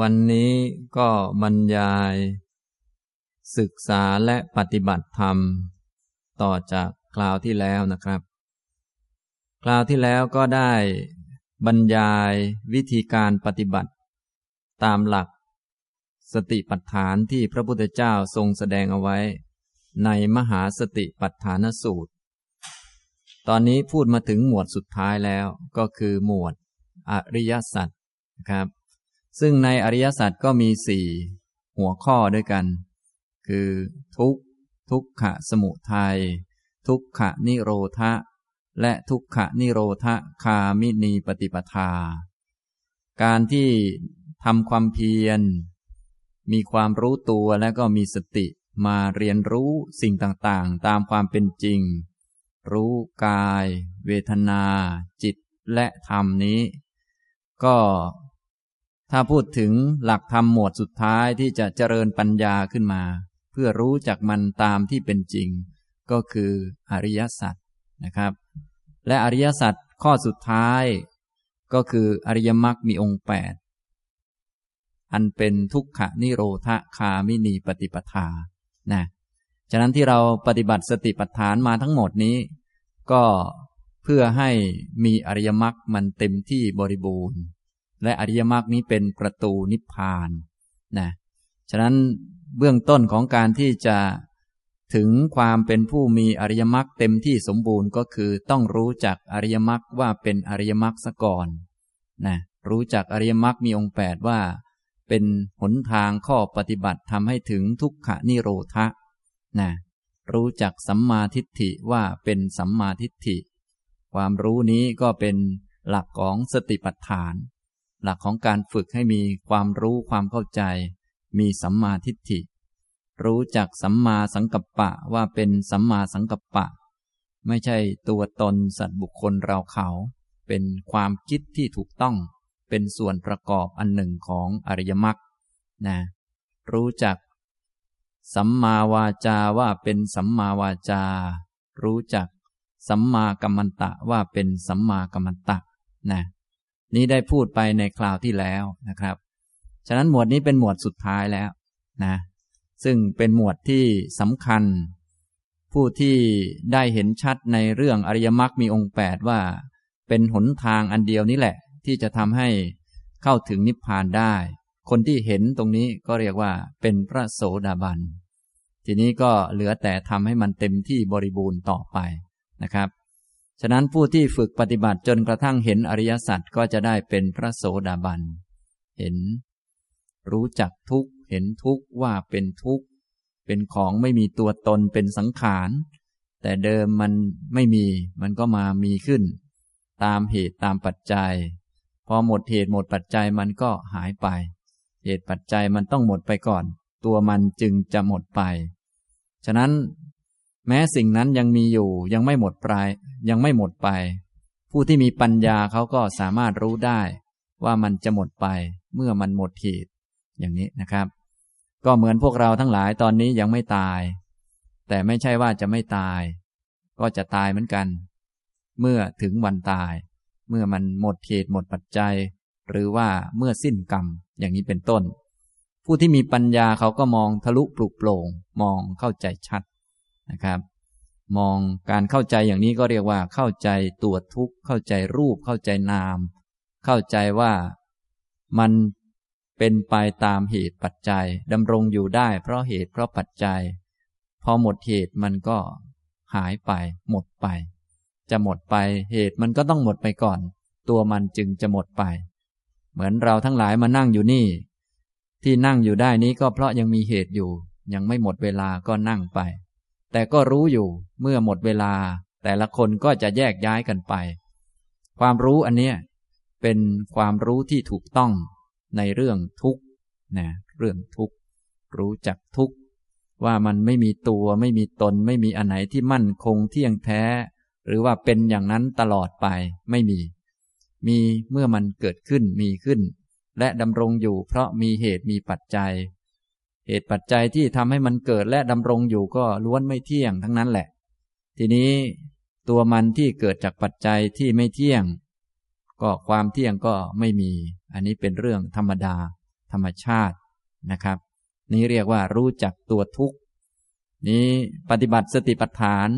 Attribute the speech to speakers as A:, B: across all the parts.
A: วันนี้ก็บรรยาย ศึกษาและปฏิบัติธรรม ต่อจากคราวที่แล้วนะครับ คราวที่แล้วก็ได้บรรยายวิธีการปฏิบัติ ตามหลัก สติปัฏฐานที่พระพุทธเจ้าทรงแสดงเอาไว้ ในมหาสติปัฏฐานสูตร ตอนนี้พูดมาถึงหมวดสุดท้ายแล้วก็คือหมวดอริยสัจนะครับ ซึ่งในอริยสัจก็มีสี่หัวข้อด้วยกัน คือ ทุกทุกขะสมุทัยทุกขะนิโรธะ และทุกขะนิโรธะคามินีปฏิปทา การที่ทำความเพียร มีความรู้ตัวและก็มีสติมาเรียนรู้สิ่งต่างๆ ตามความเป็นจริง รู้กาย เวทนา จิตและธรรมนี้ ก็ ถ้าพูดถึงหลักธรรมหมวดสุดท้ายที่จะเจริญปัญญาขึ้นมา เพื่อรู้จักมันตามที่เป็นจริง ก็คืออริยสัจนะครับ และอริยสัจข้อสุดท้าย ก็คืออริยมรรคมีองค์แปดอันเป็นทุกขนิโรธคามินีปฏิปทานะฉะนั้นที่เราปฏิบัติสติปัฏฐานมาทั้งหมดนี้ ก็เพื่อให้มีอริยมรรคมันเต็มที่บริบูรณ์ และอริยมรรคนี้เป็นประตูนิพพานนะฉะนั้นเบื้องต้นของการที่จะถึงความเป็นผู้มีอริยมรรคเต็มที่สมบูรณ์ก็คือต้องรู้จักอริยมรรคว่าเป็นอริยมรรคซะก่อนนะรู้จักอริยมรรคมีองค์แปดว่า เป็นหนทางข้อปฏิบัติทำให้ถึงทุกขนิโรธะนะรู้จักสัมมาทิฏฐิว่าเป็นสัมมาทิฏฐิ ความรู้นี้ก็เป็นหลักของสติปัฏฐาน หลักของการฝึกให้มีความรู้ความเข้าใจ มีสัมมาทิฏฐิ รู้จักสัมมาสังกัปปะว่าเป็นสัมมาสังกัปปะ ไม่ใช่ตัวตนสัตว์บุคคลเราเขา เป็นความคิดที่ถูกต้อง เป็นส่วนประกอบอันหนึ่งของอริยมรรคนะรู้จัก สัมมาวาจาว่าเป็นสัมมาวาจา รู้จัก สัมมากัมมันตะว่าเป็นสัมมากัมมันตะนะ นี้ได้พูดไปในคราวที่แล้วนะครับ ฉะนั้นหมวดนี้เป็นหมวดสุดท้ายแล้วนะ ซึ่งเป็นหมวดที่สำคัญ ผู้ที่ได้เห็นชัดในเรื่องอริยมรรคมีองค์แปดว่า เป็นหนทางอันเดียวนี้แหละ ที่จะทำให้เข้าถึงนิพพานได้ คนที่เห็นตรงนี้ก็เรียกว่าเป็นพระโสดาบัน ทีนี้ก็เหลือแต่ทำให้มันเต็มที่บริบูรณ์ต่อไปนะครับ ฉะนั้นผู้ที่ฝึกปฏิบัติจนกระทั่งเห็นอริยสัจก็จะได้เป็นพระโสดาบัน เห็น รู้จักทุกเห็นทุกว่าเป็นทุกเป็นของไม่มีตัวตนเป็นสังขาร แต่เดิมมันไม่มี มันก็มามีขึ้น ตามเหตุตามปัจจัย พอหมดเหตุหมดปัจจัยมันก็หายไป เหตุปัจจัยมันต้องหมดไปก่อน ตัวมันจึงจะหมดไป ฉะนั้น แม้สิ่งนั้นยังมีอยู่ยังไม่หมดปลาย ยังไม่หมดไป ผู้ที่มีปัญญาเขาก็สามารถรู้ได้ ว่ามันจะหมดไปเมื่อมันหมดเหตุอย่างนี้นะครับ ก็เหมือนพวกเราทั้งหลายตอนนี้ยังไม่ตาย แต่ไม่ใช่ว่าจะไม่ตาย ก็จะตายเหมือนกัน เมื่อถึงวันตาย เมื่อมันหมดเหตุหมดปัจจัย หรือว่าเมื่อสิ้นกรรมอย่างนี้เป็นต้น ผู้ที่มีปัญญาเขาก็มองทะลุปลุกโปร่งมองเข้าใจชัด นะครับ มองการเข้าใจอย่างนี้ก็เรียกว่า เข้าใจตัวทุกข์ เข้าใจรูป เข้าใจนาม เข้าใจว่ามันเป็นไปตามเหตุปัจจัยดำรงอยู่ได้เพราะเหตุเพราะปัจจัย พอหมดเหตุมันก็หายไป หมดไป จะหมดไปเหตุมันก็ต้องหมดไปก่อน ตัวมันจึงจะหมดไป เหมือนเราทั้งหลายมานั่งอยู่นี่ ที่นั่งอยู่ได้นี้ก็เพราะยังมีเหตุอยู่ ยังไม่หมดเวลาก็นั่งไป แต่ก็รู้อยู่เมื่อหมดเวลา แต่ละคนก็จะแยกย้ายกันไป ความรู้อันเนี้ยเป็นความรู้ที่ถูกต้องในเรื่องทุกนะเรื่องทุกรู้จักทุกว่ามันไม่มีตัวไม่มีตน ไม่มีอันไหนที่มั่นคงเที่ยงแท้ หรือว่าเป็นอย่างนั้นตลอดไปไม่มี มีเมื่อมันเกิดขึ้นมีขึ้น และดำรงอยู่เพราะมีเหตุมีปัจจัย เหตุปัจจัยที่ทำให้มันเกิดและดำรงอยู่ก็ล้วนไม่เที่ยงทั้งนั้นแหละ ทีนี้ตัวมันที่เกิดจากปัจจัยที่ไม่เที่ยง ก็ความเที่ยงก็ไม่มี อันนี้เป็นเรื่องธรรมดา ธรรมชาตินะครับ นี้เรียกว่ารู้จักตัวทุกข์นี้ปฏิบัติสติปัฏฐาน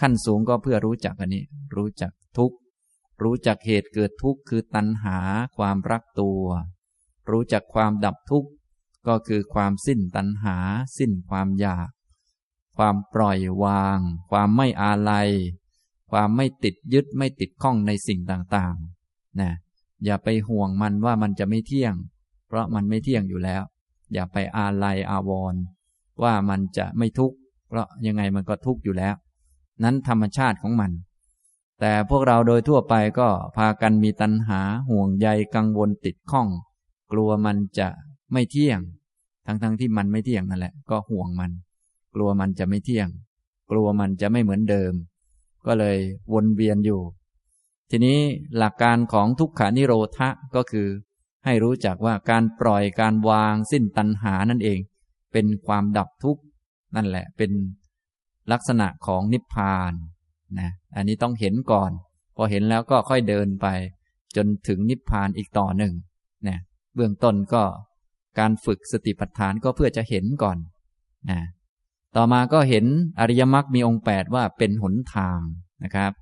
A: ขั้นสูงก็เพื่อรู้จักอันนี้ รู้จักทุกข์รู้จักเหตุเกิดทุกข์คือตัณหาความรักตัว รู้จักความดับทุกข์ ก็คือความสิ้นตัณหา สิ้นความอยาก ความปล่อยวาง ความไม่อาลัย ความไม่ติดยึดไม่ติดข้องในสิ่งต่างๆนะอย่าไปห่วงมันว่ามันจะไม่เที่ยง เพราะมันไม่เที่ยงอยู่แล้ว อย่าไปอาลัยอาวรณ์ว่ามันจะไม่ทุกข์เพราะยังไงมันก็ทุกข์อยู่แล้ว นั้นธรรมชาติของมัน แต่พวกเราโดยทั่วไปก็พากันมีตัณหาห่วงใยกังวลติดข้อง กลัวมันจะ ไม่เที่ยง ทั้งๆทที่มันไม่เที่ยงนั่นแหละ ก็ห่วงมัน กลัวมันจะไม่เที่ยง กลัวมันจะไม่เหมือนเดิม ก็เลยวนเวียนอยู่ ทีนี้หลักการของทุกขานิโรธะก็คือ ให้รู้จักว่าการปล่อยการวางสิ้นตัณหานั่นเอง เป็นความดับทุกข์นั่นแหละเป็นลักษณะของนิพพานนะอันนี้ต้องเห็นก่อน พอเห็นแล้วก็ค่อยเดินไป จนถึงนิพพานอีกต่อหนึ่งนะเบื้องต้นก็ การฝึกสติปัฏฐานก็เพื่อจะเห็นก่อนนะต่อมาก็เห็นอริยมรรคมีองค์แปดว่าเป็นหนทางนะครับ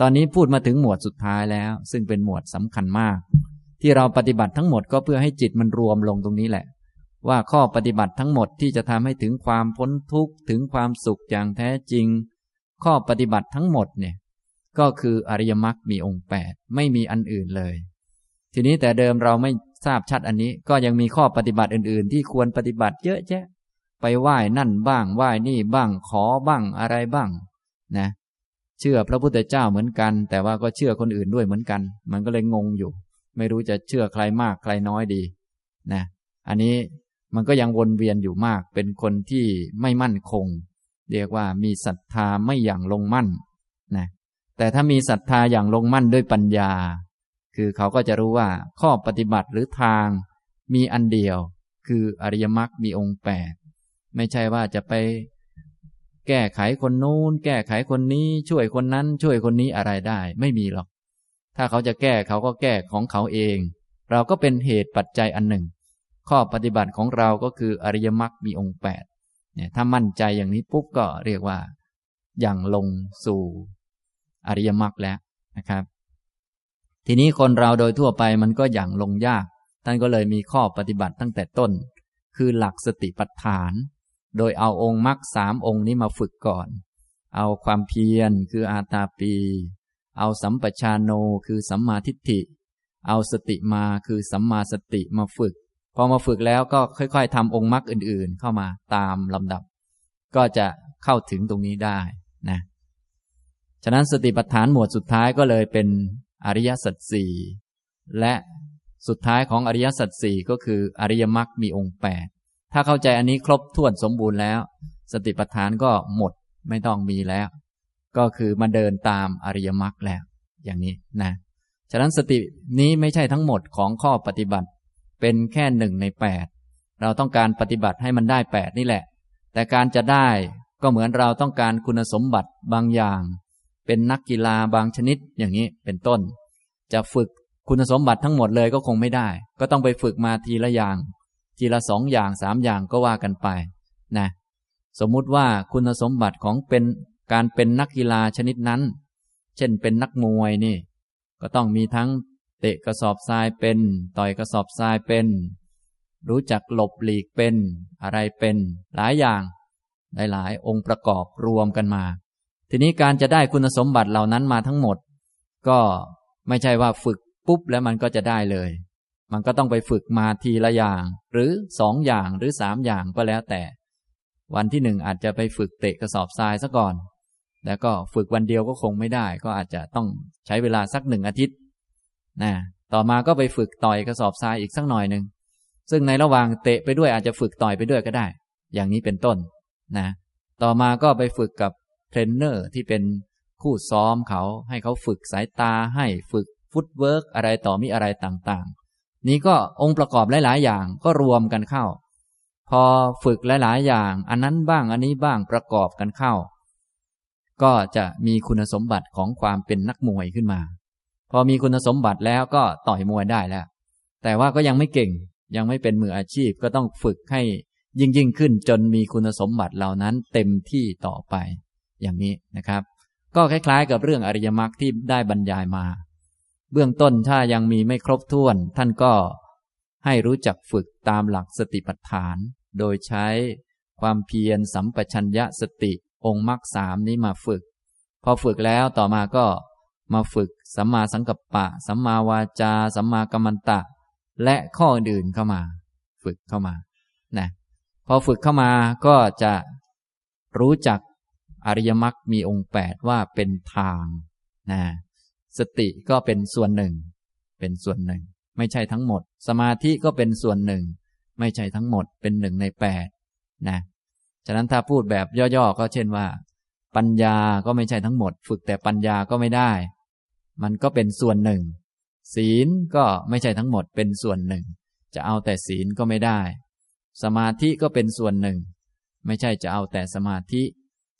A: ตอนนี้พูดมาถึงหมวดสุดท้ายแล้ว ซึ่งเป็นหมวดสำคัญมาก ที่เราปฏิบัติทั้งหมดก็เพื่อให้จิตมันรวมลงตรงนี้แหละ ว่าข้อปฏิบัติทั้งหมดที่จะทำให้ถึงความพ้นทุกข์ถึงความสุขอย่างแท้จริง ข้อปฏิบัติทั้งหมดเนี่ยก็คืออริยมรรคมีองค์แปดไม่มีอันอื่นเลย ทีนี้แต่เดิมเราไม่ ทราบชัดอันนี้ก็ยังมีข้อปฏิบัติอื่น ๆ ที่ควรปฏิบัติเยอะแยะ ไปไหว้นั่นบ้างไหว้นี่บ้างขอบ้างอะไรบ้างนะเชื่อพระพุทธเจ้าเหมือนกัน แต่ว่าก็เชื่อคนอื่นด้วยเหมือนกัน มันก็เลยงงอยู่ ไม่รู้จะเชื่อใครมากใครน้อยดีนะอันนี้มันก็ยังวนเวียนอยู่มาก เป็นคนที่ไม่มั่นคง เรียกว่ามีศรัทธาไม่อย่างลงมั่นนะแต่ถ้ามีศรัทธาอย่างลงมั่นด้วยปัญญา คือเขาก็จะรู้ว่าข้อปฏิบัติหรือทางมีอันเดียว คืออริยมรรคมีองค์แปดไม่ใช่ว่าจะไปแก้ไขคนนู้นแก้ไขคนนี้ช่วยคนนั้นช่วยคนนี้อะไรได้ ไม่มีหรอก ถ้าเขาจะแก้เขาก็แก้ของเขาเอง เราก็เป็นเหตุปัจจัยอันหนึ่ง ข้อปฏิบัติของเราก็คืออริยมรรคมีองค์แปดเนี่ยถ้ามั่นใจอย่างนี้ปุ๊บก็เรียกว่า อย่างลงสู่อริยมรรคแล้วนะครับ ทีนี้คนเราโดยทั่วไปมันก็อย่างลงยาก ท่านก็เลยมีข้อปฏิบัติตั้งแต่ต้น คือหลักสติปัฏฐาน โดยเอาองค์มรรคสามองค์นี้มาฝึกก่อน เอาความเพียรคืออาตาปี เอาสัมปชานโนคือสัมมาทิฏฐิ เอาสติมาคือสัมมาสติมาฝึก พอมาฝึกแล้วก็ค่อยๆทำองค์มรรคอื่นๆ เข้ามาตามลำดับ ก็จะเข้าถึงตรงนี้ได้นะฉะนั้นสติปัฏฐานหมวดสุดท้ายก็เลยเป็น อริยสัจสี่และสุดท้ายของอริยสัจสี่ก็คืออริยมรรคมีองค์แปดถ้าเข้าใจอันนี้ครบถ้วนสมบูรณ์แล้ว สติปัฏฐานก็หมดไม่ต้องมีแล้ว ก็คือมาเดินตามอริยมรรคแล้ว อย่างนี้นะฉะนั้นสตินี้ไม่ใช่ทั้งหมดของข้อปฏิบัติ เป็นแค่หนึ่งในแปดเราต้องการปฏิบัติให้มันได้แปดนี่แหละ แต่การจะได้ก็เหมือนเราต้องการคุณสมบัติบางอย่าง เป็นนักกีฬาบางชนิดอย่างนี้เป็นต้น จะฝึกคุณสมบัติทั้งหมดเลยก็คงไม่ได้ ก็ต้องไปฝึกมาทีละอย่าง ทีละสองอย่างสามอย่างก็ว่ากันไปนะสมมุติว่าคุณสมบัติของเป็นการเป็นนักกีฬาชนิดนั้น เช่นเป็นนักมวยนี่ ก็ต้องมีทั้งเตะกระสอบทรายเป็น ต่อยกระสอบทรายเป็น รู้จักหลบหลีกเป็น อะไรเป็น หลายอย่าง หลายๆ องค์ประกอบรวมกันมา ทีนี้การจะได้คุณสมบัติเหล่านั้นมาทั้งหมด ก็ไม่ใช่ว่าฝึกปุ๊บแล้วมันก็จะได้เลย มันก็ต้องไปฝึกมาทีละอย่าง หรือสองอย่างหรือสามอย่างก็แล้วแต่ วันที่หนึ่งอาจจะไปฝึกเตะกระสอบทรายซะก่อน แล้วก็ฝึกวันเดียวก็คงไม่ได้ ก็อาจจะต้องใช้เวลาสักหนึ่งอาทิตย์นะต่อมาก็ไปฝึกต่อยกระสอบทรายอีกสักหน่อยหนึ่งซึ่งในระหว่างเตะไปด้วยอาจจะฝึกต่อยไปด้วยก็ได้ อย่างนี้เป็นต้นนะ ต่อมาก็ไปฝึกกับ เทรนเนอร์ที่เป็นคู่ซ้อมเขาให้เขาฝึกสายตาให้ฝึก footwork อะไรต่อมีอะไรต่างๆ นี้ก็องค์ประกอบหลายๆ อย่างก็รวมกันเข้า พอฝึกหลายๆ อย่าง อันนั้นบ้างอันนี้บ้างประกอบกันเข้า ก็จะมีคุณสมบัติของความเป็นนักมวยขึ้นมา พอมีคุณสมบัติแล้วก็ต่อยมวยได้แล้ว แต่ว่าก็ยังไม่เก่งยังไม่เป็นมืออาชีพก็ต้องฝึกให้ยิ่งยิ่งขึ้นจนมีคุณสมบัติเหล่านั้นเต็มที่ต่อไป อย่างนี้นะครับ ก็คล้ายๆ กับเรื่องอริยมรรคที่ได้บรรยายมา เบื้องต้นถ้ายังมีไม่ครบถ้วน ท่านก็ให้รู้จักฝึกตามหลักสติปัฏฐาน โดยใช้ความเพียรสัมปชัญญะสติองค์มรรคสามนี้มาฝึก พอฝึกแล้วต่อมาก็มาฝึกสัมมาสังกัปปะ สัมมาวาจา สัมมากัมมันตะ และข้ออื่นเข้ามา ฝึกเข้ามานะพอฝึกเข้ามาก็จะรู้จัก อริยมรรคมีองค์แปดว่าเป็นทางนะสติก็เป็นส่วนหนึ่ง เป็นส่วนหนึ่ง ไม่ใช่ทั้งหมด สมาธิก็เป็นส่วนหนึ่ง ไม่ใช่ทั้งหมดเป็นหนึ่งในแปดนะฉะนั้นถ้าพูดแบบย่อๆก็เช่นว่า ปัญญาก็ไม่ใช่ทั้งหมด ฝึกแต่ปัญญาก็ไม่ได้ มันก็เป็นส่วนหนึ่ง ศีลก็ไม่ใช่ทั้งหมดเป็นส่วนหนึ่ง จะเอาแต่ศีลก็ไม่ได้ สมาธิก็เป็นส่วนหนึ่ง ไม่ใช่จะเอาแต่สมาธิ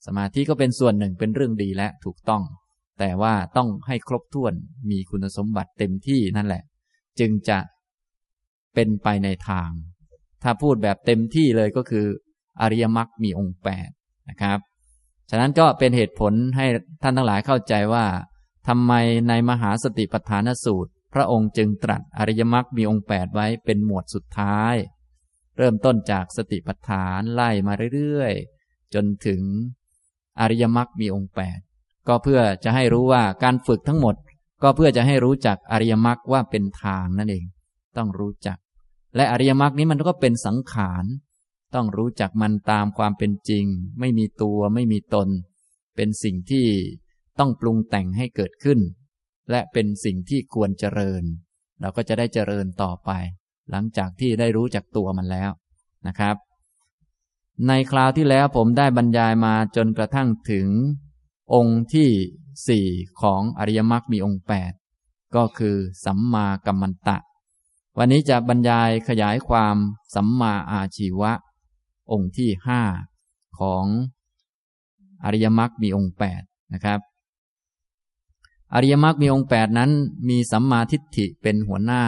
A: สมาธิก็เป็นส่วนหนึ่งเป็นเรื่องดีและถูกต้อง แต่ว่าต้องให้ครบถ้วนมีคุณสมบัติเต็มที่นั่นแหละ จึงจะเป็นไปในทาง ถ้าพูดแบบเต็มที่เลยก็คือ อริยมรรคมีองค์แปดนะครับ ฉะนั้นก็เป็นเหตุผลให้ท่านทั้งหลายเข้าใจว่าทำไมในมหาสติปัฏฐานสูตร พระองค์จึงตรัสอริยมรรคมีองค์แปดไว้เป็นหมวดสุดท้าย เริ่มต้นจากสติปัฏฐานไล่มาเรื่อยๆ จนถึง อริยมรรคมีองค์แปดก็เพื่อจะให้รู้ว่าการฝึกทั้งหมด ก็เพื่อจะให้รู้จักอริยมรรคว่าเป็นทางนั่นเอง ต้องรู้จัก และอริยมรรคนี้มันก็เป็นสังขาร ต้องรู้จักมันตามความเป็นจริง ไม่มีตัวไม่มีตน เป็นสิ่งที่ต้องปรุงแต่งให้เกิดขึ้น และเป็นสิ่งที่ควรเจริญ เราก็จะได้เจริญต่อไป หลังจากที่ได้รู้จักตัวมันแล้วนะครับ ในคราวที่แล้วผมได้บรรยายมาจนกระทั่งถึง องค์ที่สี่ของอริยมรรคมีองค์แปดก็คือสัมมากัมมันตะ วันนี้จะบรรยายขยายความสัมมาอาชีวะ องค์ที่ห้าของอริยมรรคมีองค์แปดนะครับ อริยมรรคมีองค์แปดนั้น มีสัมมาทิฏฐิเป็นหัวหน้า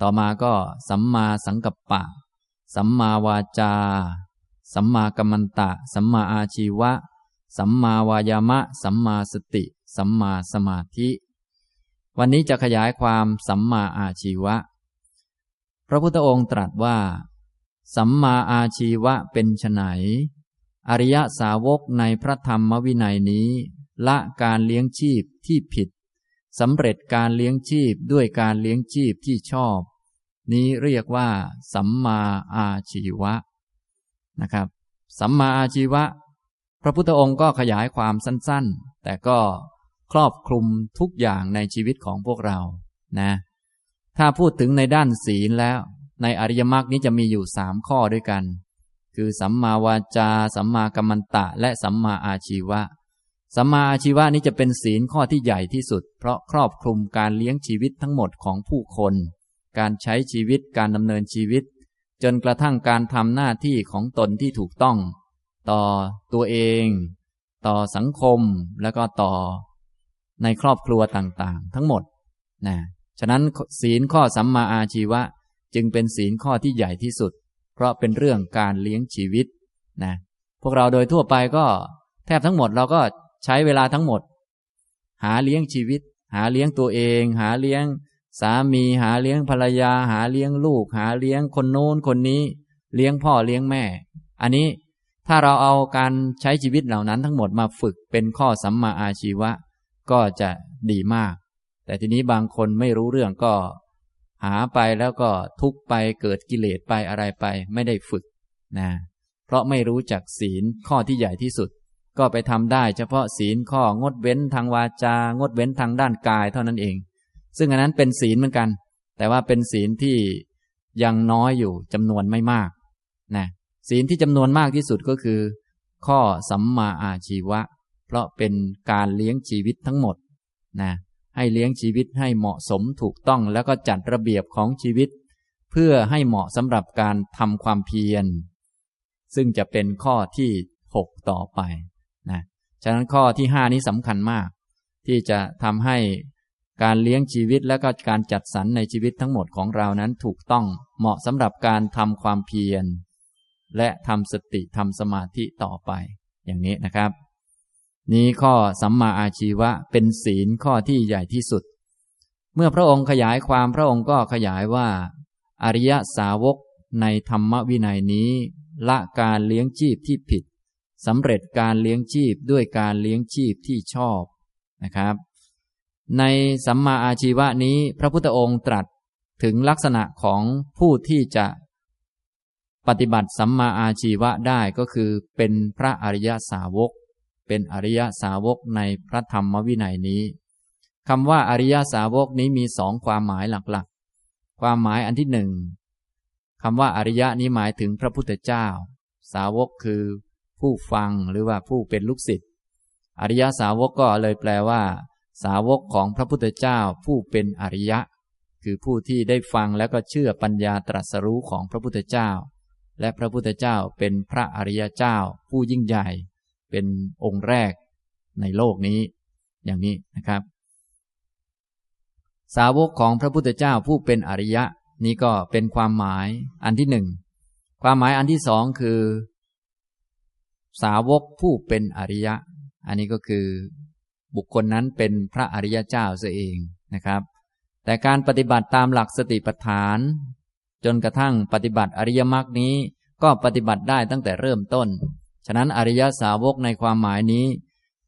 A: ต่อมาก็สัมมาสังกัปปะ สัมมาวาจา สัมมากัมมันตะ สัมมาอาชีวะ สัมมาวายามะ สัมมาสติ สัมมาสมาธิ วันนี้จะขยายความสัมมาอาชีวะ พระพุทธองค์ตรัสว่า สัมมาอาชีวะเป็นไฉนอริยสาวกในพระธรรมวินัยนี้ ละการเลี้ยงชีพที่ผิดสำเร็จการเลี้ยงชีพด้วยการเลี้ยงชีพที่ชอบ นี้เรียกว่า สัมมาอาชีวะ นะครับ สัมมาอาชีวะ พระพุทธองค์ก็ขยายความสั้นๆ แต่ก็ครอบคลุมทุกอย่างในชีวิตของพวกเรานะถ้าพูดถึงในด้านศีลแล้ว ในอริยมรรคนี้จะมีอยู่สามข้อด้วยกัน คือสัมมาวาจา สัมมากัมมันตะ และสัมมาอาชีวะ สัมมาอาชีวะนี้จะเป็นศีลข้อที่ใหญ่ที่สุด เพราะครอบคลุมการเลี้ยงชีวิตทั้งหมดของผู้คน การใช้ชีวิตการดำเนินชีวิต จนกระทั่งการทำหน้าที่ของตนที่ถูกต้อง ต่อตัวเอง ต่อสังคมแล้วก็ต่อในครอบครัวต่างๆ ทั้งหมดนะฉะนั้นศีลข้อสัมมาอาชีวะ จึงเป็นศีลข้อที่ใหญ่ที่สุด เพราะเป็นเรื่องการเลี้ยงชีวิตนะพวกเราโดยทั่วไปก็ แทบทั้งหมดเราก็ใช้เวลาทั้งหมด หาเลี้ยงชีวิต หาเลี้ยงตัวเอง หาเลี้ยง สามีหาเลี้ยงภรรยาหาเลี้ยงลูก หาเลี้ยงคนโน้นคนนี้ เลี้ยงพ่อเลี้ยงแม่ อันนี้ถ้าเราเอาการใช้ชีวิตเหล่านั้นทั้งหมดมาฝึกเป็นข้อสัมมาอาชีวะ ก็จะดีมาก แต่ทีนี้บางคนไม่รู้เรื่องก็ หาไปแล้วก็ทุกไปเกิดกิเลสไปอะไรไป ไม่ได้ฝึกนะเพราะไม่รู้จักศีลข้อที่ใหญ่ที่สุด ก็ไปทำได้เฉพาะศีลข้องดเว้นทางวาจา งดเว้นทางด้านกายเท่านั้นเอง ซึ่งอันนั้นเป็นศีลเหมือนกัน แต่ว่าเป็นศีลที่ยังน้อยอยู่จำนวนไม่มากนะศีลที่จำนวนมากที่สุดก็คือ ข้อสัมมาอาชีวะ เพราะเป็นการเลี้ยงชีวิตทั้งหมดนะให้เลี้ยงชีวิตให้เหมาะสมถูกต้องแล้วก็จัดระเบียบของชีวิต เพื่อให้เหมาะสำหรับการทำความเพียร ซึ่งจะเป็นข้อที่หกต่อไปนะฉะนั้นข้อที่ห้านี้สำคัญมาก ที่จะทำให้ การเลี้ยงชีวิตและก็การจัดสรรในชีวิตทั้งหมดของเรานั้นถูกต้องเหมาะสำหรับการทำความเพียร และทำสติทำสมาธิต่อไป อย่างนี้นะครับ นี้ข้อสัมมาอาชีวะเป็นศีลข้อที่ใหญ่ที่สุด เมื่อพระองค์ขยายความพระองค์ก็ขยายว่า อริยสาวกในธรรมวินัยนี้ ละการเลี้ยงชีพที่ผิดสำเร็จการเลี้ยงชีพด้วยการเลี้ยงชีพที่ชอบนะครับ ในสัมมาอาชีวะนี้พระพุทธองค์ตรัสถึงลักษณะของผู้ที่จะปฏิบัติสัมมาอาชีวะได้ก็คือเป็นพระอริยสาวก เป็นอริยสาวกในพระธรรมวินัยนี้คำว่าอริยสาวกนี้มีสองความหมายหลักๆ ความหมายอันที่หนึ่งคำว่าอริยะนี้หมายถึงพระพุทธเจ้า สาวกคือผู้ฟังหรือว่าผู้เป็นลูกศิษย์อริยสาวกก็เลยแปลว่า สาวกของพระพุทธเจ้าผู้เป็นอริยะ คือผู้ที่ได้ฟังแล้วก็เชื่อปัญญาตรัสรู้ของพระพุทธเจ้า และพระพุทธเจ้าเป็นพระอริยเจ้า ผู้ยิ่งใหญ่ เป็นองค์แรกในโลกนี้ อย่างนี้นะครับ สาวกของพระพุทธเจ้าผู้เป็นอริยะ นี่ก็เป็นความหมายอันที่หนึ่งความหมายอันที่สองคือ สาวกผู้เป็นอริยะ อันนี้ก็คือ บุคคลนั้นเป็นพระอริยเจ้าเสียเองนะครับ แต่การปฏิบัติตามหลักสติปัฏฐาน จนกระทั่งปฏิบัติอริยมรรคนี้ก็ปฏิบัติได้ตั้งแต่เริ่มต้น ฉะนั้นอริยสาวกในความหมายนี้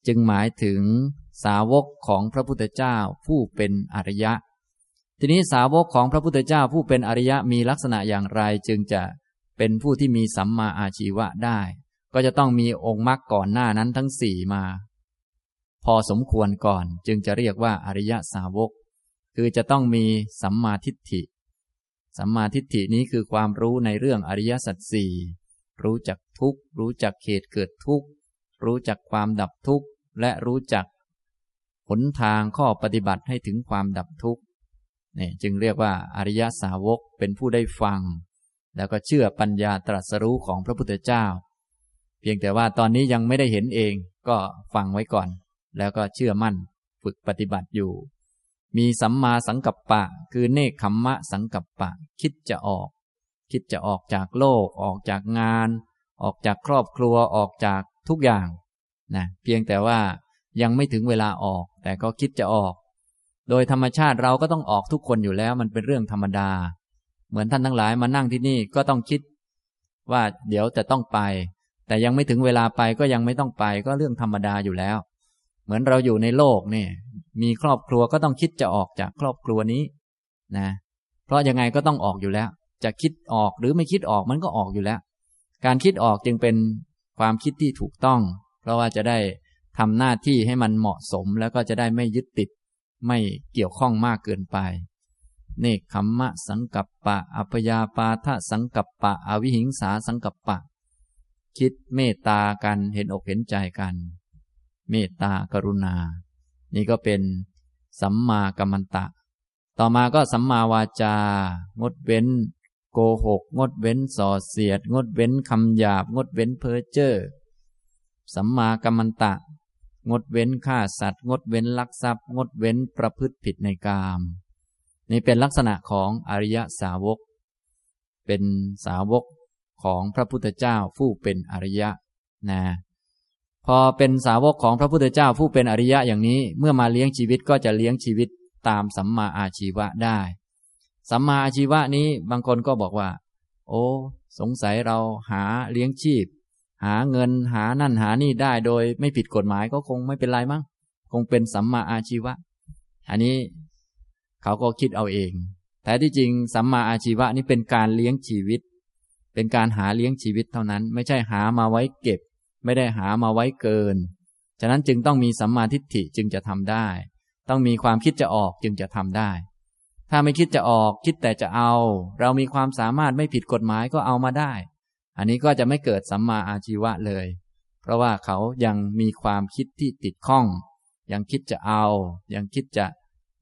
A: จึงหมายถึงสาวกของพระพุทธเจ้าผู้เป็นอริยะ ทีนี้สาวกของพระพุทธเจ้าผู้เป็นอริยะมีลักษณะอย่างไรจึงจะเป็นผู้ที่มีสัมมาอาชีวะได้ ก็จะต้องมีองค์มรรคก่อนหน้านั้นทั้งสี่มา พอสมควรก่อนจึงจะเรียกว่าอริยสาวก คือจะต้องมีสัมมาทิฏฐิ สัมมาทิฏฐินี้คือความรู้ในเรื่องอริยสัจสี่รู้จักทุกข์ รู้จักเหตุเกิดทุกข์ รู้จักความดับทุกข์ และรู้จักหนทางข้อปฏิบัติให้ถึงความดับทุกข์นี่จึงเรียกว่าอริยสาวกเป็นผู้ได้ฟัง แล้วก็เชื่อปัญญาตรัสรู้ของพระพุทธเจ้า เพียงแต่ว่าตอนนี้ยังไม่ได้เห็นเองก็ฟังไว้ก่อน แล้วก็เชื่อมั่นฝึกปฏิบัติอยู่ มีสัมมาสังกัปปะ คือเนคขมมะสังกัปปะ คิดจะออก คิดจะออกจากโลก ออกจากงาน ออกจากครอบครัวออกจากทุกอย่างนะเพียงแต่ว่ายังไม่ถึงเวลาออก แต่ก็คิดจะออก โดยธรรมชาติเราก็ต้องออกทุกคนอยู่แล้ว มันเป็นเรื่องธรรมดา เหมือนท่านทั้งหลายมานั่งที่นี่ก็ต้องคิด ว่าเดี๋ยวจะต้องไป แต่ยังไม่ถึงเวลาไปก็ยังไม่ต้องไปก็เรื่องธรรมดาอยู่แล้ว มือนเราอยู่ในโลกเนี่ยมีครอบครัวก็ต้องคิดจะออกจากครอบครัวนี้นะ เพราะยังไงก็ต้องออกอยู่แล้ว จะคิดออกหรือไม่คิดออกมันก็ออกอยู่แล้ว การคิดออกจึงเป็นความคิดที่ถูกต้อง เพราะว่าจะได้ทำหน้าที่ให้มันเหมาะสมแล้วก็จะได้ไม่ยึดติด ไม่เกี่ยวข้องมากเกินไปเนคขมมะสังกัปปะ อัพยาปาทะสังกัปปะ อวิหิงสาสังกัปปะ คิดเมตตากันเห็นอกเห็นใจกัน เมตตากรุณา นี่ก็เป็นสัมมากัมมันตะ ต่อมาก็สัมมาวาจา งดเว้น โกหก งดเว้นส่อเสียด งดเว้นคำหยาบ งดเว้นเพ้อเจ้อสัมมากัมมันตะ งดเว้นฆ่าสัตว์ งดเว้นลักทรัพย์ งดเว้นประพฤติผิดในกาม นี่เป็นลักษณะของอริยสาวก เป็นสาวกของพระพุทธเจ้าผู้เป็นอริยะนะ พอเป็นสาวกของพระพุทธเจ้าผู้เป็นอริยะอย่างนี้ เมื่อมาเลี้ยงชีวิตก็จะเลี้ยงชีวิตตามสัมมาอาชีวะได้ สัมมาอาชีวะนี้บางคนก็บอกว่า โอ้สงสัยเราหาเลี้ยงชีพ หาเงินหานั่นหานี่ได้โดยไม่ผิดกฎหมายก็คงไม่เป็นไรมั้งคงเป็นสัมมาอาชีวะ อันนี้เขาก็คิดเอาเอง แต่ที่จริงสัมมาอาชีวะนี้เป็นการเลี้ยงชีวิต เป็นการหาเลี้ยงชีวิตเท่านั้น ไม่ใช่หามาไว้เก็บ ไม่ได้หามาไว้เกิน ฉะนั้นจึงต้องมีสัมมาทิฏฐิจึงจะทำได้ ต้องมีความคิดจะออกจึงจะทำได้ ถ้าไม่คิดจะออกคิดแต่จะเอา เรามีความสามารถไม่ผิดกฎหมายก็เอามาได้ อันนี้ก็จะไม่เกิดสัมมาอาชีวะเลย เพราะว่าเขายังมีความคิดที่ติดข้อง ยังคิดจะเอา ยังคิดจะ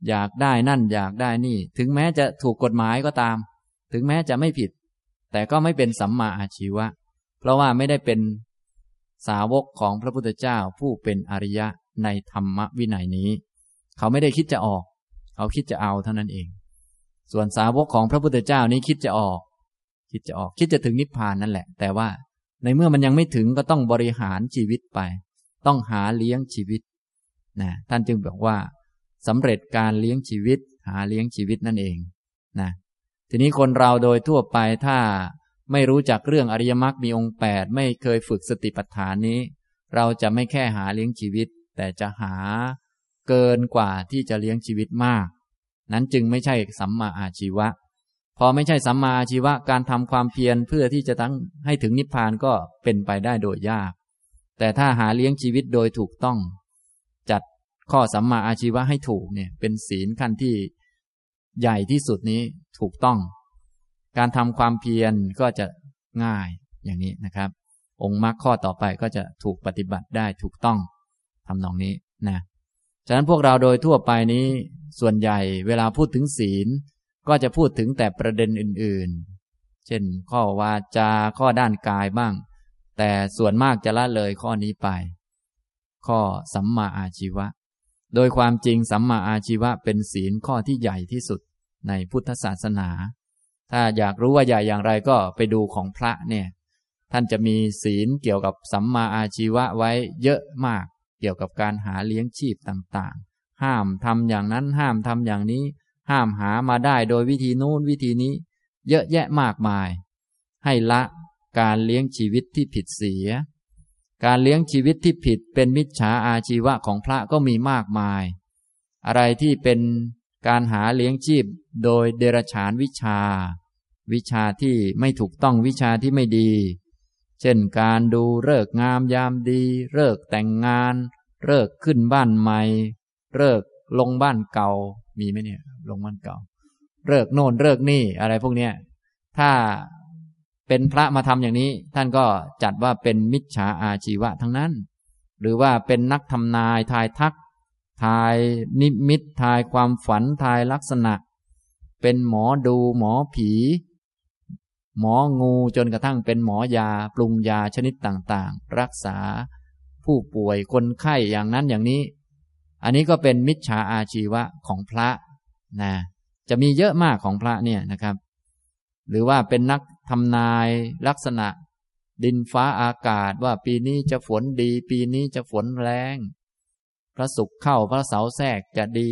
A: อยากได้นั่นอยากได้นี่ ถึงแม้จะถูกกฎหมายก็ตาม ถึงแม้จะไม่ผิด แต่ก็ไม่เป็นสัมมาอาชีวะ เพราะว่าไม่ได้เป็น สาวกของพระพุทธเจ้าผู้เป็นอริยะในธรรมวินัยนี้ เขาไม่ได้คิดจะออก เขาคิดจะเอาเท่านั้นเอง ส่วนสาวกของพระพุทธเจ้านี้คิดจะออก คิดจะออกคิดจะถึงนิพพานนั่นแหละ แต่ว่าในเมื่อมันยังไม่ถึงก็ต้องบริหารชีวิตไป ต้องหาเลี้ยงชีวิตนะท่านจึงบอกว่าสำเร็จการเลี้ยงชีวิต หาเลี้ยงชีวิตนั่นเองนะทีนี้คนเราโดยทั่วไปถ้า ไม่รู้จักเรื่องอริยมรรคมีองค์แปดไม่เคยฝึกสติปัฏฐานนี้ เราจะไม่แค่หาเลี้ยงชีวิต แต่จะหาเกินกว่าที่จะเลี้ยงชีวิตมาก นั้นจึงไม่ใช่สัมมาอาชีวะ พอไม่ใช่สัมมาอาชีวะการทำความเพียรเพื่อที่จะตั้งให้ถึงนิพพานก็เป็นไปได้โดยยาก แต่ถ้าหาเลี้ยงชีวิตโดยถูกต้อง จัดข้อสัมมาอาชีวะให้ถูกเนี่ยเป็นศีลขั้นที่ใหญ่ที่สุดนี้ถูกต้อง การทำความเพียรก็จะง่ายอย่างนี้นะครับ องค์มรรคข้อต่อไปก็จะถูกปฏิบัติได้ถูกต้องทำนองนี้นะฉะนั้นพวกเราโดยทั่วไปนี้ส่วนใหญ่เวลาพูดถึงศีล ก็จะพูดถึงแต่ประเด็นอื่นๆ เช่น ข้อวาจาข้อด้านกายบ้าง แต่ส่วนมากจะละเลยข้อนี้ไป ข้อสัมมาอาชีวะ โดยความจริงสัมมาอาชีวะเป็นศีลข้อที่ใหญ่ที่สุดในพุทธศาสนา ถ้าอยากรู้ว่าใหญ่อย่างไรก็ไปดูของพระเนี่ย ท่านจะมีศีลเกี่ยวกับสัมมาอาชีวะไว้เยอะมาก เกี่ยวกับการหาเลี้ยงชีพต่างๆ ห้ามทำอย่างนั้นห้ามทำอย่างนี้ ห้ามหามาได้โดยวิธีนู้นวิธีนี้ เยอะแยะมากมาย ให้ละการเลี้ยงชีวิตที่ผิดเสีย การเลี้ยงชีวิตที่ผิดเป็นมิจฉาอาชีวะของพระก็มีมากมาย อะไรที่เป็นการหาเลี้ยงชีพโดยเดรฉานวิชา วิชาที่ไม่ถูกต้องวิชาที่ไม่ดี เช่นการดูเลิกงามยามดีเลิกแต่งงานเลิกขึ้นบ้านใหม่เลิกลงบ้านเก่า มีไหมเนี่ย ลงบ้านเก่าเลิกโน่นเลิกนี่อะไรพวกเนี้ยถ้าเป็นพระมาทำอย่างนี้ ท่านก็จัดว่าเป็นมิจฉาอาชีวะทั้งนั้น หรือว่าเป็นนักทำนายทายทัก ทายนิมิตทายความฝันทายลักษณะ เป็นหมอดูหมอผี หมองูจนกระทั่งเป็นหมอยาปรุงยาชนิดต่างๆ รักษา ผู้ป่วยคนไข้อย่างนั้นอย่างนี้ อันนี้ก็เป็นมิจฉาอาชีวะของพระนะจะมีเยอะมากของพระเนี่ยนะครับ หรือว่าเป็นนักทำนายลักษณะ ดินฟ้าอากาศว่าปีนี้จะฝนดี ปีนี้จะฝนแรงพระศุกร์เข้าพระเสาแทรกจะดี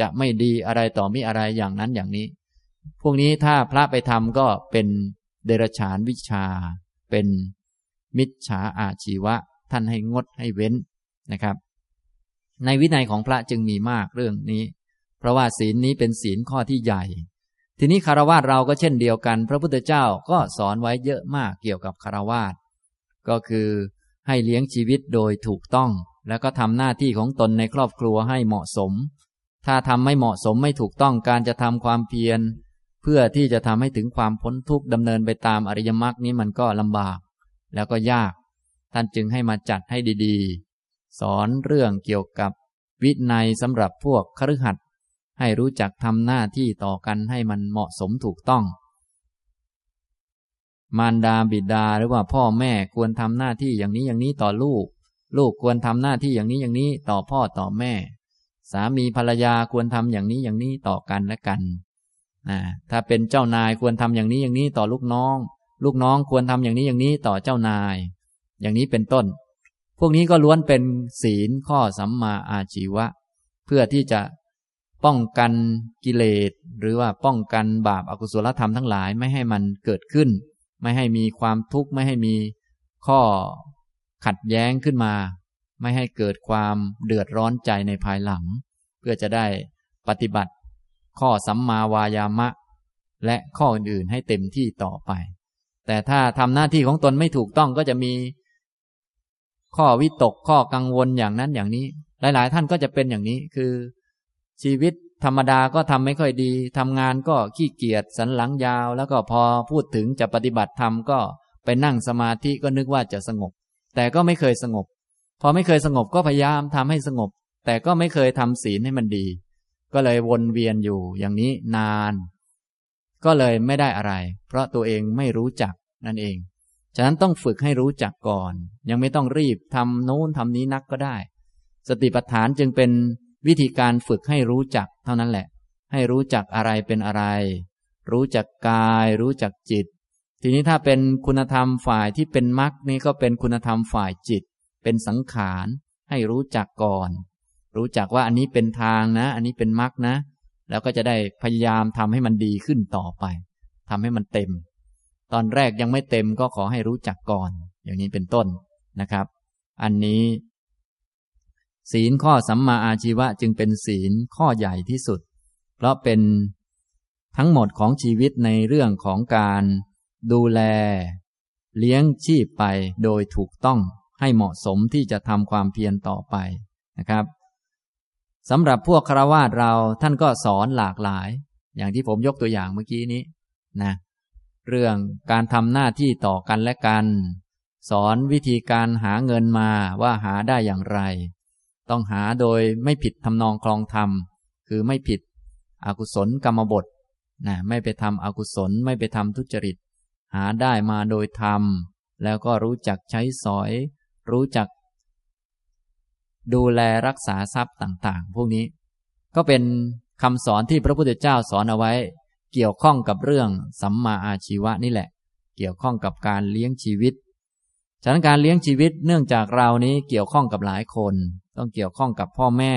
A: จะไม่ดีอะไรต่อมีอะไรอย่างนั้นอย่างนี้ พวกนี้ถ้าพระไปทำก็เป็นเดรฉานวิชา เป็นมิจฉาอาชีวะ ท่านให้งดให้เว้นนะครับ ในวินัยของพระจึงมีมากเรื่องนี้ เพราะว่าศีลนี้เป็นศีลข้อที่ใหญ่ ทีนี้คารวะเราก็เช่นเดียวกัน พระพุทธเจ้าก็สอนไว้เยอะมากเกี่ยวกับคารวะก็คือให้เลี้ยงชีวิตโดยถูกต้อง แล้วก็ทำหน้าที่ของตนในครอบครัวให้เหมาะสม ถ้าทำไม่เหมาะสมไม่ถูกต้องการจะทำความเพียร เพื่อที่จะทำให้ถึงความพ้นทุกข์ดำเนินไปตามอริยมรรคนี้มันก็ลำบาก แล้วก็ยาก ท่านจึงให้มาจัดให้ดีๆ สอนเรื่องเกี่ยวกับวินัยสำหรับพวกคฤหัสถ์ให้รู้จักทำหน้าที่ต่อกันให้มันเหมาะสมถูกต้อง มารดาบิดาหรือว่าพ่อแม่ควรทำหน้าที่อย่างนี้อย่างนี้ต่อลูก ลูกควรทำหน้าที่อย่างนี้อย่างนี้ต่อพ่อต่อแม่ สามีภรรยาควรทำอย่างนี้อย่างนี้ต่อกันและกัน นะถ้าเป็นเจ้านายควรทำอย่างนี้อย่างนี้ต่อลูกน้อง ลูกน้องควรทำอย่างนี้อย่างนี้ต่อเจ้านาย อย่างนี้เป็นต้น พวกนี้ก็ล้วนเป็นศีลข้อสัมมาอาชีวะ เพื่อที่จะป้องกันกิเลสหรือว่าป้องกันบาปอากุศลธรรมทั้งหลายไม่ให้มันเกิดขึ้น ไม่ให้มีความทุกข์ไม่ให้มีข้อขัดแย้งขึ้นมา ไม่ให้เกิดความเดือดร้อนใจในภายหลัง เพื่อจะได้ปฏิบัติ ข้อสัมมาวายามะ และข้ออื่นๆให้เต็มที่ต่อไป แต่ถ้าทำหน้าที่ของตนไม่ถูกต้องก็จะมี ข้อวิตกข้อกังวลอย่างนั้นอย่างนี้ หลาย ๆ ท่านก็จะเป็นอย่างนี้คือ ชีวิตธรรมดาก็ทำไม่ค่อยดีทำงานก็ขี้เกียจสันหลังยาว แล้วก็พอพูดถึงจะปฏิบัติธรรมก็ไปนั่งสมาธิก็นึกว่าจะสงบ แต่ก็ไม่เคยสงบ พอไม่เคยสงบก็พยายามทำให้สงบ แต่ก็ไม่เคยทำศีลให้มันดี ก็เลยวนเวียนอยู่อย่างนี้นาน ก็เลยไม่ได้อะไร เพราะตัวเองไม่รู้จักนั่นเอง ฉะนั้นต้องฝึกให้รู้จักก่อน ยังไม่ต้องรีบทำโน้นทำนี้นักก็ได้ สติปัฏฐานจึงเป็นวิธีการฝึกให้รู้จักเท่านั้นแหละ ให้รู้จักอะไรเป็นอะไร รู้จักกาย รู้จักจิต ทีนี้ถ้าเป็นคุณธรรมฝ่ายที่เป็นมรรคนี่ก็เป็นคุณธรรมฝ่ายจิต เป็นสังขาร ให้รู้จักก่อน รู้จักว่าอันนี้เป็นทางนะ อันนี้เป็นมรรคนะ แล้วก็จะได้พยายามทำให้มันดีขึ้นต่อไปทำให้มันเต็ม ตอนแรกยังไม่เต็มก็ขอให้รู้จักก่อน อย่างนี้เป็นต้นนะครับ อันนี้ ศีลข้อสัมมาอาชีวะจึงเป็นศีลข้อใหญ่ที่สุด เพราะเป็นทั้งหมดของชีวิตในเรื่องของการดูแล เลี้ยงชีพไปโดยถูกต้องให้เหมาะสมที่จะทำความเพียรต่อไปนะครับ สำหรับพวกครวาสเราท่านก็สอนหลากหลาย อย่างที่ผมยกตัวอย่างเมื่อกี้นี้นะเรื่องการทำหน้าที่ต่อกันและกัน สอนวิธีการหาเงินมาว่าหาได้อย่างไร ต้องหาโดยไม่ผิดทำนองคลองธรรม คือไม่ผิดอกุศลกรรมบทนะไม่ไปทำอกุศลไม่ไปทำทุจริต หาได้มาโดยธรรม แล้วก็รู้จักใช้สอย รู้จัก ดูแลรักษาทรัพย์ต่างๆ พวกนี้ ก็เป็นคำสอนที่พระพุทธเจ้าสอนเอาไว้ เกี่ยวข้องกับเรื่องสัมมาอาชีวะนี่แหละ เกี่ยวข้องกับการเลี้ยงชีวิตฉะนั้นการเลี้ยงชีวิตเนื่องจากเรานี้เกี่ยวข้องกับหลายคน ต้องเกี่ยวข้องกับพ่อแม่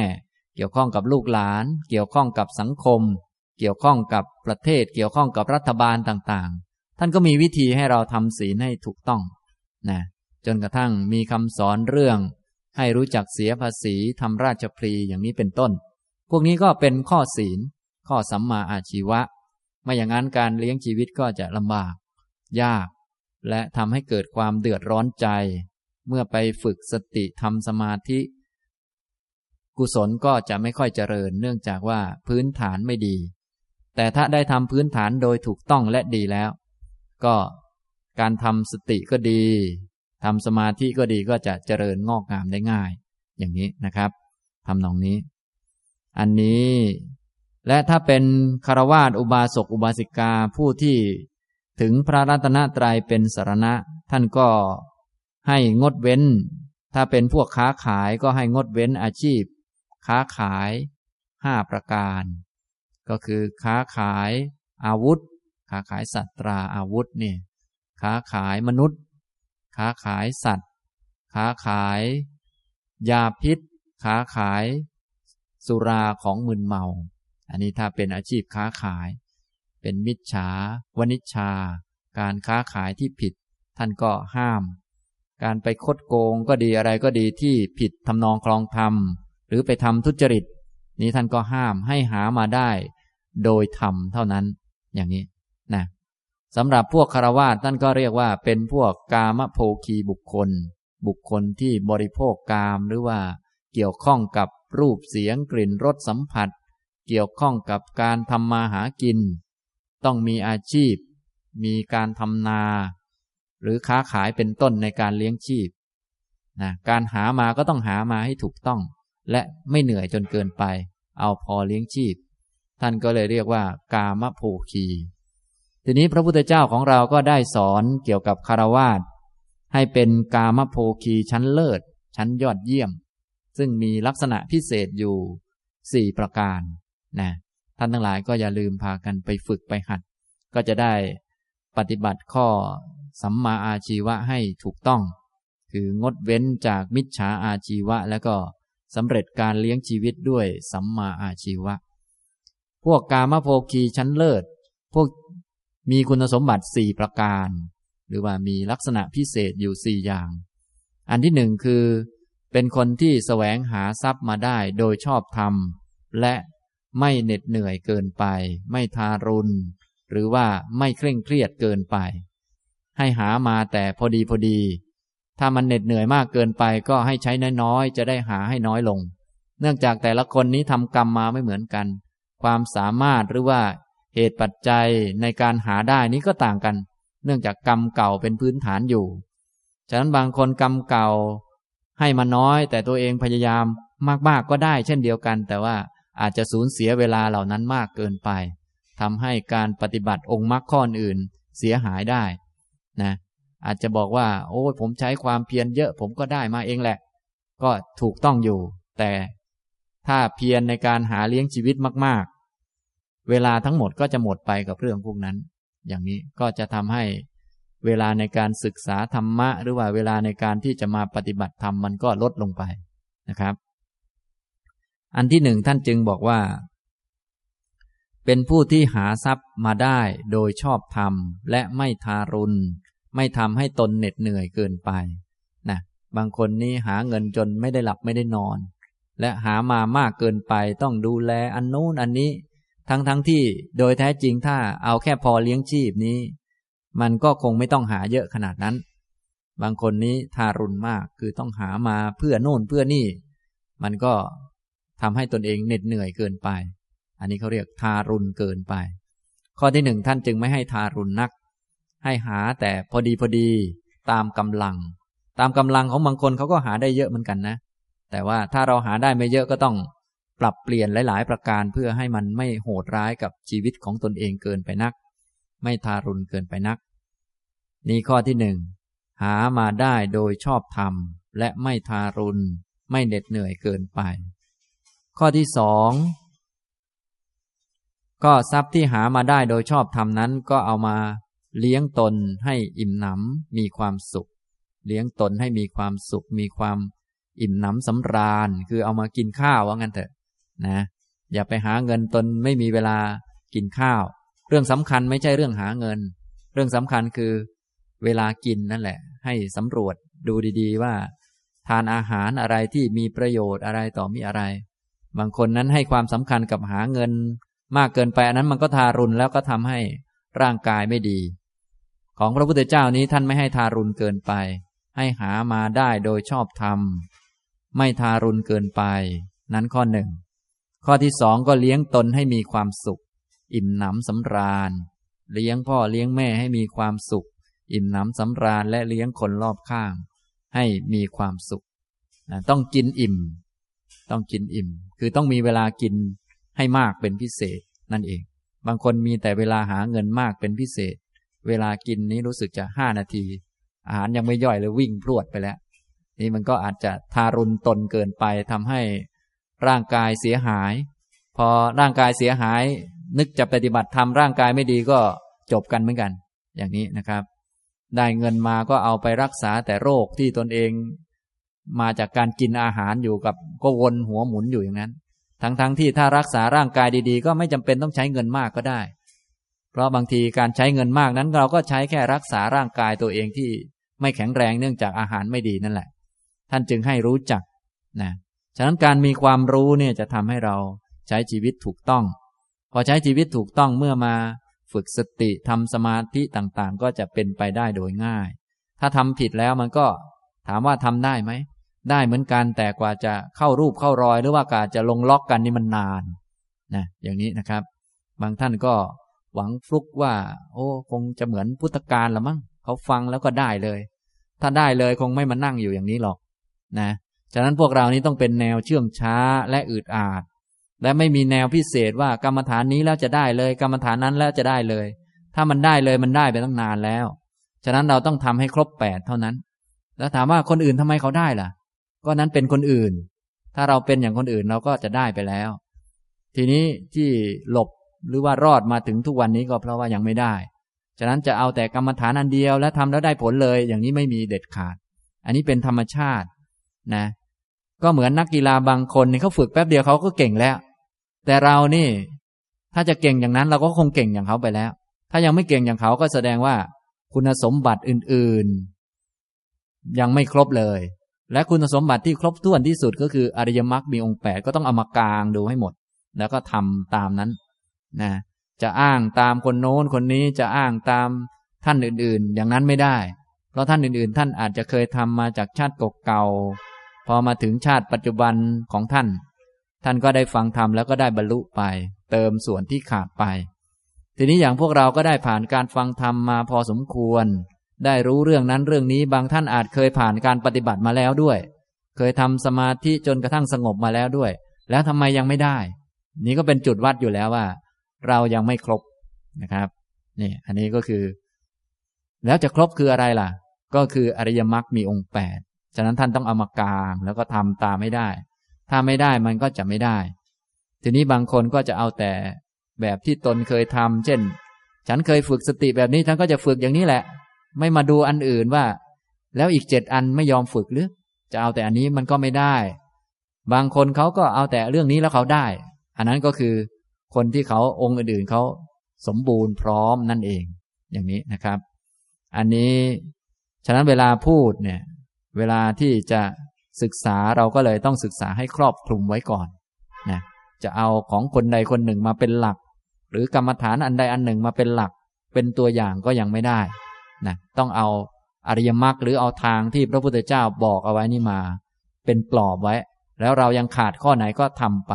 A: เกี่ยวข้องกับลูกหลาน เกี่ยวข้องกับสังคม เกี่ยวข้องกับประเทศ เกี่ยวข้องกับรัฐบาลต่างๆ ท่านก็มีวิธีให้เราทำศีลให้ถูกต้องนะจนกระทั่งมีคำสอนเรื่อง ให้รู้จักเสียภาษีทำราชพรีอย่างนี้เป็นต้น พวกนี้ก็เป็นข้อศีล ข้อสัมมาอาชีวะ ไม่อย่างนั้นการเลี้ยงชีวิตก็จะลำบาก ยาก และทำให้เกิดความเดือดร้อนใจ เมื่อไปฝึกสติทำสมาธิ กุศลก็จะไม่ค่อยเจริญ เนื่องจากว่าพื้นฐานไม่ดี แต่ถ้าได้ทำพื้นฐานโดยถูกต้องและดีแล้ว ก็การทำสติก็ดี ทำสมาธิก็ดีก็จะเจริญงอกงามได้ง่าย อย่างนี้นะครับทำนองนี้ อันนี้ และถ้าเป็นคารวาสอุบาสกอุบาสิกาผู้ที่ถึงพระรัตนตรัยเป็นสารณะ ท่านก็ให้งดเว้น ถ้าเป็นพวกค้าขายก็ให้งดเว้นอาชีพ ค้าขายห้าประการ ก็คือค้าขายอาวุธ ค้าขายสัตตราอาวุธเนี่ยค้าขายมนุษย์ ค้าขายสัตว์ ค้าขาย ยาพิษ ค้าขาย สุราของมึนเมา อันนี้ถ้าเป็นอาชีพค้าขาย เป็นมิจฉาวณิชา การค้าขายที่ผิด ท่านก็ห้าม การไปคดโกงก็ดีอะไรก็ดีที่ผิดทำนองคลองธรรม หรือไปทำทุจริต นี้ท่านก็ห้ามให้หามาได้ โดยธรรมเท่านั้น อย่างนี้ สำหรับพวกคารวาสท่านก็เรียกว่าเป็นพวกกามโภคีบุคคล บุคคลที่บริโภคกามหรือว่า เกี่ยวข้องกับรูปเสียงกลิ่นรสสัมผัส เกี่ยวข้องกับการทำมาหากิน ต้องมีอาชีพ มีการทำนา หรือค้าขายเป็นต้นในการเลี้ยงชีพนะการหามาก็ต้องหามาให้ถูกต้อง และไม่เหนื่อยจนเกินไป เอาพอเลี้ยงชีพ ท่านก็เลยเรียกว่ากามโภคี ทีนี้พระพุทธเจ้าของเราก็ได้สอนเกี่ยวกับคารวาสให้เป็นกามโภคีชั้นเลิศ ชั้นยอดเยี่ยม ซึ่งมีลักษณะพิเศษอยู่สี่ประการนะท่านทั้งหลายก็อย่าลืมพากันไปฝึกไปหัด ก็จะได้ปฏิบัติข้อสัมมาอาชีวะให้ถูกต้อง คืองดเว้นจากมิจฉาอาชีวะ แล้วก็สำเร็จการเลี้ยงชีวิตด้วยสัมมาอาชีวะ พวกกามโภคีชั้นเลิศ พวก มีคุณสมบัติสี่ประการ หรือว่ามีลักษณะพิเศษอยู่สี่อย่าง อันที่หนึ่งคือ เป็นคนที่แสวงหาทรัพย์มาได้โดยชอบธรรม และไม่เหน็ดเหนื่อยเกินไป ไม่ทารุณ หรือว่าไม่เคร่งเครียดเกินไป ให้หามาแต่พอดีพอดี ถ้ามันเหน็ดเหนื่อยมากเกินไปก็ให้ใช้น้อยๆ จะได้หาให้น้อยลง เนื่องจากแต่ละคนนี้ทำกรรมมาไม่เหมือนกัน ความสามารถหรือว่า เหตุปัจจัยในการหาได้นี้ก็ต่างกัน เนื่องจากกรรมเก่าเป็นพื้นฐานอยู่ ฉะนั้นบางคนกรรมเก่าให้มาน้อย แต่ตัวเองพยายามมากๆก็ได้ เช่นเดียวกัน แต่ว่าอาจจะสูญเสียเวลาเหล่านั้นมากเกินไปทำให้การปฏิบัติองค์มรรคข้ออื่นเสียหายได้นะอาจจะบอกว่า โอ้ผมใช้ความเพียรเยอะผมก็ได้มาเองแหละ ก็ถูกต้องอยู่ แต่ถ้าเพียรในการหาเลี้ยงชีวิตมาก เวลาทั้งหมดก็จะหมดไปกับเรื่องพวกนั้น อย่างนี้ก็จะทำให้เวลาในการศึกษาธรรมะ หรือว่าเวลาในการที่จะมาปฏิบัติธรรมมันก็ลดลงไปนะครับ อันที่หนึ่งท่านจึงบอกว่า เป็นผู้ที่หาทรัพย์มาได้โดยชอบธรรมและไม่ทารุณ ไม่ทำให้ตนเหน็ดเหนื่อยเกินไปนะบางคนนี่หาเงินจนไม่ได้หลับไม่ได้นอน และหามามากเกินไปต้องดูแลอันนู้นอันนี้ ทั้งทั้งที่โดยแท้จริงถ้าเอาแค่พอเลี้ยงชีพนี้ มันก็คงไม่ต้องหาเยอะขนาดนั้น บางคนนี้ทารุณมากคือต้องหามาเพื่อโน่นเพื่อนี่ มันก็ทำให้ตนเองเหน็ดเหนื่อยเกินไป อันนี้เขาเรียกทารุณเกินไป ข้อที่หนึ่งท่านจึงไม่ให้ทารุณนัก ให้หาแต่พอดีพอดีตามกำลัง ตามกำลังของบางคนเขาก็หาได้เยอะเหมือนกันนะ แต่ว่าถ้าเราหาได้ไม่เยอะก็ต้อง ปรับเปลี่ยนหลาย ๆ ประการเพื่อให้มันไม่โหดร้ายกับชีวิตของตนเองเกินไปนัก ไม่ทารุณเกินไปนัก นี่ข้อที่หนึ่งหามาได้โดยชอบธรรม และไม่ทารุณ ไม่เหน็ดเหนื่อยเกินไป ข้อที่สองก็ทรัพย์ที่หามาได้โดยชอบธรรมนั้นก็เอามาเลี้ยงตนให้อิ่มหนำมีความสุข เลี้ยงตนให้มีความสุข มีความอิ่มหนำสำราญ คือเอามากินข้าวว่างั้นเถอะ นะ อย่าไปหาเงินตนไม่มีเวลากินข้าว เรื่องสำคัญไม่ใช่เรื่องหาเงิน เรื่องสำคัญคือเวลากินนั่นแหละ ให้สำรวจดูดีๆว่า ทานอาหารอะไรที่มีประโยชน์อะไรต่อมีอะไร บางคนนั้นให้ความสำคัญกับหาเงิน มากเกินไปอันนั้นมันก็ทารุณแล้วก็ทำให้ร่างกายไม่ดี ของพระพุทธเจ้านี้ท่านไม่ให้ทารุณเกินไป ให้หามาได้โดยชอบธรรม ไม่ทารุณเกินไป นั้นข้อหนึ่ง ข้อที่สองก็เลี้ยงตนให้มีความสุข อิ่มหนำสำราญ เลี้ยงพ่อเลี้ยงแม่ให้มีความสุข อิ่มหนำสำราญและเลี้ยงคนรอบข้าง ให้มีความสุขนะต้องกินอิ่ม ต้องกินอิ่ม คือต้องมีเวลากินให้มากเป็นพิเศษนั่นเอง บางคนมีแต่เวลาหาเงินมากเป็นพิเศษ เวลากินนี้รู้สึกจะห้านาที อาหารยังไม่ย่อยเลยวิ่งพรวดไปแล้ว นี่มันก็อาจจะทารุณตนเกินไปทำให้ ร่างกายเสียหาย พอร่างกายเสียหาย นึกจะปฏิบัติทำร่างกายไม่ดีก็จบกันเหมือนกัน อย่างนี้นะครับ ได้เงินมาก็เอาไปรักษาแต่โรคที่ตนเอง มาจากการกินอาหารอยู่กับก็วนหัวหมุนอยู่อย่างนั้น ทั้งๆทที่ถ้ารักษาร่างกายดีๆ ก็ไม่จำเป็นต้องใช้เงินมากก็ได้ เพราะบางทีการใช้เงินมากนั้น เราก็ใช้แค่รักษาร่างกายตัวเองที่ไม่แข็งแรงเนื่องจากอาหารไม่ดีนั่นแหละ ท่านจึงให้รู้จักนะ ฉะนั้นการมีความรู้เนี่ยจะทำให้เราใช้ชีวิตถูกต้อง พอใช้ชีวิตถูกต้องเมื่อมาฝึกสติทำสมาธิต่างๆ ก็จะเป็นไปได้โดยง่าย ถ้าทำผิดแล้วมันก็ถามว่าทำได้ไหม ได้เหมือนกันแต่กว่าจะเข้ารูปเข้ารอยหรือว่ากาจะลงล็อกกันนี่มันนานนะอย่างนี้นะครับ บางท่านก็หวังฟลุกว่า โอ้คงจะเหมือนพุทธการละมั้งเขาฟังแล้วก็ได้เลย ถ้าได้เลยคงไม่มานั่งอยู่อย่างนี้หรอกนะ ฉะนั้นพวกเรานี้ต้องเป็นแนวเชื่องช้าและอืดอาด และไม่มีแนวพิเศษว่ากรรมฐานนี้แล้วจะได้เลย กรรมฐานนั้นแล้วจะได้เลย ถ้ามันได้เลยมันได้ไปตั้งนานแล้ว ฉะนั้นเราต้องทำให้ครบแปดเท่านั้น แล้วถามว่าคนอื่นทำไมเขาได้ล่ะ ก็นั้นเป็นคนอื่น ถ้าเราเป็นอย่างคนอื่นเราก็จะได้ไปแล้ว ทีนี้ที่หลบหรือว่ารอดมาถึงทุกวันนี้ก็เพราะว่ายังไม่ได้ ฉะนั้นจะเอาแต่กรรมฐานอันเดียวและทำแล้วได้ผลเลย อย่างนี้ไม่มีเด็ดขาด อันนี้เป็นธรรมชาติ นะ ก็เหมือนนักกีฬาบางคนนี่เขาฝึกแป๊บเดียวเขาก็เก่งแล้ว แต่เรานี่ ถ้าจะเก่งอย่างนั้นเราก็คงเก่งอย่างเขาไปแล้ว ถ้ายังไม่เก่งอย่างเขาก็แสดงว่า คุณสมบัติอื่น ๆ ยังไม่ครบเลย และคุณสมบัติที่ครบถ้วนที่สุดก็คืออริยมรรคมีองค์แปดก็ต้องเอามากลางดูให้หมด แล้วก็ทำตามนั้น นะจะอ้างตามคนโน้นคนนี้จะอ้างตามท่านอื่นๆ อย่างนั้นไม่ได้ เพราะท่านอื่นๆ ท่านอาจจะเคยทำมาจากชาติเก่า พอมาถึงชาติปัจจุบันของท่าน ท่านก็ได้ฟังธรรมแล้วก็ได้บรรลุไป เติมส่วนที่ขาดไป ทีนี้อย่างพวกเราก็ได้ผ่านการฟังธรรมมาพอสมควร ได้รู้เรื่องนั้นเรื่องนี้บางท่านอาจเคยผ่านการปฏิบัติมาแล้วด้วย เคยทำสมาธิจนกระทั่งสงบมาแล้วด้วย แล้วทำไมยังไม่ได้ นี่ก็เป็นจุดวัดอยู่แล้วว่า เรายังไม่ครบนะครับนี่อันนี้ก็คือ แล้วจะครบคืออะไรล่ะ ก็คืออริยมรรคมีองค์แปด ฉะนั้นท่านต้องเอามากลางแล้วก็ทำตามไม่ได้ ถ้าไม่ได้มันก็จะไม่ได้ ทีนี้บางคนก็จะเอาแต่แบบที่ตนเคยทำเช่น ฉันเคยฝึกสติแบบนี้ฉันก็จะฝึกอย่างนี้แหละ ไม่มาดูอันอื่นว่า แล้วอีกเจ็ดอันไม่ยอมฝึกหรือ จะเอาแต่อันนี้มันก็ไม่ได้ บางคนเขาก็เอาแต่เรื่องนี้แล้วเขาได้ อันนั้นก็คือคนที่เขาองค์อื่นๆเขาสมบูรณ์พร้อมนั่นเอง อย่างนี้นะครับ อันนี้ฉะนั้นเวลาพูดเนี่ย เวลาที่จะศึกษาเราก็เลยต้องศึกษาให้ครอบคลุมไว้ก่อนนะจะเอาของคนใดคนหนึ่งมาเป็นหลัก หรือกรรมฐานอันใดอันหนึ่งมาเป็นหลัก เป็นตัวอย่างก็ยังไม่ได้นะต้องเอาอริยมรรคหรือเอาทางที่พระพุทธเจ้าบอกเอาไว้นี่มา เป็นกรอบไว้ แล้วเรายังขาดข้อไหนก็ทำไป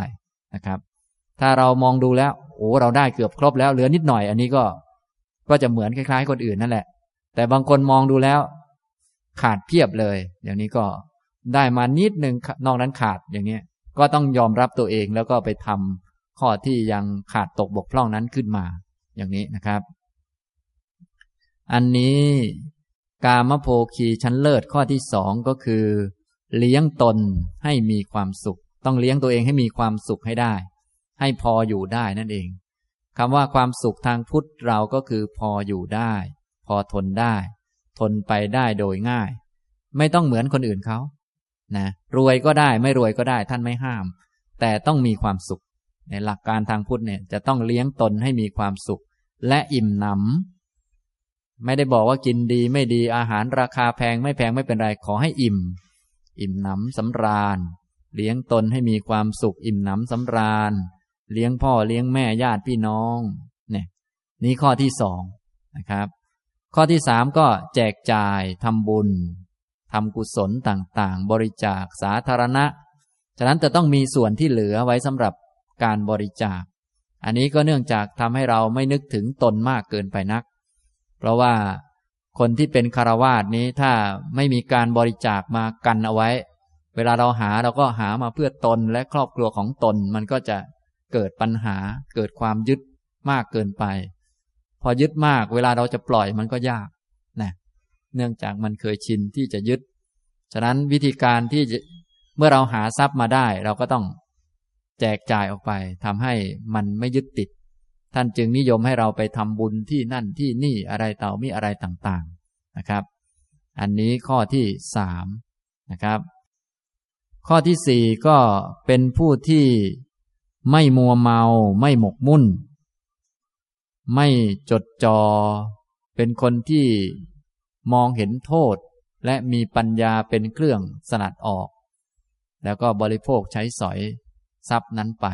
A: นะครับ ถ้าเรามองดูแล้วโอ้เราได้เกือบครบแล้วเหลือนิดหน่อย อันนี้ก็ ก็จะเหมือนคล้ายๆคนอื่นนั่นแหละ แต่บางคนมองดูแล้ว ขาดเพียบเลยอย่างนี้ก็ได้มานิดหนึ่งนอกนั้นขาดอย่างนี้ก็ต้องยอมรับตัวเองแล้วก็ไปทำข้อที่ยังขาดตกบกพร่องนั้นขึ้นมา อย่างนี้นะครับ อันนี้กามโภคีชั้นเลิศข้อที่สองก็คือ เลี้ยงตนให้มีความสุข ต้องเลี้ยงตัวเองให้มีความสุขให้ได้ ให้พออยู่ได้นั่นเองคำว่าความสุขทางพุทธเราก็คือพออยู่ได้ พอทนได้ ทนไปได้โดยง่าย ไม่ต้องเหมือนคนอื่นเขานะรวยก็ได้ไม่รวยก็ได้ท่านไม่ห้าม แต่ต้องมีความสุข ในหลักการทางพุทธเนี่ยจะต้องเลี้ยงตนให้มีความสุข และอิ่มหนำไม่ได้บอกว่ากินดีไม่ดีอาหารราคาแพงไม่แพงไม่เป็นไรขอให้อิ่ม อิ่มหนำสำราญ เลี้ยงตนให้มีความสุข อิ่มหนำสำราญ เลี้ยงพ่อเลี้ยงแม่ญาติพี่น้องเนี่ยนี่ข้อที่สองนะครับ ข้อที่สามก็แจกจ่ายทำบุญทำกุศลต่างๆ บริจาคสาธารณะ ฉะนั้นจะต้องมีส่วนที่เหลือไว้สำหรับการบริจาค อันนี้ก็เนื่องจากทำให้เราไม่นึกถึงตนมากเกินไปนัก เพราะว่าคนที่เป็นคารวาสนี้ถ้าไม่มีการบริจาคมากันเอาไว้ เวลาเราหาเราก็หามาเพื่อตนและครอบครัวของตนมันก็จะเกิดปัญหาเกิดความยึดมากเกินไป พอยึดมากเวลาเราจะปล่อยมันก็ยากนะเนื่องจากมันเคยชินที่จะยึด ฉะนั้นวิธีการที่เมื่อเราหาทรัพย์มาได้ เราก็ต้องแจกจ่ายออกไปทำให้มันไม่ยึดติด ท่านจึงนิยมให้เราไปทำบุญที่นั่นที่นี่อะไรเต่ามีอะไรต่างๆนะครับ อันนี้ข้อที่สามนะครับ ข้อที่สี่ก็เป็นผู้ที่ไม่มัวเมาไม่หมกมุ่น ไม่จดจอ่อเป็นคนที่มองเห็นโทษ และมีปัญญาเป็นเครื่องสนัดออก แล้วก็บริโภคใช้สอยทรัพย์นั้นไป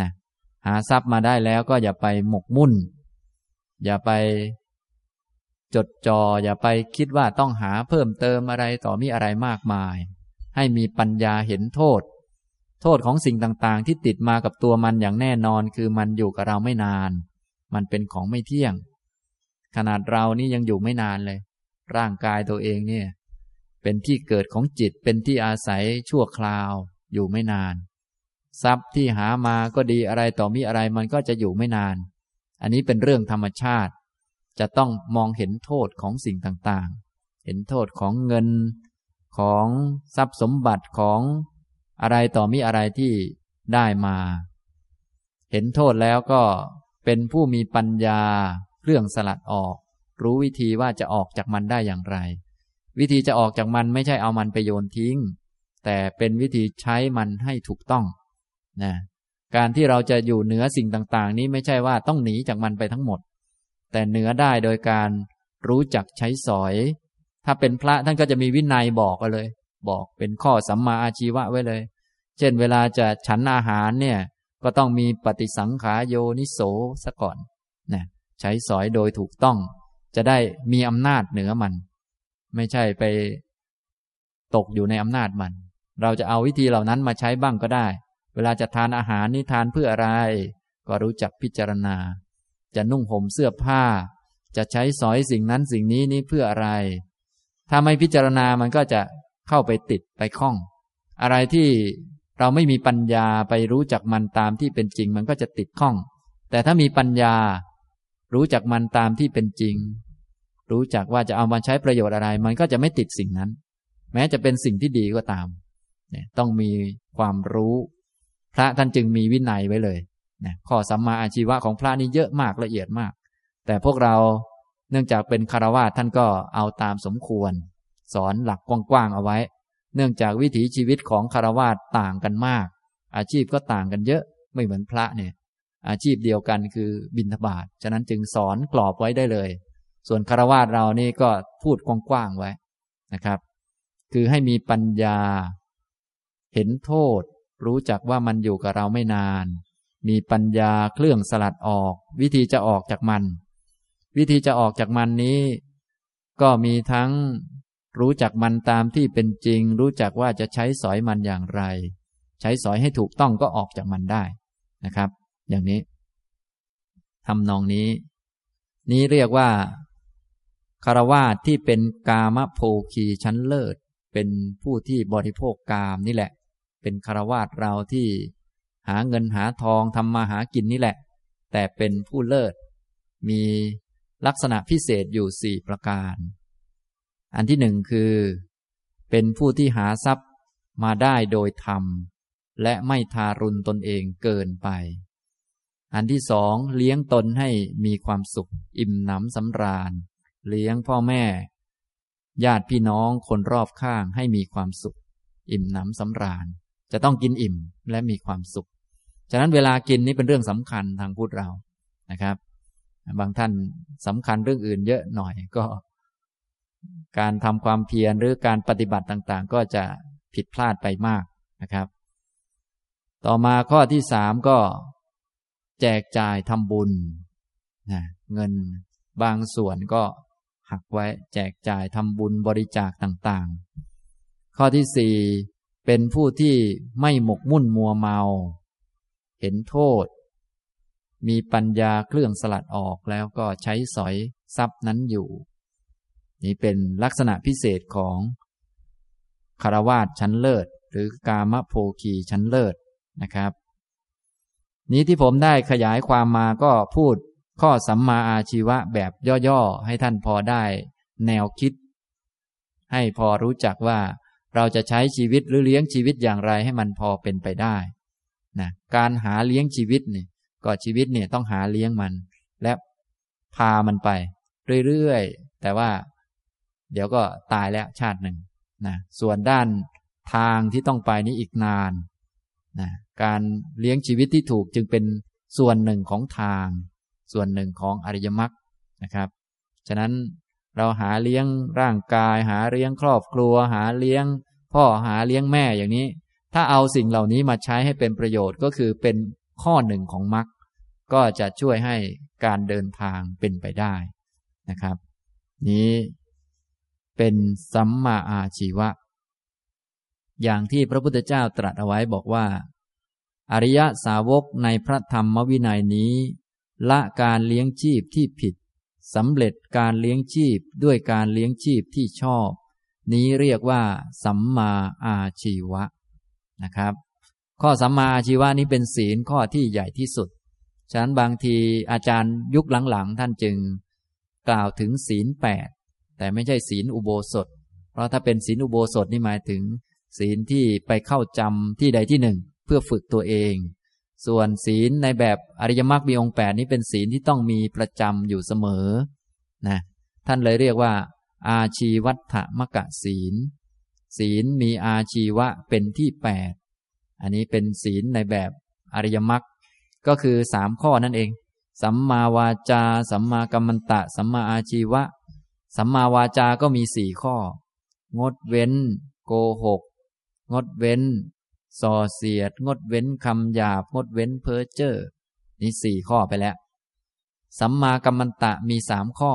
A: นะหาทรัพย์มาได้แล้วก็อย่าไปหมกมุ่น อย่าไปจดจอ่ออย่าไปคิดว่าต้องหาเพิ่มเติมอะไรต่อมีอะไรมากมาย ให้มีปัญญาเห็นโทษ โทษของสิ่งต่างๆ ที่ติดมากับตัวมันอย่างแน่นอนคือมันอยู่กับเราไม่นาน มันเป็นของไม่เที่ยง ขนาดเรานี่ยังอยู่ไม่นานเลย ร่างกายตัวเองเนี่ย เป็นที่เกิดของจิตเป็นที่อาศัยชั่วคราว อยู่ไม่นาน ทรัพย์ที่หามาก็ดีอะไรต่อมีอะไรมันก็จะอยู่ไม่นาน อันนี้เป็นเรื่องธรรมชาติ จะต้องมองเห็นโทษของสิ่งต่างๆ เห็นโทษของเงินของทรัพย์สมบัติของอะไรต่อมีอะไรที่ได้มา เห็นโทษแล้วก็ เป็นผู้มีปัญญา เครื่องสลัดออก รู้วิธีว่าจะออกจากมันได้อย่างไร วิธีจะออกจากมันไม่ใช่เอามันไปโยนทิ้ง แต่เป็นวิธีใช้มันให้ถูกต้องนะการที่เราจะอยู่เหนือสิ่งต่างๆ นี้ไม่ใช่ว่าต้องหนีจากมันไปทั้งหมด แต่เหนือได้โดยการรู้จักใช้สอย ถ้าเป็นพระท่านก็จะมีวินัยบอกกันเลย บอกเป็นข้อสัมมาอาชีวะไว้เลย เช่นเวลาจะฉันอาหารเนี่ย ก็ต้องมีปฏิสังขาโยนิโสซะก่อนนะใช้สอยโดยถูกต้อง จะได้มีอำนาจเหนือมัน ไม่ใช่ไปตกอยู่ในอำนาจมัน เราจะเอาวิธีเหล่านั้นมาใช้บ้างก็ได้ เวลาจะทานอาหารนี่ทานเพื่ออะไร ก็รู้จักพิจารณา จะนุ่งห่มเสื้อผ้า จะใช้สอยสิ่งนั้นสิ่งนี้นี่เพื่ออะไร ถ้าไม่พิจารณามันก็จะเข้าไปติดไปคล้อง อะไรที่ เราไม่มีปัญญาไปรู้จักมันตามที่เป็นจริง มันก็จะติดข้อง แต่ถ้ามีปัญญา รู้จักมันตามที่เป็นจริง รู้จักว่าจะเอามาใช้ประโยชน์อะไร มันก็จะไม่ติดสิ่งนั้น แม้จะเป็นสิ่งที่ดีก็ตามเนี่ยต้องมีความรู้ พระท่านจึงมีวินัยไว้เลย
B: นะข้อสัมมาอาชีวะของพระนี่เยอะมากละเอียดมาก แต่พวกเราเนื่องจากเป็นคารวะท่านก็เอาตามสมควร สอนหลักกว้างๆเอาไว้ เนื่องจากวิถีชีวิตของคารวะต่างกันมาก อาชีพก็ต่างกันเยอะไม่เหมือนพระเนี่ยอาชีพเดียวกันคือบิณฑบาตฉะนั้นจึงสอนกรอบไว้ได้เลย ส่วนคารวะเรานี่ก็พูดกว้างๆไว้นะครับ คือให้มีปัญญา เห็นโทษ รู้จักว่ามันอยู่กับเราไม่นาน มีปัญญาเครื่องสลัดออก วิธีจะออกจากมัน วิธีจะออกจากมันนี้ ก็มีทั้ง รู้จักมันตามที่เป็นจริง รู้จักว่าจะใช้สอยมันอย่างไร ใช้สอยให้ถูกต้องก็ออกจากมันได้นะครับ อย่างนี้ทำนองนี้ นี้เรียกว่าคารวาสที่เป็นกามโภคีชั้นเลิศ เป็นผู้ที่บริโภคกามนี่แหละ เป็นคารวาสเราที่หาเงินหาทองทำมาหากินนี่แหละ แต่เป็นผู้เลิศ มีลักษณะพิเศษอยู่สี่ประการ อันที่หนึ่งคือ เป็นผู้ที่หาทรัพย์มาได้โดยธรรม และไม่ทารุณตนเองเกินไป อันที่สองเลี้ยงตนให้มีความสุข อิ่มหนำสำราญ เลี้ยงพ่อแม่ ญาติพี่น้องคนรอบข้างให้มีความสุข อิ่มหนำสำราญ จะต้องกินอิ่มและมีความสุข ฉะนั้นเวลากินนี่เป็นเรื่องสำคัญทางพุทธเรานะครับ บางท่านสำคัญเรื่องอื่นเยอะหน่อยก็ การทำความเพียรหรือการปฏิบัติต่างๆ ก็จะผิดพลาดไปมากนะครับ ต่อมาข้อที่สามก็แจกจ่ายทำบุญนะเงินบางส่วนก็หักไว้แจกจ่ายทำบุญบริจาคต่างๆ ข้อที่สี่เป็นผู้ที่ไม่หมกมุ่นมัวเมา เห็นโทษ มีปัญญาเครื่องสลัดออกแล้วก็ใช้สอยทรัพย์นั้นอยู่ นี่เป็นลักษณะพิเศษของคารวาสชั้นเลิศ หรือกามโภคีชั้นเลิศนะครับ นี้ที่ผมได้ขยายความมาก็พูดข้อสัมมาอาชีวะแบบย่อๆ ให้ท่านพอได้แนวคิด ให้พอรู้จักว่าเราจะใช้ชีวิตหรือเลี้ยงชีวิตอย่างไรให้มันพอเป็นไปได้นะการหาเลี้ยงชีวิตเนี่ยก็ชีวิตเนี่ยต้องหาเลี้ยงมัน และพามันไป เรื่อยๆ แต่ว่า เดี๋ยวก็ตายแล้วชาติหนึ่งนะส่วนด้านทางที่ต้องไปนี้อีกนานนะการเลี้ยงชีวิตที่ถูกจึงเป็นส่วนหนึ่งของทาง ส่วนหนึ่งของอริยมรรคนะครับ ฉะนั้นเราหาเลี้ยงร่างกาย หาเลี้ยงครอบครัว หาเลี้ยง พ่อหาเลี้ยงแม่อย่างนี้ ถ้าเอาสิ่งเหล่านี้มาใช้ให้เป็นประโยชน์ก็คือเป็นข้อหนึ่งของมรรคก็จะช่วยให้การเดินทางเป็นไปได้นะครับ นี้ เป็นสัมมาอาชีวะ อย่างที่พระพุทธเจ้าตรัสเอาไว้บอกว่า อริยสาวกในพระธรรมวินัยนี้ ละการเลี้ยงชีพที่ผิดสำเร็จการเลี้ยงชีพด้วยการเลี้ยงชีพที่ชอบ นี้เรียกว่า สัมมาอาชีวะนะครับ ข้อสัมมาอาชีวะนี้เป็นศีลข้อที่ใหญ่ที่สุดฉะนั้นบางทีอาจารย์ยุคหลังๆ ท่านจึง กล่าวถึงศีลแปด แต่ไม่ใช่ศีลอุโบสถ เพราะถ้าเป็นศีลอุโบสถนี่หมายถึง ศีลที่ไปเข้าจำที่ใดที่หนึ่ง เพื่อฝึกตัวเอง ส่วนศีลในแบบอริยมรรคมีองค์แปดนี้เป็นศีลที่ต้องมีประจำอยู่เสมอนะท่านเลยเรียกว่า อาชีวัตมกะศีล ศีลมีอาชีวะเป็นที่แปดอันนี้เป็นศีลในแบบอริยมรรคก็คือสามข้อนั่นเอง สัมมาวาจา สัมมากัมมันตะ สัมมาอาชีวะ สัมมาวาจาก็มีสี่ข้อ งดเว้น โกหก งดเว้น ส่อเสียด งดเว้นคำหยาบ งดเว้นเพ้อเจ้อนี่สี่ข้อไปแล้ว สัมมากัมมันตะมีสามข้อ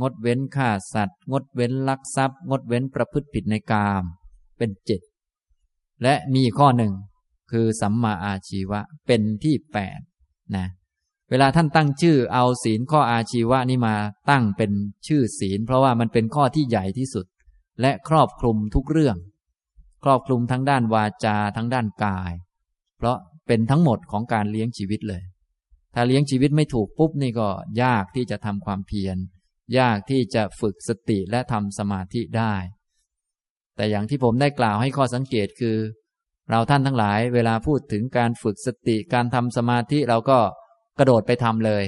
B: งดเว้นฆ่าสัตว์ งดเว้นลักทรัพย์ งดเว้นประพฤติผิดในกาม เป็นเจ็ดและมีข้อหนึ่ง คือสัมมาอาชีวะเป็นที่แปดนะ เวลาท่านตั้งชื่อเอาศีลข้ออาชีวะนี้มาตั้งเป็นชื่อศีล เพราะว่ามันเป็นข้อที่ใหญ่ที่สุด และครอบคลุมทุกเรื่อง ครอบคลุมทั้งด้านวาจาทั้งด้านกาย เพราะเป็นทั้งหมดของการเลี้ยงชีวิตเลย ถ้าเลี้ยงชีวิตไม่ถูกปุ๊บนี่ก็ยากที่จะทำความเพียร ยากที่จะฝึกสติและทำสมาธิได้ แต่อย่างที่ผมได้กล่าวให้ข้อสังเกตคือ เราท่านทั้งหลาย เวลาพูดถึงการฝึกสติการทำสมาธิเราก็ กระโดดไปทำเลย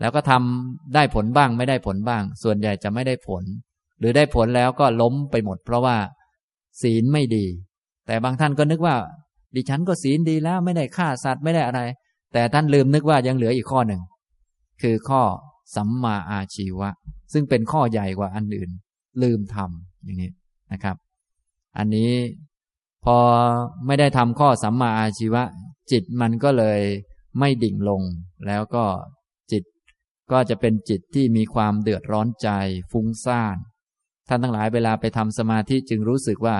B: แล้วก็ทำได้ผลบ้างไม่ได้ผลบ้าง ส่วนใหญ่จะไม่ได้ผล หรือได้ผลแล้วก็ล้มไปหมด เพราะว่า ศีลไม่ดี แต่บางท่านก็นึกว่า ดิฉันก็ศีลดีแล้วไม่ได้ฆ่าสัตว์ไม่ได้อะไร แต่ท่านลืมนึกว่ายังเหลืออีกข้อหนึ่ง คือข้อสัมมาอาชีวะ ซึ่งเป็นข้อใหญ่กว่าอันอื่น ลืมทำอย่างนี้นะครับ อันนี้พอไม่ได้ทำข้อสัมมาอาชีวะ จิตมันก็เลย ไม่ดิ่งลง แล้วก็จิตก็จะเป็นจิตที่มีความเดือดร้อนใจ ฟุ้งซ่าน ท่านทั้งหลายเวลาไปทำสมาธิจึงรู้สึกว่า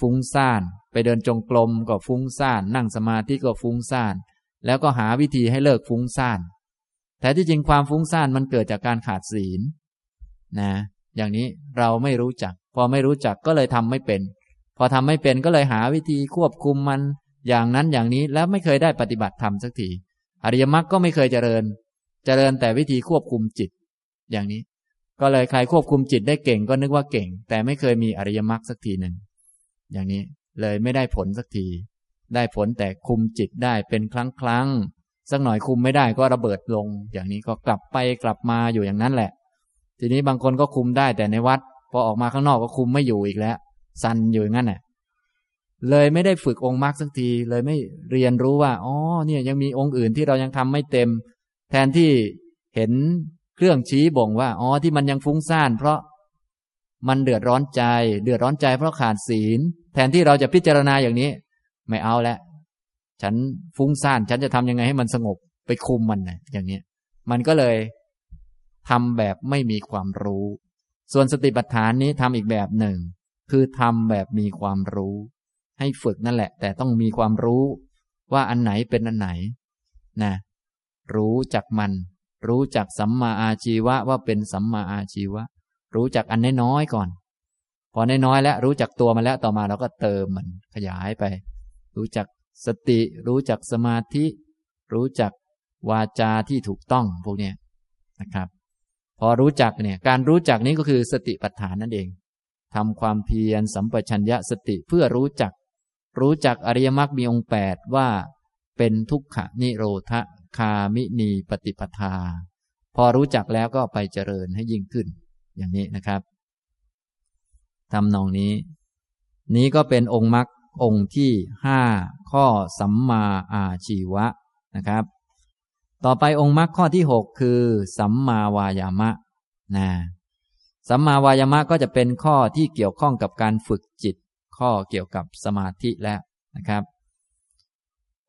B: ฟุ้งซ่าน ไปเดินจงกรมก็ฟุ้งซ่าน นั่งสมาธิก็ฟุ้งซ่าน แล้วก็หาวิธีให้เลิกฟุ้งซ่านแต่ที่จริงความฟุ้งซ่านมันเกิดจากการขาดศีลนะอย่างนี้เราไม่รู้จัก พอไม่รู้จักก็เลยทำไม่เป็น พอทำไม่เป็นก็เลยหาวิธีควบคุมมัน อย่างนั้นอย่างนี้แล้วไม่เคยได้ปฏิบัติธรรมสักที อริยมรรคก็ไม่เคยเจริญ เจริญแต่วิธีควบคุมจิต อย่างนี้ ก็เลยใครควบคุมจิตได้เก่งก็นึกว่าเก่ง แต่ไม่เคยมีอริยมรรคสักทีหนึ่งอย่างนี้เลยไม่ได้ผลสักที ได้ผลแต่คุมจิตได้เป็นครั้งครั้งสักหน่อยคุมไม่ได้ก็ระเบิดลง อย่างนี้ก็กลับไปกลับมาอยู่อย่างนั้นแหละ ทีนี้บางคนก็คุมได้แต่ในวัด พอออกมาข้างนอกก็คุมไม่อยู่อีกแล้ว สั่นอยู่อย่างนั้นแหละ เลยไม่ได้ฝึกองค์มรรคสักที เลยไม่เรียนรู้ว่าอ๋อเนี่ยยังมีองค์อื่นที่เรายังทำไม่เต็ม แทนที่เห็นเครื่องชี้บ่งว่าอ๋อที่มันยังฟุ้งซ่าน เพราะมันเดือดร้อนใจ เดือดร้อนใจเพราะขาดศีล แทนที่เราจะพิจารณาอย่างนี้ ไม่เอาแล้วฉันฟุ้งซ่าน ฉันจะทำยังไงให้มันสงบไปคุมมันนะอย่างนี้มันก็เลยทำแบบไม่มีความรู้ ส่วนสติปัฏฐานนี้ทำอีกแบบหนึ่ง คือทำแบบมีความรู้ ให้ฝึกนั่นแหละ แต่ต้องมีความรู้ว่าอันไหนเป็นอันไหนนะรู้จักมัน รู้จักสัมมาอาชีวะว่าเป็นสัมมาอาชีวะ รู้จักอันน้อยๆก่อน พอน้อยๆแล้วรู้จักตัวมาแล้วต่อมาเราก็เติมมันขยายไป รู้จักสติ รู้จักสมาธิ รู้จักวาจาที่ถูกต้องพวกนี้นะครับ พอรู้จักเนี่ยการรู้จักนี้ก็คือสติปัฏฐานนั่นเองทำความเพียรสัมปชัญญะสติเพื่อรู้จัก รู้จักอริยมรรคมีองค์แปดว่า เป็นทุกขนิโรธคามินีปฏิปทา พอรู้จักแล้วก็ไปเจริญให้ยิ่งขึ้น อย่างนี้นะครับทำนองนี้ นี้ก็เป็นองค์มรรคองค์ที่ห้าข้อสัมมาอาชีวะนะครับ ต่อไปองค์มรรคข้อที่หกคือ สัมมาวายามะนะสัมมาวายามะก็จะเป็นข้อที่เกี่ยวข้องกับการฝึกจิต ข้อเกี่ยวกับสมาธิแล้วนะครับ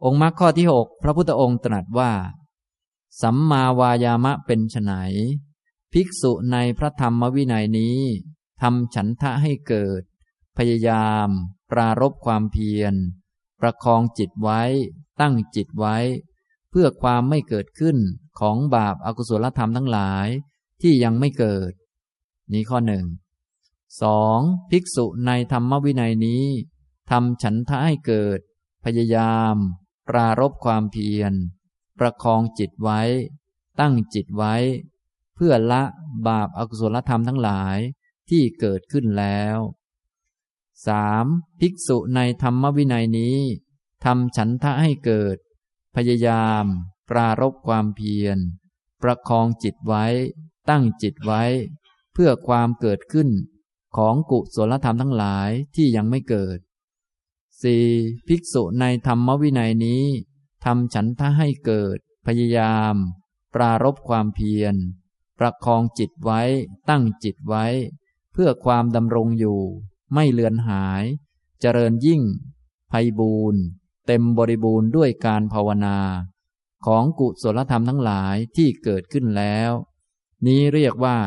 B: องค์มรรคข้อที่หกพระพุทธองค์ตรัสว่า สัมมาวายามะเป็นไนภิกษุในพระธรรมวินัยนี้ทำฉันทะให้เกิด พยายาม ปรารบความเพียร ประคองจิตไว้ ตั้งจิตไว้ เพื่อความไม่เกิดขึ้นของบาปอากุศลธรรมทั้งหลายที่ยังไม่เกิด นี้ข้อหนึ่ง สองภิกษุในธรรมวินัยนี้ทำฉันทะให้เกิด พยายาม ปรารบความเพียร ประคองจิตไว้ ตั้งจิตไว้ เพื่อละบาปอากุศลธรรมทั้งหลายที่เกิดขึ้นแล้วสามภิกษุในธรรมวินัยนี้ทำฉันทะให้เกิด พยายาม ปรารบความเพียร ประคองจิตไว้ ตั้งจิตไว้ เพื่อความเกิดขึ้น ของกุศลธรรมทั้งหลายที่ยังไม่เกิดสี่ภิกษุในธรรมวินัยนี้ทำฉันทะให้เกิด พยายาม ปรารบความเพียร ประคองจิตไว้ ตั้งจิตไว้ เพื่อความดำรงอยู่ ไม่เลือนหาย เจริญยิ่งไพบูรณ์เต็มบริบูรณ์ด้วยการภาวนา ของกุศลธรรมทั้งหลายที่เกิดขึ้นแล้ว นี้เรียกว่า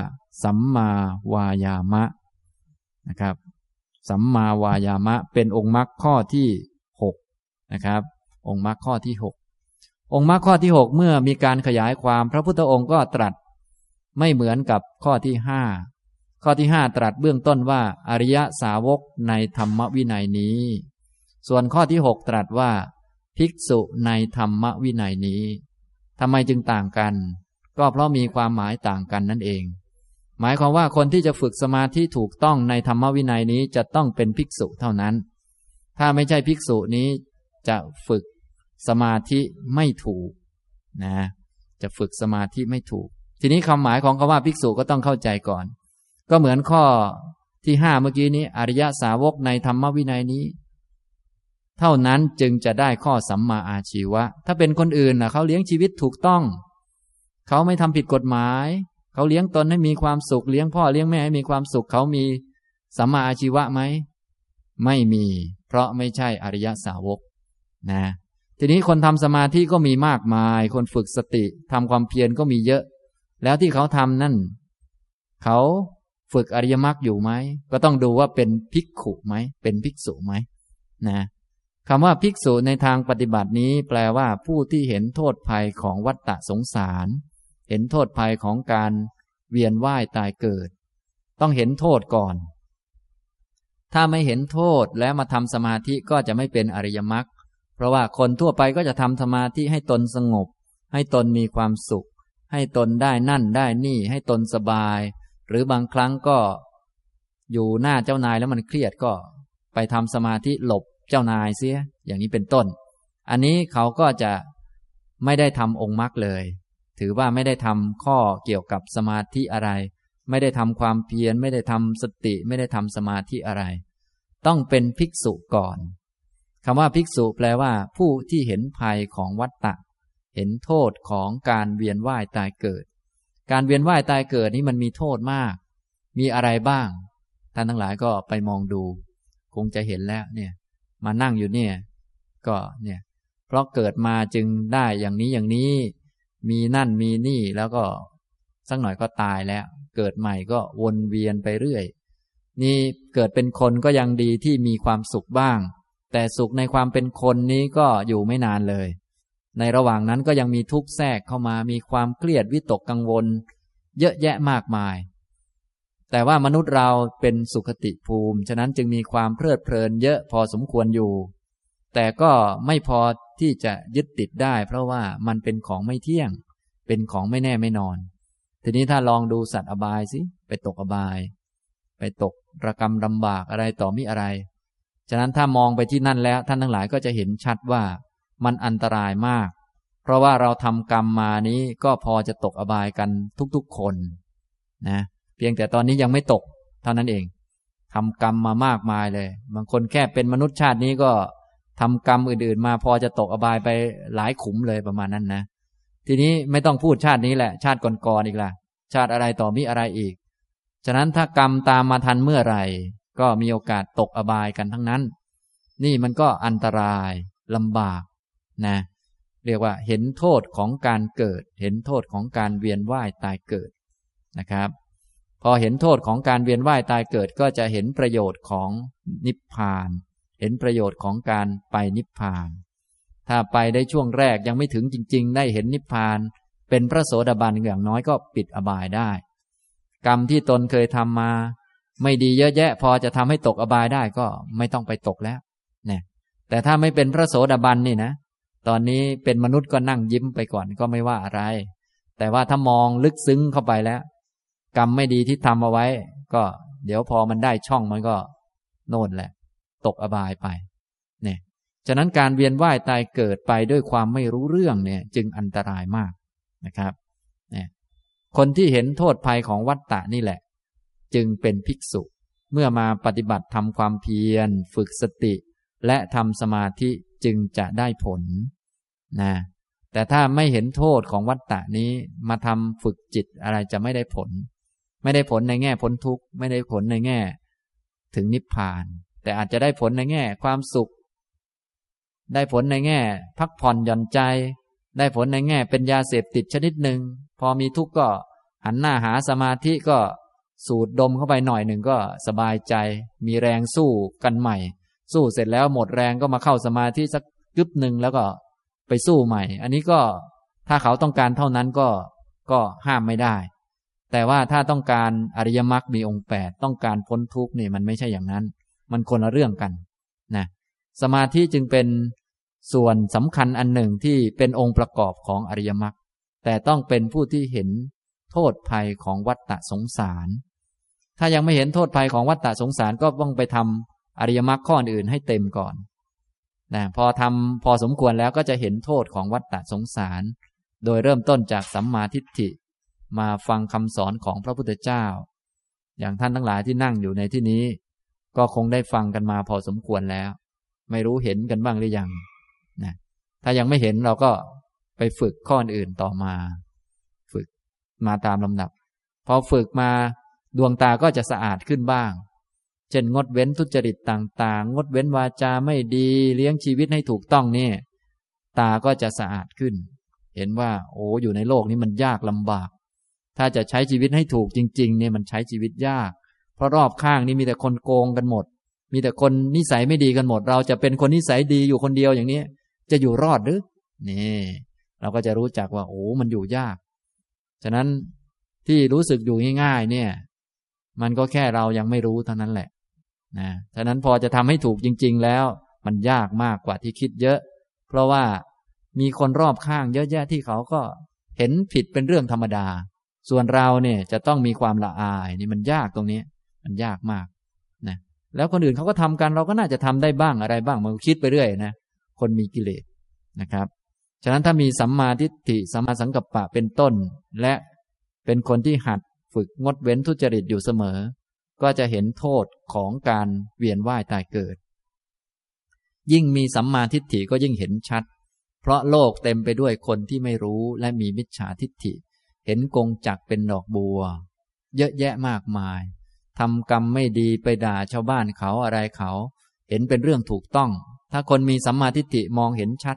B: สัมมาวายามะ นะครับ สัมมาวายามะเป็นองค์มรรคข้อที่หกนะครับองค์มรรคข้อที่หกองค์มรรคข้อที่หกเมื่อมีการขยายความพระพุทธองค์ก็ตรัสไม่เหมือนกับข้อที่ห้าข้อที่ห้าตรัสเบื้องต้นว่า อริยสาวกในธรรมวินัยนี้ ส่วนข้อที่หกตรัสว่า ภิกษุในธรรมวินัยนี้ทำไมจึงต่างกัน ก็เพราะมีความหมายต่างกันนั่นเอง หมายความว่าคนที่จะฝึกสมาธิถูกต้องในธรรมวินัยนี้จะต้องเป็นภิกษุเท่านั้น ถ้าไม่ใช่ภิกษุนี้จะฝึกสมาธิไม่ถูกนะ จะฝึกสมาธิไม่ถูก ทีนี้คำหมายของคำว่าภิกษุก็ต้องเข้าใจก่อน ก็เหมือนข้อที่ห้าเมื่อกี้นี้ อริยสาวกในธรรมวินัยนี้ เท่านั้นจึงจะได้ข้อสัมมาอาชีวะ ถ้าเป็นคนอื่นนะเขาเลี้ยงชีวิตถูกต้อง เขาไม่ทำผิดกฎหมาย เขาเลี้ยงตนให้มีความสุขเลี้ยงพ่อเลี้ยงแม่ให้มีความสุขเขามีสัมมาอาชีวะไหมไม่มี เพราะไม่ใช่อริยสาวกนะ ทีนี้คนทำสมาธิก็มีมากมาย คนฝึกสติทำความเพียรก็มีเยอะ แล้วที่เขาทำนั่น เขาฝึกอริยมรรคอยู่ไหม ก็ต้องดูว่าเป็นภิกขุไหม เป็นภิกษุไหมนะคำว่าภิกษุในทางปฏิบัตินี้ แปลว่าผู้ที่เห็นโทษภัยของวัฏฏะสงสาร เห็นโทษภัยของการเวียนว่ายตายเกิด ต้องเห็นโทษก่อน ถ้าไม่เห็นโทษแล้วมาทำสมาธิก็จะไม่เป็นอริยมรรคเพราะว่าคนทั่วไปก็จะทำสมาธิให้ตนสงบ ให้ตนมีความสุข ให้ตนได้นั่นได้นี่ ให้ตนสบาย หรือบางครั้งก็ อยู่หน้าเจ้านายแล้วมันเครียดก็ไปทำสมาธิหลบเจ้านายเสีย อย่างนี้เป็นต้น อันนี้เขาก็จะไม่ได้ทำองค์มรรคเลย ถือว่าไม่ได้ทำข้อเกี่ยวกับสมาธิอะไร ไม่ได้ทำความเพียรไม่ได้ทำสติ ไม่ได้ทำสมาธิอะไร ต้องเป็นภิกษุก่อนคำว่าภิกษุแปลว่า ผู้ที่เห็นภัยของวัฏฏะเห็นโทษของการเวียนว่ายตายเกิด การเวียนว่ายตายเกิดนี้มันมีโทษมาก มีอะไรบ้าง ท่านทั้งหลายก็ไปมองดู คงจะเห็นแล้วเนี่ย มานั่งอยู่เนี่ย ก็เนี่ย เพราะเกิดมาจึงได้อย่างนี้อย่างนี้ มีนั่นมีนี่แล้วก็สักหน่อยก็ตายแล้ว เกิดใหม่ก็วนเวียนไปเรื่อย นี่เกิดเป็นคนก็ยังดีที่มีความสุขบ้าง แต่สุขในความเป็นคนนี้ก็อยู่ไม่นานเลย ในระหว่างนั้นก็ยังมีทุกข์แทรกเข้ามามีความเครียดวิตกกังวล เยอะแยะมากมาย แต่ว่ามนุษย์เราเป็นสุขติภูมิ ฉะนั้นจึงมีความเพลิดเพลินเยอะพอสมควรอยู่ แต่ก็ไม่พอ ที่จะยึดติดได้ เพราะว่ามันเป็นของไม่เที่ยง เป็นของไม่แน่ไม่นอน ทีนี้ถ้าลองดูสัตว์อบายสิไปตกอบาย ไปตกระกรรมลำบากอะไรต่อมิอะไร ฉะนั้นถ้ามองไปที่นั่นแล้ว ท่านทั้งหลายก็จะเห็นชัดว่ามันอันตรายมาก เพราะว่าเราทำกรรมมานี้ก็พอจะตกอบายกันทุกๆคนนะเพียงแต่ตอนนี้ยังไม่ตกเท่านั้นเองทำกรรมมามากมายเลย บางคนแค่เป็นมนุษย์ชาตินี้ก็ ทำกรรมอื่นๆ มาพอจะตกอบายไปหลายขุมเลยประมาณนั้นนะ ทีนี้ไม่ต้องพูดชาตินี้แหละ ชาติก่อนๆอีกล่ะ ชาติอะไรต่อมีอะไรอีก ฉะนั้นถ้ากรรมตามมาทันเมื่อไหร่ ก็มีโอกาสตกอบายกันทั้งนั้น นี่มันก็อันตรายลำบากนะ เรียกว่าเห็นโทษของการเกิด เห็นโทษของการเวียนว่ายตายเกิดนะครับ พอเห็นโทษของการเวียนว่ายตายเกิดก็จะเห็นประโยชน์ของนิพพาน เห็นประโยชน์ของการไปนิพพาน ถ้าไปได้ช่วงแรกยังไม่ถึงจริง ๆ ได้เห็นนิพพาน เป็นพระโสดาบันอย่างน้อยก็ปิดอบายได้ กรรมที่ตนเคยทำมา ไม่ดีเยอะแยะ พอจะทำให้ตกอบายได้ก็ไม่ต้องไปตกแล้วเนี่ยแต่ถ้าไม่เป็นพระโสดาบันนี่นะ ตอนนี้เป็นมนุษย์ก็นั่งยิ้มไปก่อนก็ไม่ว่าอะไร แต่ว่าถ้ามองลึกซึ้งเข้าไปแล้ว กรรมไม่ดีที่ทำเอาไว้ ก็เดี๋ยวพอมันได้ช่องมันก็โน่นแหละ ตกอบายไปเนี่ยฉะนั้นการเวียนว่ายตายเกิดไปด้วยความไม่รู้เรื่องเนี่ยจึงอันตรายมากนะครับเนี่ยคนที่เห็นโทษภัยของวัฏฏะนี่แหละ จึงเป็นภิกษุ เมื่อมาปฏิบัติทำความเพียร ฝึกสติ และทำสมาธิจึงจะได้ผลนะแต่ถ้าไม่เห็นโทษของวัฏฏะนี้มาทำฝึกจิตอะไรจะไม่ได้ผล ไม่ได้ผลในแง่พ้นทุกข์ ไม่ได้ผลในแง่ ถึงนิพพาน แต่อาจจะได้ผลในแง่ ความสุข ได้ผลในแง่ พักผ่อนหย่อนใจ ได้ผลในแง่ เป็นยาเสพติดชนิดหนึ่งพอมีทุกข์ก็หันหน้าหาสมาธิก็สูดดมเข้าไปหน่อยหนึ่งก็สบายใจ มีแรงสู้กันใหม่ สู้เสร็จแล้วหมดแรงก็มาเข้าสมาธิสักกึบหนึ่งแล้วก็ไปสู้ใหม่ อันนี้ก็ถ้าเขาต้องการเท่านั้นก็ก็ห้ามไม่ได้ แต่ว่าถ้าต้องการอริยมรรคมีองค์แปดต้องการพ้นทุกข์นี่มันไม่ใช่อย่างนั้น มันคนละเรื่องกันนะสมาธิจึงเป็นส่วนสำคัญอันหนึ่งที่เป็นองค์ประกอบของอริยมรรคแต่ต้องเป็นผู้ที่เห็นโทษภัยของวัฏฏะสงสาร ถ้ายังไม่เห็นโทษภัยของวัฏฏะสงสารก็ต้องไปทำอริยมรรคข้ออื่นให้เต็มก่อนนะพอทำพอสมควรแล้วก็จะเห็นโทษของวัฏฏะสงสาร โดยเริ่มต้นจากสัมมาทิฏฐิ มาฟังคำสอนของพระพุทธเจ้า อย่างท่านทั้งหลายที่นั่งอยู่ในที่นี้ ก็คงได้ฟังกันมาพอสมควรแล้ว ไม่รู้เห็นกันบ้างหรือยังนะถ้ายังไม่เห็นเราก็ไปฝึกข้ออื่นต่อมา ฝึกมาตามลำดับ พอฝึกมาดวงตาก็จะสะอาดขึ้นบ้าง เช่นงดเว้นทุจริตต่างๆ งดเว้นวาจาไม่ดีเลี้ยงชีวิตให้ถูกต้องนี่ ตาก็จะสะอาดขึ้น เห็นว่า โอ้อยู่ในโลกนี้มันยากลำบาก ถ้าจะใช้ชีวิตให้ถูกจริง ๆ เนี่ยมันใช้ชีวิตยาก เพราะรอบข้างนี่มีแต่คนโกงกันหมด มีแต่คนนิสัยไม่ดีกันหมด เราจะเป็นคนนิสัยดีอยู่คนเดียวอย่างนี้ จะอยู่รอดหรือนี่เราก็จะรู้จักว่าโอ้มันอยู่ยาก ฉะนั้นที่รู้สึกอยู่ง่ายๆ เนี่ย มันก็แค่เรายังไม่รู้เท่านั้นแหละนะฉะนั้นพอจะทำให้ถูกจริง ๆ แล้ว มันยากมากกว่าที่คิดเยอะ เพราะว่ามีคนรอบข้างเยอะแยะที่เขาก็เห็นผิดเป็นเรื่องธรรมดา ส่วนเราเนี่ยจะต้องมีความละอายนี่มันยากตรงนี้ มันยากมากนะแล้วคนอื่นเขาก็ทำกันเราก็น่าจะทำได้บ้างอะไรบ้างมันคิดไปเรื่อยนะคนมีกิเลสนะครับ ฉะนั้นถ้ามีสัมมาทิฏฐิสัมมาสังกัปปะเป็นต้น และเป็นคนที่หัดฝึกงดเว้นทุจริตอยู่เสมอ ก็จะเห็นโทษของการเวียนว่ายตายเกิด ยิ่งมีสัมมาทิฏฐิก็ยิ่งเห็นชัด เพราะโลกเต็มไปด้วยคนที่ไม่รู้และมีมิจฉาทิฏฐิ เห็นกงจักเป็นดอกบัว เยอะแยะมากมาย ทำกรรมไม่ดีไปด่าชาวบ้านเขาอะไรเขา เห็นเป็นเรื่องถูกต้อง ถ้าคนมีสัมมาทิฏฐิมองเห็นชัด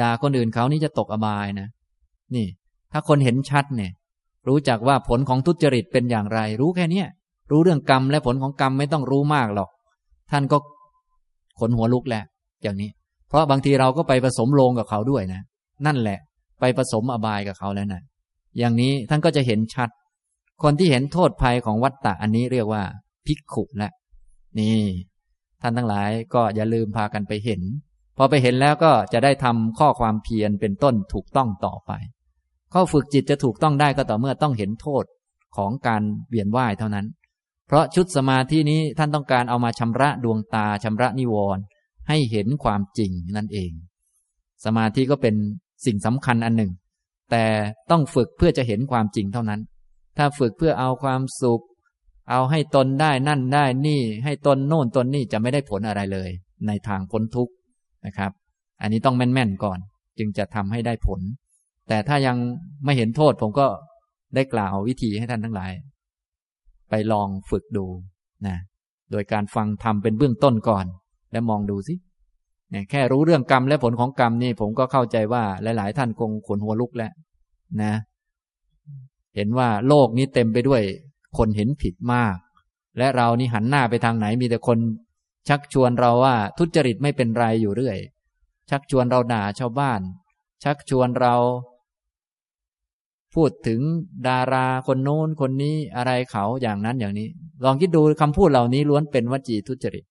B: ด่าคนอื่นเขานี่จะตกอบายนะ นี่ ถ้าคนเห็นชัดเนี่ย รู้จักว่าผลของทุจริตเป็นอย่างไร รู้แค่เนี้ยรู้เรื่องกรรมและผลของกรรมไม่ต้องรู้มากหรอก ท่านก็ขนหัวลุกแหละ อย่างนี้ เพราะบางทีเราก็ไปผสมโลงกับเขาด้วยนะ นั่นแหละ ไปผสมอบายกับเขาแล้วนะอย่างนี้ท่านก็จะเห็นชัด คนที่เห็นโทษภัยของวัตตะอันนี้เรียกว่าภิกขุและ นี่ ท่านทั้งหลายก็อย่าลืมพากันไปเห็น พอไปเห็นแล้วก็จะได้ทำข้อความเพียรเป็นต้นถูกต้องต่อไป ข้อฝึกจิตจะถูกต้องได้ก็ต่อเมื่อต้องเห็นโทษของการเวียนว่ายเท่านั้น เพราะชุดสมาธินี้ท่านต้องการเอามาชำระดวงตาชำระนิวรณ์ให้เห็นความจริงนั่นเอง สมาธิก็เป็นสิ่งสำคัญอันหนึ่ง แต่ต้องฝึกเพื่อจะเห็นความจริงเท่านั้น ถ้าฝึกเพื่อเอาความสุข เอาให้ตนได้นั่นได้นี่ ให้ตนโน่นตนนี่จะไม่ได้ผลอะไรเลย ในทางพ้นทุกข์นะครับ อันนี้ต้องแม่นๆก่อน จึงจะทำให้ได้ผล แต่ถ้ายังไม่เห็นโทษผมก็ได้กล่าววิธีให้ท่านทั้งหลาย ไปลองฝึกดูนะโดยการฟังทำเป็นเบื้องต้นก่อน แล้วมองดูสิเนี่ยแค่รู้เรื่องกรรมและผลของกรรมนี่ผมก็เข้าใจว่าหลาย ๆ ท่านคงขนหัวลุกแล้วนะ เห็นว่าโลกนี้เต็มไปด้วย คนเห็นผิดมาก และเรานี่หันหน้าไปทางไหนมีแต่คนชักชวนเราว่าทุจริตไม่เป็นไรอยู่เรื่อย ชักชวนเราด่าชาวบ้าน ชักชวนเรา พูดถึงดาราคนโน้นคนนี้อะไรเขาอย่างนั้นอย่างนี้ ลองคิดดูคำพูดเหล่านี้ล้วนเป็นวจีทุจริต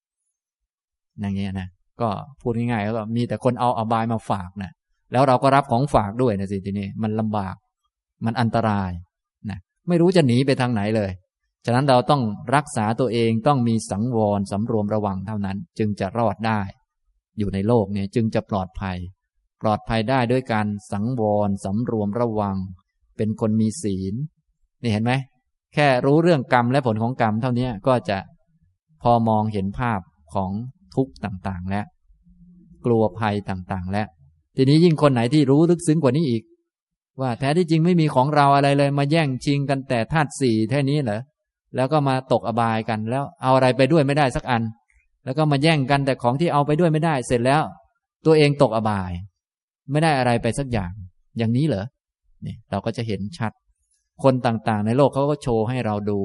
B: อย่างเงี้ยนะก็พูดง่ายๆก็มีแต่คนเอาอบายมาฝากนะแล้วเราก็รับของฝากด้วยนะสิทีนี้มันลำบาก มันอันตราย ไม่รู้จะหนีไปทางไหนเลย ฉะนั้นเราต้องรักษาตัวเองต้องมีสังวรสำรวมระวังเท่านั้น จึงจะรอดได้ อยู่ในโลกเนี่ยจึงจะปลอดภัย ปลอดภัยได้ด้วยการสังวรสำรวมระวัง เป็นคนมีศีล นี่เห็นไหม แค่รู้เรื่องกรรมและผลของกรรมเท่านี้ก็จะพอมองเห็นภาพของทุกข์ต่างๆ และ กลัวภัยต่างๆ และ ทีนี้ยิ่งคนไหนที่รู้ลึกซึ้งกว่านี้อีก ว่าแท้ที่จริงไม่มีของเราอะไรเลย มาแย่งชิงกันแต่ธาตุสี่แค่นี้เหรอแล้วก็มาตกอบายกันแล้วเอาอะไรไปด้วยไม่ได้สักอัน แล้วก็มาแย่งกันแต่ของที่เอาไปด้วยไม่ได้ เสร็จแล้ว ตัวเองตกอบาย ไม่ได้อะไรไปสักอย่าง อย่างนี้เหรอนี่เราก็จะเห็นชัด คนต่างๆ ในโลกเขาก็โชว์ให้เราดู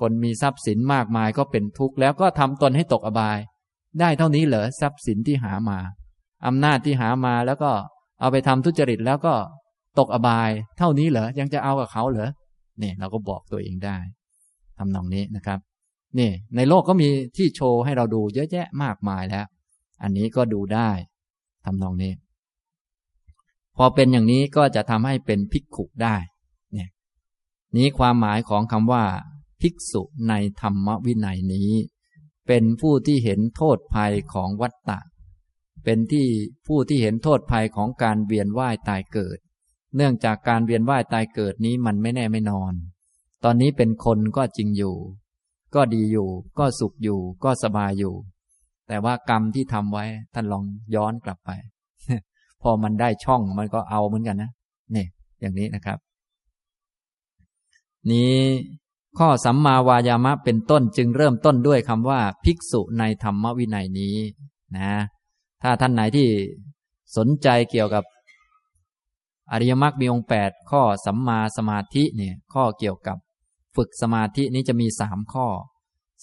B: คนมีทรัพย์สินมากมายก็เป็นทุกข์แล้วก็ทำตนให้ตกอบาย ได้เท่านี้เหรอทรัพย์สินที่หามาอำนาจที่หามาแล้วก็เอาไปทำทุจริตแล้วก็ ตกอบาย เท่านี้เหรอ ยังจะเอากับเขาเหรอเนี่ยเราก็บอกตัวเองได้ทำนองนี้นะครับ นี่ ในโลกก็มีที่โชว์ให้เราดูเยอะแยะมากมายแล้ว อันนี้ก็ดูได้ทำนองนี้ พอเป็นอย่างนี้ก็จะทำให้เป็นภิกขุได้ เนี่ย นี้ความหมายของคำว่า ภิกษุในธรรมวินัยนี้ เป็นผู้ที่เห็นโทษภัยของวัตตะ เป็นที่ผู้ที่เห็นโทษภัยของการเวียนว่ายตายเกิด เนื่องจากการเวียนว่ายตายเกิดนี้มันไม่แน่ไม่นอน ตอนนี้เป็นคนก็จริงอยู่ ก็ดีอยู่ ก็สุขอยู่ ก็สบายอยู่ แต่ว่ากรรมที่ทำไว้ท่านลองย้อนกลับไป พอมันได้ช่องมันก็เอาเหมือนกันนะนี่อย่างนี้นะครับ นี้ข้อสัมมาวายามะเป็นต้นจึงเริ่มต้นด้วยคำว่า ภิกษุในธรรมวินัยนี้นะ ถ้าท่านไหนที่สนใจเกี่ยวกับ อริยมรรคมีองค์แปดข้อสัมมาสมาธิเนี่ยข้อเกี่ยวกับ ฝึกสมาธินี้จะมีสามข้อ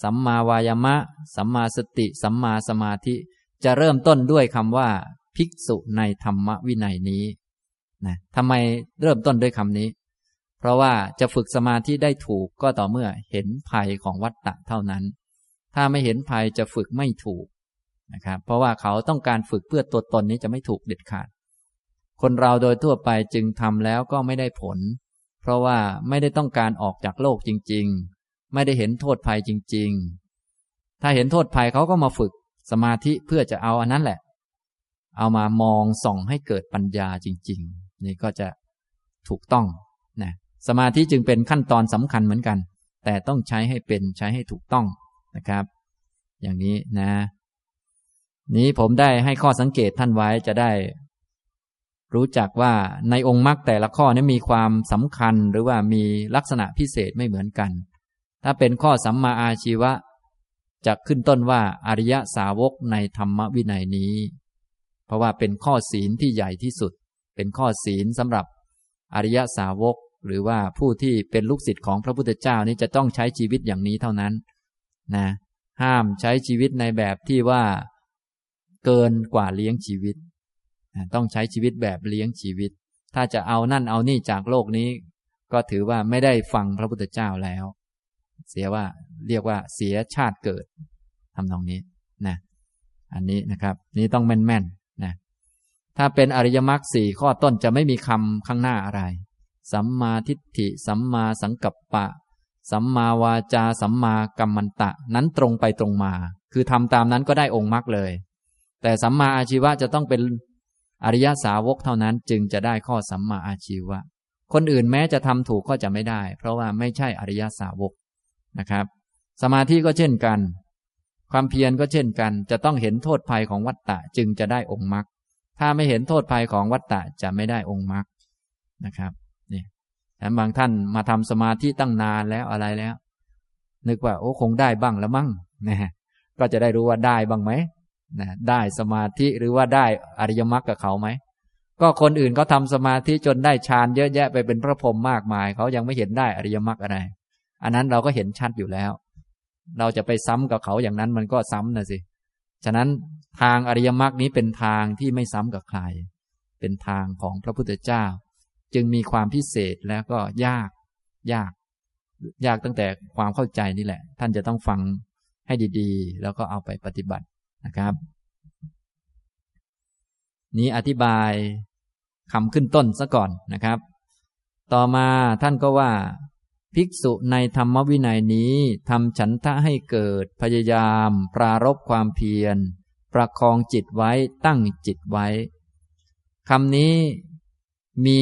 B: สัมมาวายามะ สัมมาสติ สัมมาสมาธิ จะเริ่มต้นด้วยคำว่า ภิกษุในธรรมวินัยนี้นะทำไมเริ่มต้นด้วยคำนี้ เพราะว่าจะฝึกสมาธิได้ถูกก็ต่อเมื่อเห็นภัยของวัฏฏะเท่านั้น ถ้าไม่เห็นภัยจะฝึกไม่ถูกนะครับเพราะว่าเขาต้องการฝึกเพื่อตัวตนนี้จะไม่ถูกเด็ดขาด คนเราโดยทั่วไปจึงทำแล้วก็ไม่ได้ผล เพราะว่าไม่ได้ต้องการออกจากโลกจริง ๆ ไม่ได้เห็นโทษภัยจริง ๆ ถ้าเห็นโทษภัยเขาก็มาฝึกสมาธิเพื่อจะเอาอันนั้นแหละ เอามามองส่องให้เกิดปัญญาจริง ๆ นี่ก็จะถูกต้องนะสมาธิจึงเป็นขั้นตอนสำคัญเหมือนกัน แต่ต้องใช้ให้เป็นใช้ให้ถูกต้องนะครับ อย่างนี้นะ นี้ผมได้ให้ข้อสังเกตท่านไว้จะได้ รู้จักว่าในองค์มรรคแต่ละข้อนี้มีความสำคัญหรือว่ามีลักษณะพิเศษไม่เหมือนกัน ถ้าเป็นข้อสัมมาอาชีวะจะขึ้นต้นว่าอริยสาวกในธรรมวินัยนี้ เพราะว่าเป็นข้อศีลที่ใหญ่ที่สุด เป็นข้อศีลสำหรับอริยสาวก หรือว่าผู้ที่เป็นลูกศิษย์ของพระพุทธเจ้านี่จะต้องใช้ชีวิตอย่างนี้เท่านั้นนะห้ามใช้ชีวิตในแบบที่ว่า เกินกว่าเลี้ยงชีวิต ต้องใช้ชีวิตแบบเลี้ยงชีวิต ถ้าจะเอานั่นเอานี่จากโลกนี้ ก็ถือว่าไม่ได้ฟังพระพุทธเจ้าแล้ว เสียว่าเรียกว่าเสียชาติเกิดทำตรงนี้นะอันนี้นะครับ นี้ต้องแม่นๆนะถ้าเป็นอริยมรรคสี่ข้อต้นจะไม่มีคำข้างหน้าอะไร สัมมาทิฏฐิ สัมมาสังกัปปะ สัมมาวาจา สัมมากัมมันตะ นั้นตรงไปตรงมา คือทำตามนั้นก็ได้องค์มรรคเลย แต่สัมมาอาชีวะจะต้องเป็น อริยสาวกเท่านั้นจึงจะได้ข้อสัมมาอาชีวะ คนอื่นแม้จะทำถูกก็จะไม่ได้ เพราะว่าไม่ใช่อริยสาวกนะครับ สมาธิก็เช่นกัน ความเพียรก็เช่นกัน จะต้องเห็นโทษภัยของวัตตะจึงจะได้องค์มรรคถ้าไม่เห็นโทษภัยของวัตตะจะไม่ได้องค์มรรคนะครับแต่บางท่านมาทำสมาธิตั้งนานแล้วอะไรแล้ว นึกว่าโอ้คงได้บ้างแล้วมั้งนะก็จะได้รู้ว่าได้บ้างไหม นะได้สมาธิหรือว่าได้อริยมรรคกับเขาไหมก็คนอื่นเขาทาสมาธิจนได้ฌานเยอะแยะไปเป็นพระพรหมมากมาย เขายังไม่เห็นได้อริยมรรคอะไร อันนั้นเราก็เห็นชัดอยู่แล้ว เราจะไปซ้ำกับเขาอย่างนั้นมันก็ซ้ำนะสิ ฉะนั้นทางอริยมรรคนี้เป็นทางที่ไม่ซ้ำกับใคร เป็นทางของพระพุทธเจ้า จึงมีความพิเศษแล้วก็ยากยาก ยากตั้งแต่ความเข้าใจนี่แหละ ท่านจะต้องฟังให้ดี ๆ แล้วก็เอาไปปฏิบัติ นะครับ นี้อธิบายคำขึ้นต้นซะก่อนนะครับ ต่อมาท่านก็ว่า ภิกษุในธรรมวินัยนี้ทำฉันทะให้เกิดพยายาม ปรารบความเพียร ประคองจิตไว้ตั้งจิตไว้คำนี้มี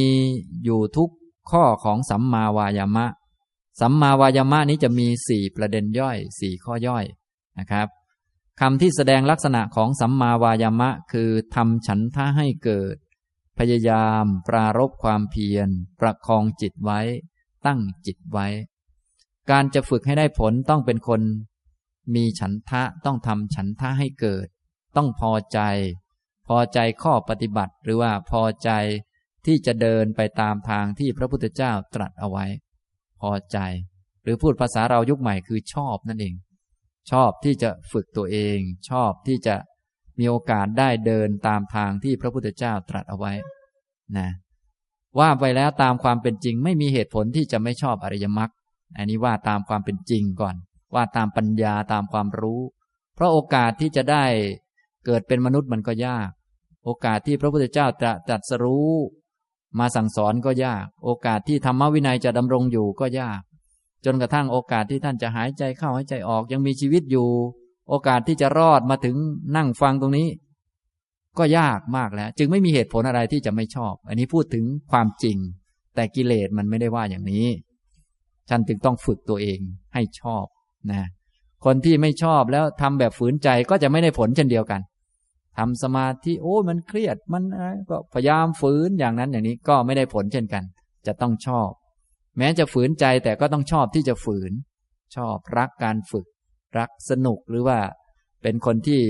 B: อยู่ทุกข้อของสัมมาวายามะ สัมมาวายามะนี้จะมีสี่ประเด็นย่อยสี่ข้อย่อยนะครับ คำที่แสดงลักษณะของสัมมาวายามะ คือทำฉันท่าให้เกิด พยายาม ปรารบความเพียร ประคองจิตไว้ ตั้งจิตไว้ การจะฝึกให้ได้ผลต้องเป็นคน มีฉันทะต้องทำฉันทะให้เกิด ต้องพอใจ พอใจข้อปฏิบัติหรือว่าพอใจที่จะเดินไปตามทางที่พระพุทธเจ้าตรัสเอาไว้ พอใจ หรือพูดภาษาเรายุคใหม่คือชอบนั่นเอง ชอบที่จะฝึกตัวเอง ชอบที่จะมีโอกาสได้เดินตามทางที่พระพุทธเจ้าตรัสเอาไว้นะว่าไปแล้วตามความเป็นจริง ไม่มีเหตุผลที่จะไม่ชอบอริยมรรคอันนี้ว่าตามความเป็นจริงก่อน ว่าตามปัญญาตามความรู้ เพราะโอกาสที่จะได้เกิดเป็นมนุษย์มันก็ยาก โอกาสที่พระพุทธเจ้าจะตรัสรู้ มาสั่งสอนก็ยาก โอกาสที่ธรรมวินัยจะดำรงอยู่ก็ยาก จนกระทั่งโอกาสที่ท่านจะหายใจเข้าหายใจออกยังมีชีวิตอยู่ โอกาสที่จะรอดมาถึงนั่งฟังตรงนี้ ก็ยากมากแล้ว จึงไม่มีเหตุผลอะไรที่จะไม่ชอบ อันนี้พูดถึงความจริง แต่กิเลสมันไม่ได้ว่าอย่างนี้ ฉันจึงต้องฝึกตัวเองให้ชอบนะคนที่ไม่ชอบแล้วทำแบบฝืนใจก็จะไม่ได้ผลเช่นเดียวกันทำสมาธิโอ้มันเครียดมันก็พยายามฝืนอย่างนั้นอย่างนี้ก็ไม่ได้ผลเช่นกัน จะต้องชอบ แม้จะฝืนใจแต่ก็ต้องชอบที่จะฝืน ชอบรักการฝึก รักสนุกหรือว่า เป็นคนที่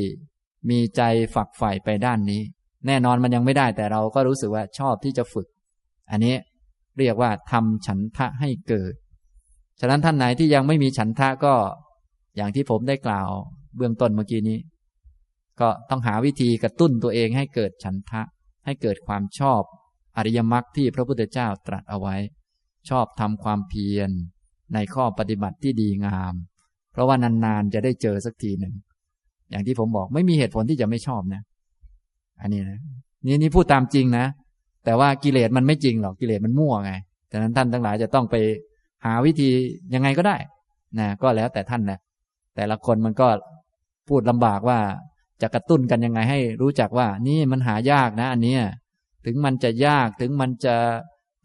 B: มีใจฝักใฝ่ไปด้านนี้ แน่นอนมันยังไม่ได้แต่เราก็รู้สึกว่าชอบที่จะฝึก อันนี้เรียกว่าทำฉันทะให้เกิด ฉะนั้นท่านไหนที่ยังไม่มีฉันทะก็ อย่างที่ผมได้กล่าว เบื้องต้นเมื่อกี้นี้ ก็ต้องหาวิธีกระตุ้นตัวเองให้เกิดฉันทะ ให้เกิดความชอบอริยมรรคที่พระพุทธเจ้าตรัสเอาไว้ ชอบทำความเพียร ในข้อปฏิบัติที่ดีงาม เพราะว่านานๆจะได้เจอสักทีหนึ่ง อย่างที่ผมบอกไม่มีเหตุผลที่จะไม่ชอบนะ อันนี้นะนี่นี่พูดตามจริงนะ แต่ว่ากิเลสมันไม่จริงหรอกกิเลสมันมั่วไงฉะนั้นท่านทั้งหลายจะต้องไปหาวิธียังไงก็ได้นะก็แล้วแต่ท่านนะแต่ละคนมันก็พูดลำบากว่าจะกระตุ้นกันยังไงให้รู้จักว่า นี่มันหายากนะ อันเนี้ยถึงมันจะยากถึงมันจะ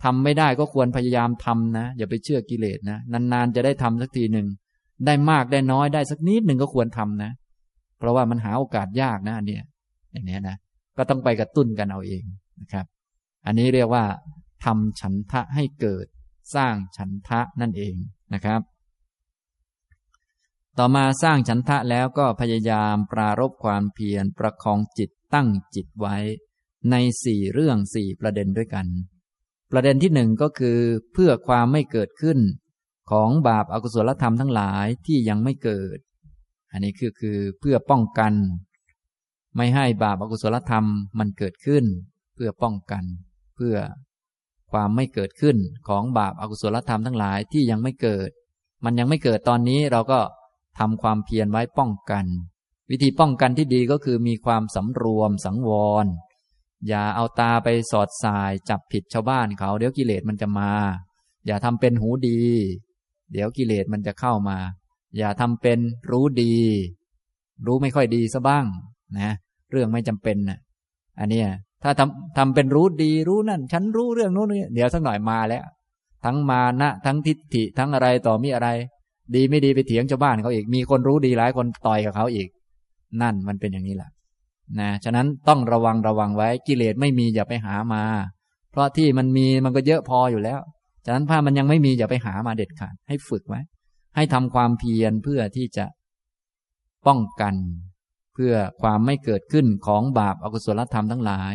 B: ทำไม่ได้ก็ควรพยายามทำนะ อย่าไปเชื่อกิเลสนะ นานๆจะได้ทำสักทีหนึ่ง ได้มากได้น้อยได้สักนิดหนึ่งก็ควรทำนะ เพราะว่ามันหาโอกาสยากนะอันเนี้ยอย่างนี้นะ ก็ต้องไปกระตุ้นกันเอาเองนะครับ อันนี้เรียกว่าทำฉันทะให้เกิด สร้างฉันทะนั่นเองนะครับ ต่อมาสร้างฉันทะแล้วก็พยายามปรารบความเพียรประคองจิตตั้งจิตไว้ ในสี่เรื่องสี่ประเด็นด้วยกัน ประเด็นที่หนึ่งก็คือเพื่อความไม่เกิดขึ้น ของบาปอากุศลธรรมทั้งหลายที่ยังไม่เกิด อันนี้คือคือเพื่อป้องกัน ไม่ให้บาปอากุศลธรรมมันเกิดขึ้น เพื่อป้องกัน เพื่อความไม่เกิดขึ้นของบาปอากุศลธรรมทั้งหลายที่ยังไม่เกิด มันยังไม่เกิดตอนนี้เราก็ทำความเพียรไว้ป้องกัน วิธีป้องกันที่ดีก็คือมีความสำรวมสังวร อย่าเอาตาไปสอดสายจับผิดชาวบ้านเขา เดี๋ยวกิเลสมันจะมา อย่าทำเป็นหูดี เดี๋ยวกิเลสมันจะเข้ามา อย่าทำเป็นรู้ดี รู้ไม่ค่อยดีซะบ้างนะ เรื่องไม่จำเป็นนะอันนี้ถ้าทำทำเป็นรู้ดีรู้นั่น ฉันรู้เรื่องโน้นนี่เดี๋ยวสักหน่อยมาแล้ว ทั้งมานะ ทั้งทิฏฐิทั้งอะไรต่อมีอะไร ดีไม่ดีไปเถียงชาวบ้านเขาอีก มีคนรู้ดีหลายคนต่อยกับเขาอีก นั่นมันเป็นอย่างนี้แหละ นะฉะนั้นต้องระวังระวังไว้กิเลสไม่มีอย่าไปหามา เพราะที่มันมีมันก็เยอะพออยู่แล้ว ฉะนั้นถ้ามันยังไม่มีอย่าไปหามาเด็ดขาดให้ฝึกไว้ ให้ทำความเพียรเพื่อที่จะป้องกัน เพื่อความไม่เกิดขึ้นของบาปอากุศลธรรมทั้งหลาย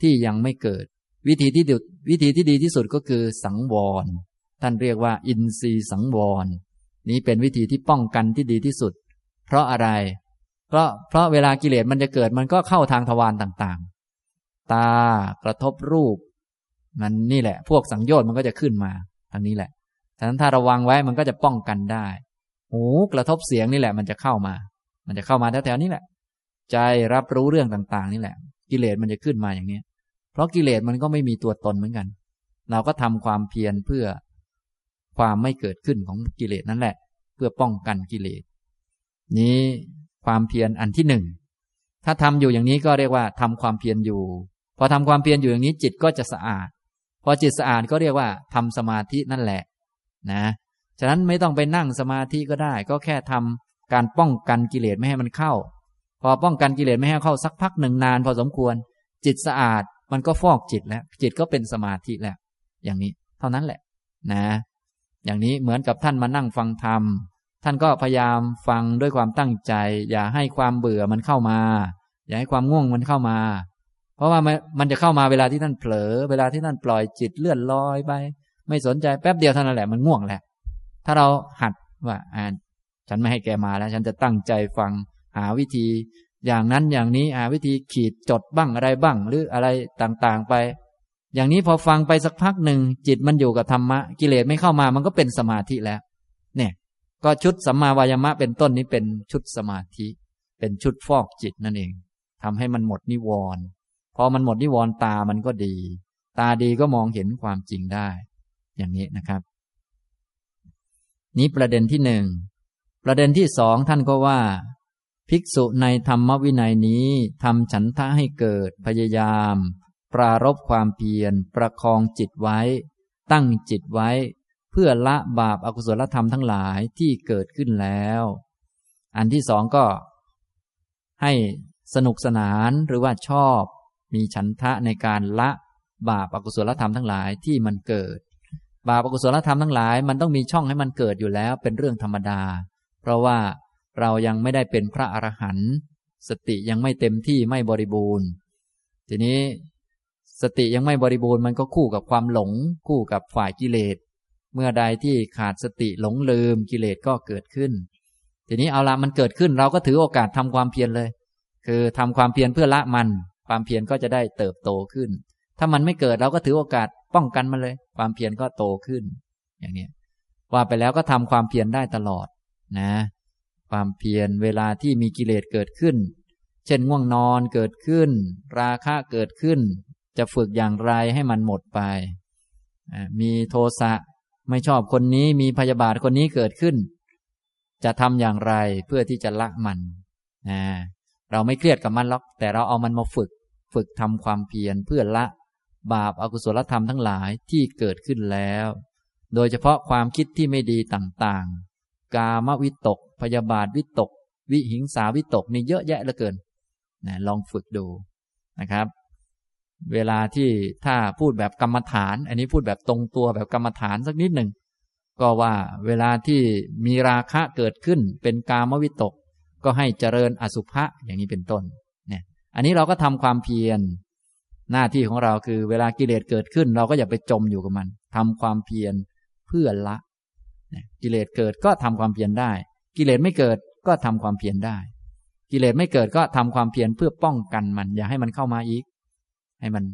B: ที่ยังไม่เกิด วิธีที่ดีวิธีที่ดีที่สุดก็คือสังวร ท่านเรียกว่า อินทรีย์สังวร นี้เป็นวิธีที่ป้องกันที่ดีที่สุด เพราะอะไร เพราะเพราะเวลากิเลสมันจะเกิดมันก็เข้าทางทวารต่างๆ ตากระทบรูป มันนี่แหละ พวกสังโยชน์มันก็จะขึ้นมาทางนี้แหละฉะนั้นถ้าระวังไว้มันก็จะป้องกันได้ หูกระทบเสียงนี่แหละ มันจะเข้ามา มันจะเข้ามาแถวๆนี้แหละ ใจรับรู้เรื่องต่างๆ นี่แหละ กิเลสมันจะขึ้นมาอย่างนี้ เพราะกิเลสมันก็ไม่มีตัวตนเหมือนกัน เราก็ทำความเพียรเพื่อความไม่เกิดขึ้นของกิเลสนั่นแหละ เพื่อป้องกันกิเลส นี้ ความเพียรอันที่หนึ่งถ้าทำอยู่อย่างนี้ก็เรียกว่าทำความเพียรอยู่ พอทำความเพียรอยู่อย่างนี้จิตก็จะสะอาด พอจิตสะอาดก็เรียกว่าทำสมาธินั่นแหละ นะฉะนั้นไม่ต้องไปนั่งสมาธิก็ได้ ก็แค่ทำการป้องกันกิเลสไม่ให้มันเข้า พอป้องกันกิเลสไม่ให้เข้าสักพักหนึ่งนาน พอสมควร จิตสะอาดมันก็ฟอกจิตแล้ว จิตก็เป็นสมาธิแล้ว อย่างนี้ เท่านั้นแหละ นะ อย่างนี้เหมือนกับท่านมานั่งฟังธรรม ท่านก็พยายามฟังด้วยความตั้งใจ อย่าให้ความเบื่อมันเข้ามา อย่าให้ความง่วงมันเข้ามา เพราะว่ามันจะเข้ามาเวลาที่ท่านเผลอ เวลาที่ท่านปล่อยจิตเลื่อนลอยไป ไม่สนใจแป๊บเดียวเท่านั้นแหละมันง่วงแหละ ถ้าเราหัดว่าอ่าฉันไม่ให้แกมาแล้ว ฉันจะตั้งใจฟังหาวิธี อย่างนั้นอย่างนี้หาวิธีขีดจดบ้างอะไรบ้าง หรืออะไรต่างๆไป อย่างนี้พอฟังไปสักพักหนึ่งจิตมันอยู่กับธรรมะกิเลสไม่เข้ามามันก็เป็นสมาธิแล้ว เนี่ย ก็ชุดสัมมาวายามะเป็นต้นนี้เป็นชุดสมาธิ เป็นชุดฟอกจิตนั่นเองทำให้มันหมดนิวรณ์พอมันหมดนิวรณ์ตามันก็ดี ตาดีก็มองเห็นความจริงได้ อย่างนี้นะครับ นี้ประเด็นที่หนึ่งประเด็นที่สองท่านก็ว่า ภิกษุในธรรมวินัยนี้ทำฉันทะให้เกิดพยายาม ปรารบความเพียร ประคองจิตไว้ ตั้งจิตไว้ เพื่อละบาปอากุศลธรรมทั้งหลายที่เกิดขึ้นแล้ว อันที่สองก็ ให้สนุกสนานหรือว่าชอบ มีฉันทะในการละบาปอากุศลธรรมทั้งหลายที่มันเกิด บาปอากุศลธรรมทั้งหลาย มันต้องมีช่องให้มันเกิดอยู่แล้วเป็นเรื่องธรรมดา เพราะว่าเรายังไม่ได้เป็นพระอรหันต์สติยังไม่เต็มที่ไม่บริบูรณ์ ทีนี้สติยังไม่บริบูรณ์มันก็คู่กับความหลง คู่กับฝ่ายกิเลส เมื่อใดที่ขาดสติหลงลืมกิเลสก็เกิดขึ้น ทีนี้เอาละมันเกิดขึ้นเราก็ถือโอกาสทำความเพียรเลย คือทำความเพียรเพื่อละมัน ความเพียรก็จะได้เติบโตขึ้น ถ้ามันไม่เกิดเราก็ถือโอกาสป้องกันมันเลย ความเพียรก็โตขึ้น อย่างนี้ว่าไปแล้วก็ทำความเพียรได้ตลอดนะ ความเพียรเวลาที่มีกิเลสเกิดขึ้น เช่นง่วงนอนเกิดขึ้น ราคะเกิดขึ้น จะฝึกอย่างไรให้มันหมดไป มีโทสะ ไม่ชอบคนนี้มีพยาบาทคนนี้เกิดขึ้น จะทำอย่างไรเพื่อที่จะละมันนะเราไม่เครียดกับมันหรอก แต่เราเอามันมาฝึก ฝึกทำความเพียรเพื่อละ บาปอากุศลธรรมทั้งหลายที่เกิดขึ้นแล้ว โดยเฉพาะความคิดที่ไม่ดีต่างๆ กามวิตก พยาบาทวิตก วิหิงสาวิตกนี่เยอะแยะเหลือเกินนะลองฝึกดูนะครับ เวลาที่ถ้าพูดแบบกรรมฐาน อันนี้พูดแบบตรงตัวแบบกรรมฐานสักนิดหนึ่งก็ว่าเวลาที่มีราคะเกิดขึ้นเป็นกามวิตก ก็ให้เจริญอสุภะอย่างนี้เป็นต้นเนี่ยอันนี้เราก็ทำความเพียร หน้าที่ของเราคือเวลากิเลสเกิดขึ้น เราก็อย่าไปจมอยู่กับมันทำความเพียรเพื่อละกิเลสเกิดก็ทำความเพียรได้ กิเลสไม่เกิดก็ทำความเพียรได้ กิเลสไม่เกิดก็ทำความเพียรเพื่อป้องกันมัน อย่าให้มันเข้ามาอีก ให้มัน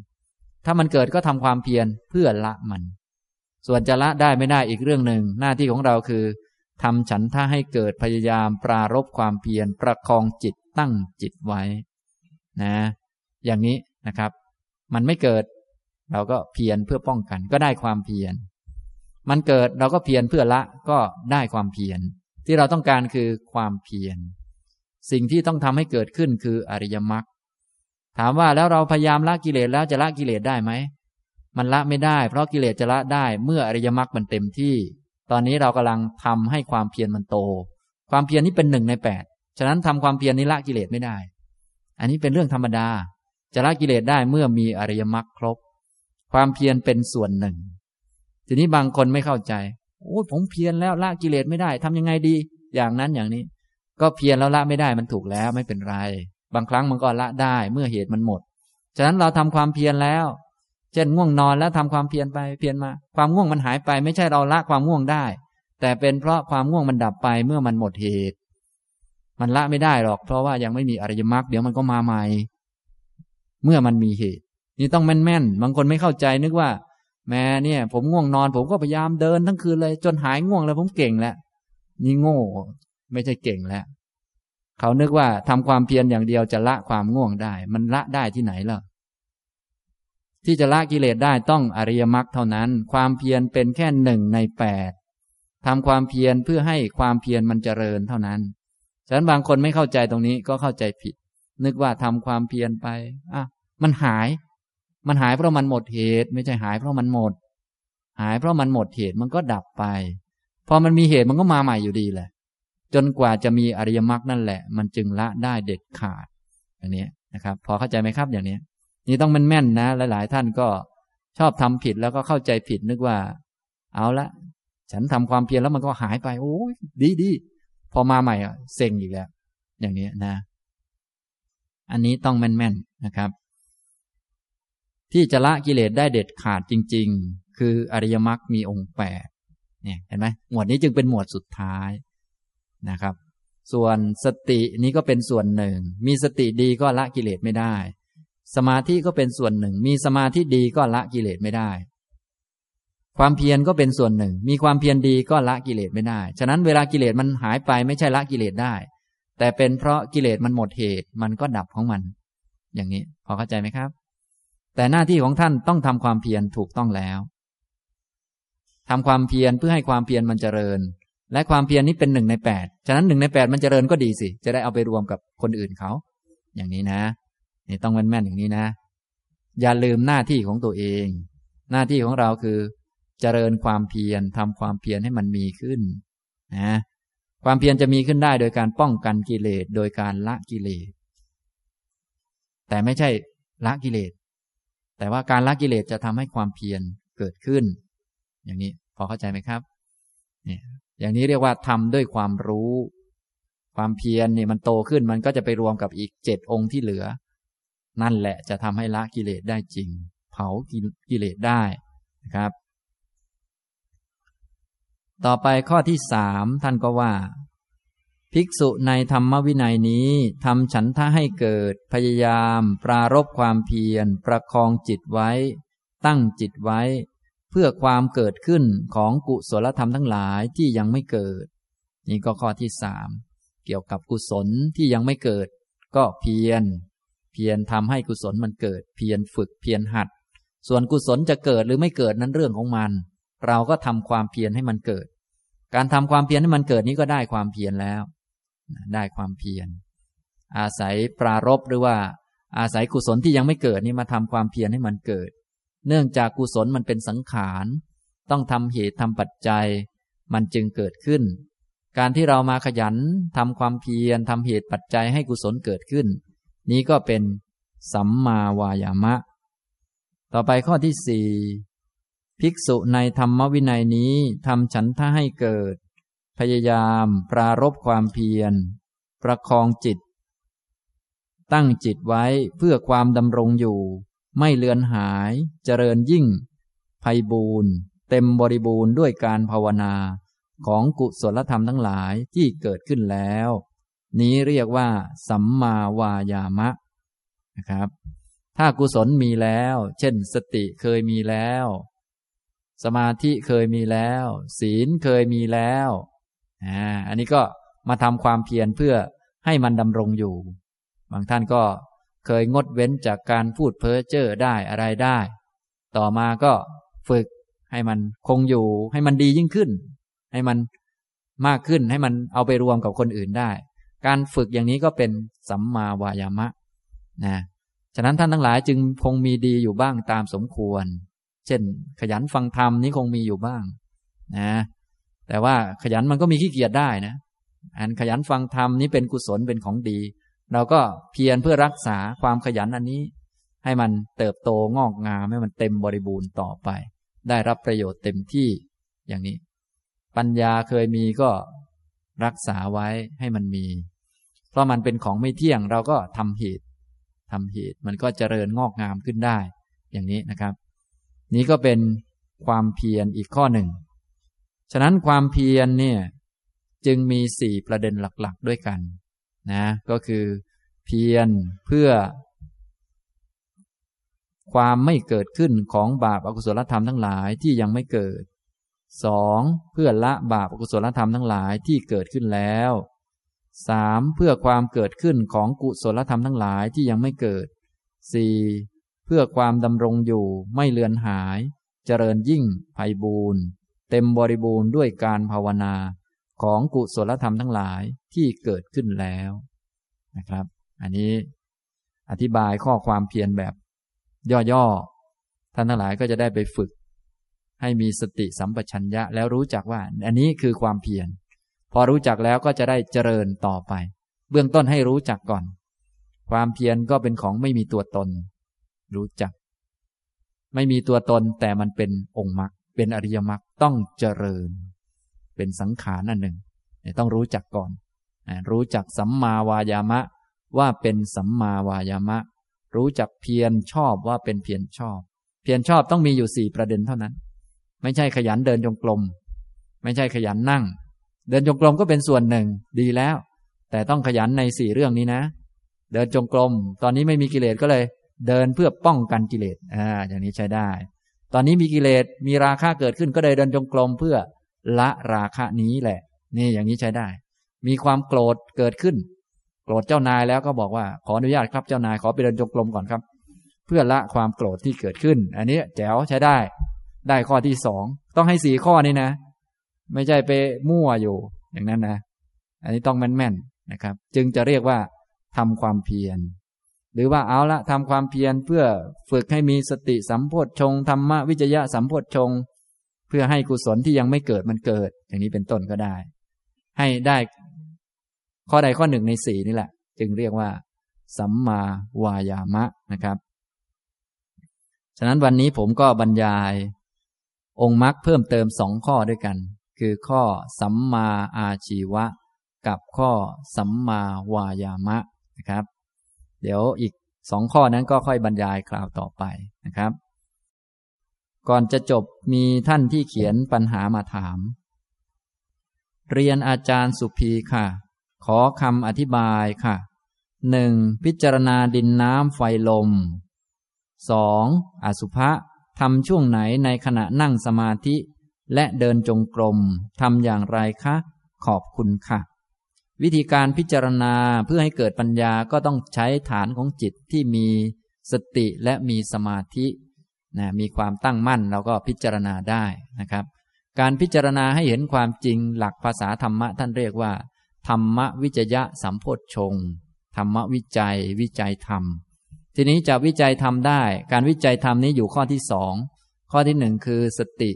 B: ถ้ามันเกิดก็ทำความเพียรเพื่อละมัน ส่วนจะละได้ไม่ได้อีกเรื่องหนึ่ง หน้าที่ของเราคือทำฉันท่าให้เกิดพยายามปรารบความเพียรประคองจิตตั้งจิตไว้ นะ อย่างนี้นะครับ มันไม่เกิด เราก็เพียรเพื่อป้องกัน ก็ได้ความเพียรมันเกิดเราก็เพียรเพื่อละก็ได้ความเพียรที่เราต้องการคือความเพียรสิ่งที่ต้องทำให้เกิดขึ้นคืออริยมรรค ถามว่าแล้วเราพยายามละกิเลสแล้วจะละกิเลสได้ไหมมันละไม่ได้ เพราะกิเลสจะละได้เมื่ออริยมรรคมันเต็มที่ ตอนนี้เรากำลังทำให้ความเพียรมันโต ความเพียรนี้เป็นหนึ่งในแปดฉะนั้นทำความเพียรนี้ละกิเลสไม่ได้ อันนี้เป็นเรื่องธรรมดา จะละกิเลสได้เมื่อมีอริยมรรคครบ ความเพียรเป็นส่วนหนึ่ง ทีนี้บางคนไม่เข้าใจโอ้ผมเพียรแล้วละกิเลสไม่ได้ทำยังไงดี อย่างนั้นอย่างนี้ ก็เพียรแล้วละไม่ได้มันถูกแล้วไม่เป็นไร บางครั้งมันก็ละได้เมื่อเหตุมันหมด ฉะนั้นเราทำความเพียรแล้ว เช่นง่วงนอนแล้วทำความเพียรไปเพียรมา ความง่วงมันหายไป ไม่ใช่เราละความง่วงได้ แต่เป็นเพราะความง่วงมันดับไปเมื่อมันหมดเหตุ มันละไม่ได้หรอก เพราะว่ายังไม่มีอริยมรรคเดี๋ยวมันก็มาใหม่ เมื่อมันมีเหตุ นี่ต้องแม่นๆบางคนไม่เข้าใจนึกว่า แม่เนี่ย ผมง่วงนอน ผมก็พยายามเดินทั้งคืนเลย จนหายง่วงแล้วผมเก่งแล้วนี่โง่ ไม่ใช่เก่งแล้ว เขานึกว่าทำความเพียรอย่างเดียวจะละความง่วงได้ มันละได้ที่ไหนล่ะ ที่จะละกิเลสได้ต้องอริยมรรคเท่านั้น ความเพียรเป็นแค่หนึ่งในแปดทำความเพียรเพื่อให้ความเพียรมันเจริญเท่านั้น ฉะนั้นบางคนไม่เข้าใจตรงนี้ก็เข้าใจผิด นึกว่าทำความเพียรไปอะมันหาย มันหายเพราะมันหมดเหตุ ไม่ใช่หายเพราะมันหมด หายเพราะมันหมดเหตุมันก็ดับไป พอมันมีเหตุมันก็มาใหม่อยู่ดีแหละ จนกว่าจะมีอริยมรรคนั่นแหละ มันจึงละได้เด็ดขาดอย่างนี้นะครับ พอเข้าใจไหมครับอย่างนี้นี่ต้องมันแม่นนะ หลาย ๆ ท่านก็ชอบทำผิดแล้วก็เข้าใจผิดนึกว่า เอาละฉันทำความเพียรแล้วมันก็หายไป โอ้ยดีดีพอมาใหม่อะเซ็งอีกแล้ว อย่างนี้นะ อันนี้ต้องแม่นๆนะครับ ที่จะละกิเลสได้เด็ดขาดจริง ๆ คืออริยมรรคมีองค์แปดเนี่ยเห็นไหมหมวดนี้จึงเป็นหมวดสุดท้าย นะครับ ส่วนสตินี้ก็เป็นส่วนหนึ่ง มีสติดีก็ละกิเลสไม่ได้ สมาธิก็เป็นส่วนหนึ่ง มีสมาธิดีก็ละกิเลสไม่ได้ ความเพียรก็เป็นส่วนหนึ่ง มีความเพียรดีก็ละกิเลสไม่ได้ ฉะนั้นเวลากิเลสมันหายไปไม่ใช่ละกิเลสได้ แต่เป็นเพราะกิเลสมันหมดเหตุมันก็ดับของมัน อย่างนี้พอเข้าใจไหมครับ แต่หน้าที่ของท่านต้องทำความเพียรถูกต้องแล้วทำความเพียรเพื่อให้ความเพียรมันเจริญ และความเพียรนี้เป็นหนึ่งในแปดฉะนั้นหนึ่งในแปดมันจเจริญก็ดีสิ จะได้เอาไปรวมกับคนอื่นเขา อย่างนี้นะ นี่ต้องแม่นๆอย่างนี้นะ อย่าลืมหน้าที่ของตัวเอง หน้าที่ของเราคือเจริญความเพียรทำความเพียรให้มันมีขึ้นนะ ความเพียรจะมีขึ้นได้โดยการป้องกันกิเลส โดยการละกิเลส แต่ไม่ใช่ละกิเลส แต่ว่าการละกิเลสจะทำให้ความเพียรเกิดขึ้น อย่างนี้ พอเข้าใจไหมครับเนี่ย อย่างนี้เรียกว่าทำด้วยความรู้ ความเพียรนี่มันโตขึ้นมันก็จะไปรวมกับอีกเจ็ดองค์ที่เหลือ นั่นแหละจะทำให้ละกิเลสได้จริง เผากิเลสได้นะครับ ต่อไปข้อที่สามท่านก็ว่า ภิกษุในธรรมวินัยนี้ทำฉันทะให้เกิด พยายาม ปรารบความเพียร ประคองจิตไว้ ตั้งจิตไว้ พื่อความเกิดขึ้นของกุศลธรรมทั้งหลายที่ยังไม่เกิด นี่ก็ข้อที่สามเกี่ยวกับกุศลที่ยังไม่เกิด ก็เพียร เพียรทำให้กุศลมันเกิด เพียรฝึกเพียรหัด ส่วนกุศลจะเกิดหรือไม่เกิดนั้นเรื่องของมัน เราก็ทำความเพียรให้มันเกิด การทำความเพียรให้มันเกิดนี้ก็ได้ความเพียรแล้ว ได้ความเพียร อาศัยปรารบหรือว่า อาศัยกุศลที่ยังไม่เกิดนี่มาทำความเพียรให้มันเกิด เนื่องจากกุศลมันเป็นสังขาร ต้องทำเหตุทำปัจจัย มันจึงเกิดขึ้น การที่เรามาขยันทำความเพียรทำเหตุปัจจัยให้กุศลเกิดขึ้น นี้ก็เป็นสัมมาวายามะ ต่อไปข้อที่สี่ภิกษุในธรรมวินัยนี้ทำฉันท่าให้เกิด พยายามปรารบความเพียร ประคองจิต ตั้งจิตไว้เพื่อความดำรงอยู่ ไม่เลือนหายเจริญยิ่งภัยบูรณ์เต็มบริบูรณ์ด้วยการภาวนาของกุศลธรรมทั้งหลายที่เกิดขึ้นแล้ว นี้เรียกว่า สัมมาวายามะนะครับ ถ้ากุศลมีแล้ว เช่น สติเคยมีแล้ว สมาธิเคยมีแล้ว ศีลเคยมีแล้วอ่าอันนี้ก็มาทำความเพียรเพื่อให้มันดำรงอยู่ บางท่านก็ เคยงดเว้นจากการพูดเพ้อเจ้อได้อะไรได้ ต่อมาก็ฝึกให้มันคงอยู่ ให้มันดียิ่งขึ้น ให้มันมากขึ้นให้มันเอาไปรวมกับคนอื่นได้ การฝึกอย่างนี้ก็เป็นสัมมาวายามะนะฉะนั้นท่านทั้งหลายจึงคงมีดีอยู่บ้างตามสมควร เช่น ขยันฟังธรรมนี้คงมีอยู่บ้างนะแต่ว่าขยันมันก็มีขี้เกียจได้นะอันขยันฟังธรรมนี้เป็นกุศลเป็นของดี เราก็เพียรเพื่อรักษาความขยันอันนี้ ให้มันเติบโตงอกงามให้มันเต็มบริบูรณ์ต่อไป ได้รับประโยชน์เต็มที่อย่างนี้ ปัญญาเคยมีก็รักษาไว้ให้มันมี เพราะมันเป็นของไม่เที่ยงเราก็ทำเหตุทำเหตุมันก็เจริญงอกงามขึ้นได้ อย่างนี้นะครับ นี้ก็เป็นความเพียรอีกข้อหนึ่ง ฉะนั้นความเพียรเนี่ยจึงมีสี่ประเด็นหลัก ๆ ด้วยกัน นะก็คือเพียรเพื่อ ความไม่เกิดขึ้นของบาปอกุศลธรรมทั้งหลายที่ยังไม่เกิดสองเพื่อละบาปอกุศลธรรมทั้งหลายที่เกิดขึ้นแล้วสามเพื่อความเกิดขึ้นของกุศลธรรมทั้งหลายที่ยังไม่เกิดสี่เพื่อความดำรงอยู่ไม่เลือนหาย เจริญยิ่งไพบูรณ์เต็มบริบูรณ์ด้วยการภาวนา ของกุศลธรรมทั้งหลายที่เกิดขึ้นแล้วนะครับ อันนี้อธิบายข้อความเพียรแบบย่อๆ ท่านทั้งหลายก็จะได้ไปฝึก ให้มีสติสัมปชัญญะแล้วรู้จักว่า อันนี้คือความเพียรพอรู้จักแล้วก็จะได้เจริญต่อไป เบื้องต้นให้รู้จักก่อน ความเพียรก็เป็นของไม่มีตัวตน รู้จัก ไม่มีตัวตนแต่มันเป็นองค์มรรคเป็นอริยมรรคต้องเจริญ เป็นสังขารนั่นหนึ่งต้องรู้จักก่อน รู้จักสัมมาวายามะ ว่าเป็นสัมมาวายามะ รู้จักเพียรชอบว่าเป็นเพียรชอบ เพียรชอบต้องมีอยู่สี่ประเด็นเท่านั้น ไม่ใช่ขยันเดินจงกรมไม่ใช่ขยันนั่ง เดินจงกรมก็เป็นส่วนหนึ่งดีแล้ว แต่ต้องขยันในสี่เรื่องนี้นะ เดินจงกรมตอนนี้ไม่มีกิเลสก็เลย เดินเพื่อป้องกันกิเลสอ่าอย่างนี้ใช้ได้ ตอนนี้มีกิเลสมีราคะเกิดขึ้นก็เลยเดินจงกรมเพื่อ ละราคะนี้แหละ นี่อย่างนี้ใช้ได้ มีความโกรธเกิดขึ้น โกรธเจ้านายแล้วก็บอกว่าขออนุญาตครับเจ้านายขอไปเดินจงกรมก่อนครับ เพื่อละความโกรธที่เกิดขึ้น อันนี้แจ๋วใช้ได้ ได้ข้อที่สองต้องให้สี่ข้อนี้นะ ไม่ใช่ไปมั่วอยู่อย่างนั้นนะ อันนี้ต้องแม่นๆนะครับ จึงจะเรียกว่าทำความเพียรหรือว่าเอาละทำความเพียรเพื่อฝึกให้มีสติสัมโพชฌงธรรมวิจยะสัมโพชฌง เพื่อให้กุศลที่ยังไม่เกิดมันเกิด อย่างนี้เป็นต้นก็ได้ ให้ได้ข้อใดข้อหนึ่งในสี่นี่แหละ จึงเรียกว่า สัมมาวายามะนะครับ ฉะนั้นวันนี้ผมก็บรรยาย องค์มรรคเพิ่มเติมสองข้อด้วยกัน คือข้อสัมมาอาชีวะ กับข้อสัมมาวายามะนะครับ เดี๋ยวอีกสองข้อนั้นก็ค่อยบรรยายคราวต่อไปนะครับ ก่อนจะจบมีท่านที่เขียนปัญหามาถาม เรียนอาจารย์สุภีค่ะ ขอคำอธิบายค่ะหนึ่งพิจารณาดินน้ำไฟลมสองอสุภะทำช่วงไหนในขณะนั่งสมาธิ และเดินจงกรมทำอย่างไรคะ ขอบคุณค่ะ วิธีการพิจารณาเพื่อให้เกิดปัญญาก็ต้องใช้ฐานของจิตที่มีสติและมีสมาธิ นะมีความตั้งมั่นเราก็พิจารณาได้นะครับ การพิจารณาให้เห็นความจริงหลักภาษาธรรมะท่านเรียกว่า ธรรมวิจยะสัมโพชฌงธรรมวิจัย วิจัยธรรม ทีนี้จะวิจัยธรรมได้ การวิจัยธรรมนี้อยู่ข้อที่สองข้อที่หนึ่งคือสติ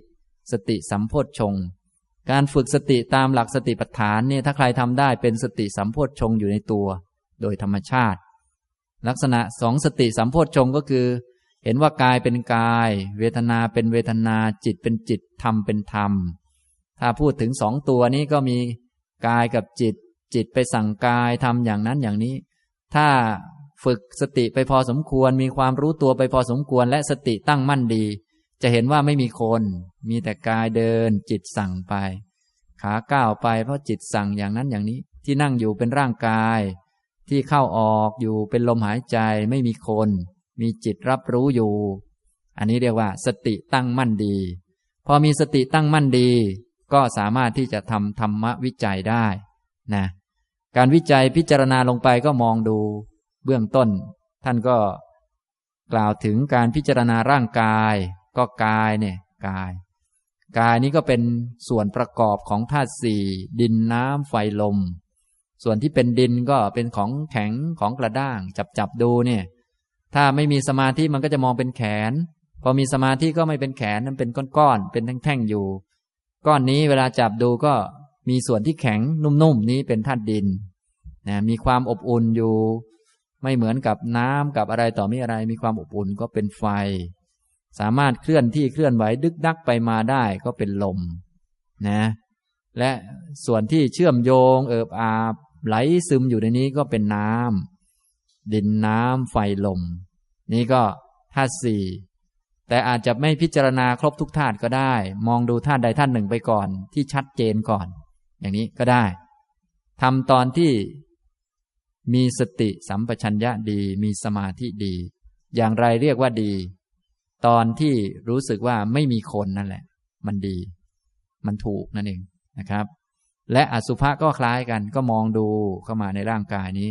B: สติสัมโพชฌงการฝึกสติตามหลักสติปัฏฐานเนี่ยถ้าใครทำได้เป็นสติสัมโพชฌงอยู่ในตัว โดยธรรมชาติ ลักษณะสองสติสัมโพชฌงก็คือ เห็นว่ากายเป็นกาย เวทนาเป็นเวทนาจิตเป็นจิตธรรมเป็นธรรม ถ้าพูดถึงสองตัวนี้ก็มีกายกับจิต จิตไปสั่งกายทำอย่างนั้นอย่างนี้ ถ้าฝึกสติไปพอสมควร มีความรู้ตัวไปพอสมควร และสติตั้งมั่นดี จะเห็นว่าไม่มีคน มีแต่กายเดิน จิตสั่งไป ขาก้าวไปเพราะจิตสั่งอย่างนั้นอย่างนี้ ที่นั่งอยู่เป็นร่างกาย ที่เข้าออกอยู่เป็นลมหายใจไม่มีคน มีจิตรับรู้อยู่ อันนี้เรียกว่า สติตั้งมั่นดี พอมีสติตั้งมั่นดี ก็สามารถที่จะทำธรรมวิจัยได้นะการวิจัยพิจารณาลงไปก็มองดู เบื้องต้น ท่านก็กล่าวถึงการพิจารณาร่างกาย ก็กายเนี่ยกาย กายนี้ก็เป็นส่วนประกอบของธาตุสี่ดินน้ำไฟลม ส่วนที่เป็นดินก็เป็นของแข็งของกระด้าง จับจับดูเนี่ย ถ้าไม่มีสมาธิมันก็จะมองเป็นแขน พอมีสมาธิก็ไม่เป็นแขนนั่นเป็นก้อนๆเป็นแท่งๆอยู่ ก้อนนี้เวลาจับดูก็มีส่วนที่แข็งนุ่มๆนี้เป็นธาตุดินนะมีความอบอุ่นอยู่ ไม่เหมือนกับน้ำกับอะไรต่อมีอะไร มีความอบอุ่นก็เป็นไฟ สามารถเคลื่อนที่เคลื่อนไหวดึกดักไปมาได้ก็เป็นลมนะ และส่วนที่เชื่อมโยงเอิบอาบไหลซึมอยู่ในนี้ก็เป็นน้ำ ดินน้ำไฟลม นี่ก็ธาตุสี่แต่อาจจะไม่พิจารณาครบทุกธาตุก็ได้ มองดูธาตุใดธาตุหนึ่งไปก่อน ที่ชัดเจนก่อน อย่างนี้ก็ได้ทำตอนที่มีสติสัมปชัญญะดี มีสมาธิดี อย่างไรเรียกว่าดี ตอนที่รู้สึกว่าไม่มีคนนั่นแหละ มันดี มันถูกนั่นเองนะครับ และอสุภะก็คล้ายกันก็มองดูเข้ามาในร่างกายนี้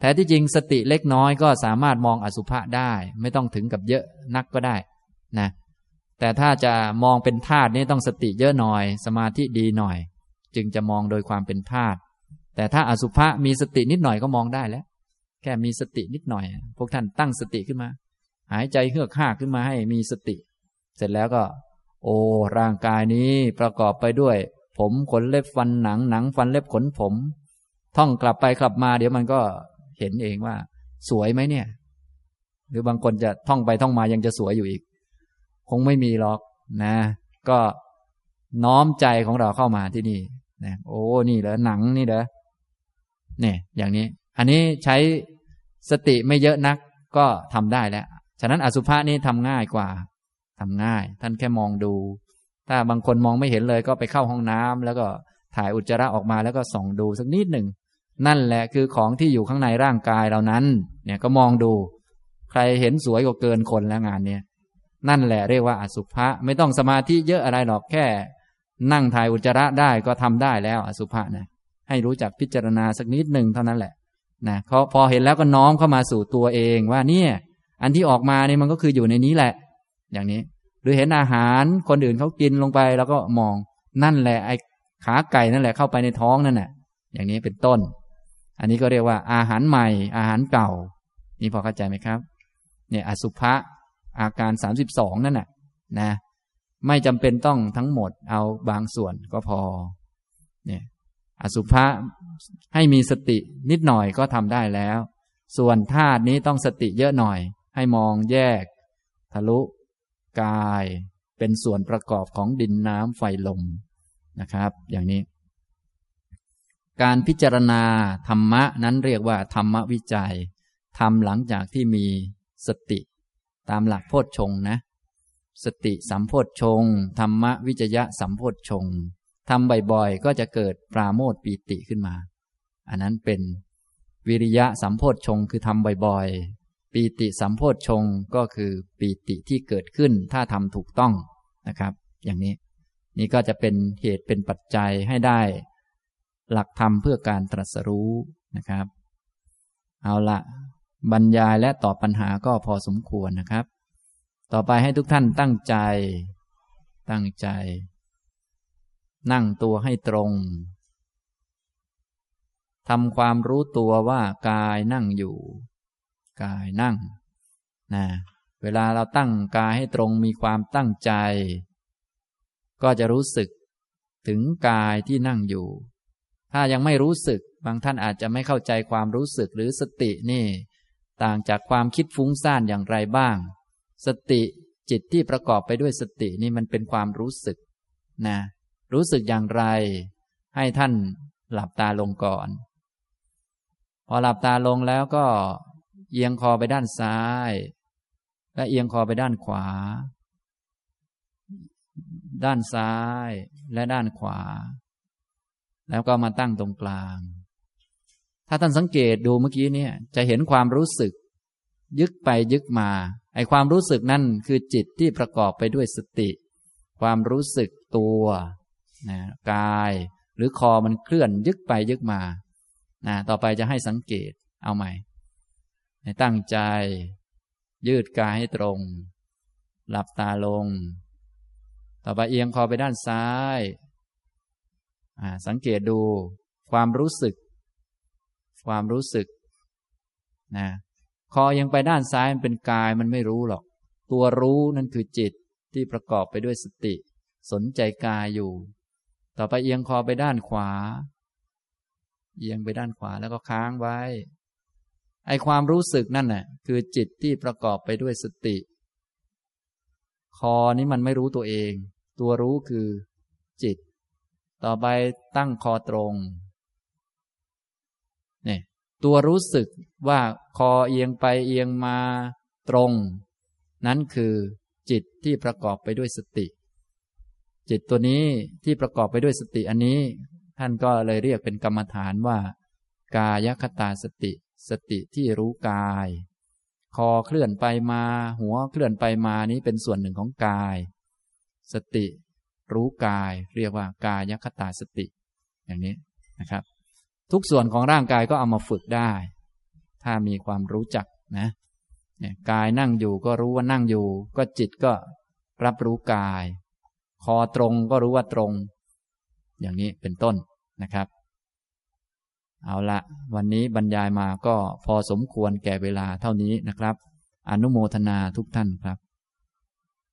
B: แต่ที่จริงสติเล็กน้อยก็สามารถมองอสุภะได้ ไม่ต้องถึงกับเยอะนักก็ได้นะแต่ถ้าจะมองเป็นธาตุนี้ต้องสติเยอะหน่อย สมาธิดีหน่อย จึงจะมองโดยความเป็นธาตุแต่ถ้าอสุภะมีสตินิดหน่อยก็มองได้แล้ว แค่มีสตินิดหน่อย พวกท่านตั้งสติขึ้นมา หายใจเฮือกห้าขึ้นมาให้มีสติ เสร็จแล้วก็ โอ้ร่างกายนี้ประกอบไปด้วย ผมขนเล็บฟันหนังหนังฟันเล็บขนผม ท่องกลับไปกลับมา เดี๋ยวมันก็ เห็นเองว่า สวยไหมเนี่ย หรือบางคนจะท่องไปท่องมายังจะสวยอยู่อีก คงไม่มีหรอกนะ ก็น้อมใจของเราเข้ามาที่นี่นะโอ้นี่เหรอหนังนี่เหรอเนี่ย อย่างนี้ อันนี้ใช้สติไม่เยอะนักก็ทำได้แล้ว ฉะนั้นอสุภะนี้ทำง่ายกว่าทำง่าย ท่านแค่มองดู ถ้าบางคนมองไม่เห็นเลยก็ไปเข้าห้องน้ำแล้วก็ถ่ายอุจจาระออกมาแล้วก็ส่องดูสักนิดหนึ่ง นั่นแหละคือของที่อยู่ข้างในร่างกายเรานั้น เนี่ยก็มองดู ใครเห็นสวยกว่าเกินคนแล้วงานเนี้ยนั่นแหละเรียกว่าอสุภะไม่ต้องสมาธิเยอะอะไรหรอกแค่ นั่งถ่ายอุจจาระได้ก็ทำได้แล้วอสุภะนะให้รู้จักพิจารณาสักนิดหนึ่งเท่านั้นแหละนะเขาพอเห็นแล้วก็น้อมเข้ามาสู่ตัวเองว่าเนี่ย อันที่ออกมาเนี่ยมันก็คืออยู่ในนี้แหละ อย่างนี้ หรือเห็นอาหารคนอื่นเขากินลงไปแล้วก็มอง นั่นแหละไอ้ขาไก่นั่นแหละเข้าไปในท้องนั่นแหละอย่างนี้เป็นต้น อันนี้ก็เรียกว่าอาหารใหม่ อาหารเก่า นี่พอเข้าใจไหมครับ เนี่ยอสุภะอาการสามสิบสองนั่นแหละนะ ไม่จำเป็นต้องทั้งหมดเอาบางส่วนก็พอ เนี่ยอสุภะให้มีสตินิดหน่อยก็ทำได้แล้ว ส่วนธาตุนี้ต้องสติเยอะหน่อย ให้มองแยก ทะลุกายเป็นส่วนประกอบของดินน้ำไฟลมนะครับ อย่างนี้ การพิจารณาธรรมะนั้นเรียกว่าธรรมวิจัยทำหลังจากที่มีสติ ตามหลักโพชฌงนะ สติสัมโพชฌงธรรมวิจยะสัมโพชฌงทำบ่อยๆ ก็จะเกิดปราโมทปีติขึ้นมา อันนั้นเป็นวิริยะสัมโพชฌงคือทำบ่อยๆ ปีติสัมโพชฌงก็คือปีติที่เกิดขึ้นถ้าทำถูกต้องนะครับ อย่างนี้ นี่ก็จะเป็นเหตุเป็นปัจจัยให้ได้ หลักธรรมเพื่อการตรัสรู้นะครับ เอาละบรรยายและตอบปัญหาก็พอสมควรนะครับ ต่อไปให้ทุกท่านตั้งใจ ตั้งใจ นั่งตัวให้ตรงทำความรู้ตัวว่ากายนั่งอยู่ กายนั่งนะเวลาเราตั้งกายให้ตรงมีความตั้งใจ ก็จะรู้สึกถึงกายที่นั่งอยู่ ถ้ายังไม่รู้สึก บางท่านอาจจะไม่เข้าใจความรู้สึกหรือสตินี่ ต่างจากความคิดฟุ้งซ่านอย่างไรบ้าง สติจิตที่ประกอบไปด้วยสตินี่มันเป็นความรู้สึกนะ รู้สึกอย่างไร ให้ท่านหลับตาลงก่อน พอหลับตาลงแล้วก็ เอียงคอไปด้านซ้าย และเอียงคอไปด้านขวา ด้านซ้ายและด้านขวา แล้วก็มาตั้งตรงกลาง ถ้าท่านสังเกตดูเมื่อกี้เนี่ย จะเห็นความรู้สึก ยึกไปยึกมา ไอความรู้สึกนั่นคือจิตที่ประกอบไปด้วยสติ ความรู้สึกตัวนะกาย หรือคอมันเคลื่อนยึกไปยึกมานะต่อไปจะให้สังเกตเอาใหม่ให้ตั้งใจ ยืดกายให้ตรง หลับตาลง ต่อไปเอียงคอไปด้านซ้าย สังเกตดูความรู้สึก ความรู้สึกนะคอยังไปด้านซ้ายมันเป็นกายมันไม่รู้หรอก ตัวรู้นั่นคือจิตที่ประกอบไปด้วยสติ สนใจกายอยู่ ต่อไปเอียงคอไปด้านขวา เอียงไปด้านขวาแล้วก็ค้างไว้ ไอความรู้สึกนั่นน่ะคือจิตที่ประกอบไปด้วยสติ คอนี้มันไม่รู้ตัวเอง ตัวรู้คือจิต ต่อไปตั้งคอตรงเนี่ยตัวรู้สึกว่าคอเอียงไปเอียงมาตรง นั้นคือจิตที่ประกอบไปด้วยสติ จิตตัวนี้ที่ประกอบไปด้วยสติอันนี้ ท่านก็เลยเรียกเป็นกรรมฐานว่า กายคตาสติ สติที่รู้กาย คอเคลื่อนไปมา หัวเคลื่อนไปมานี้เป็นส่วนหนึ่งของกาย สติ รู้กาย เรียกว่ากายคตาสติ อย่างนี้นะครับ ทุกส่วนของร่างกายก็เอามาฝึกได้ ถ้ามีความรู้จักนะเนี่ยกายนั่งอยู่ก็รู้ว่านั่งอยู่ ก็จิตก็รับรู้กาย คอตรงก็รู้ว่าตรง อย่างนี้เป็นต้นนะครับ เอาละวันนี้บรรยายมาก็พอสมควรแก่เวลาเท่านี้นะครับ อนุโมทนาทุกท่านครับ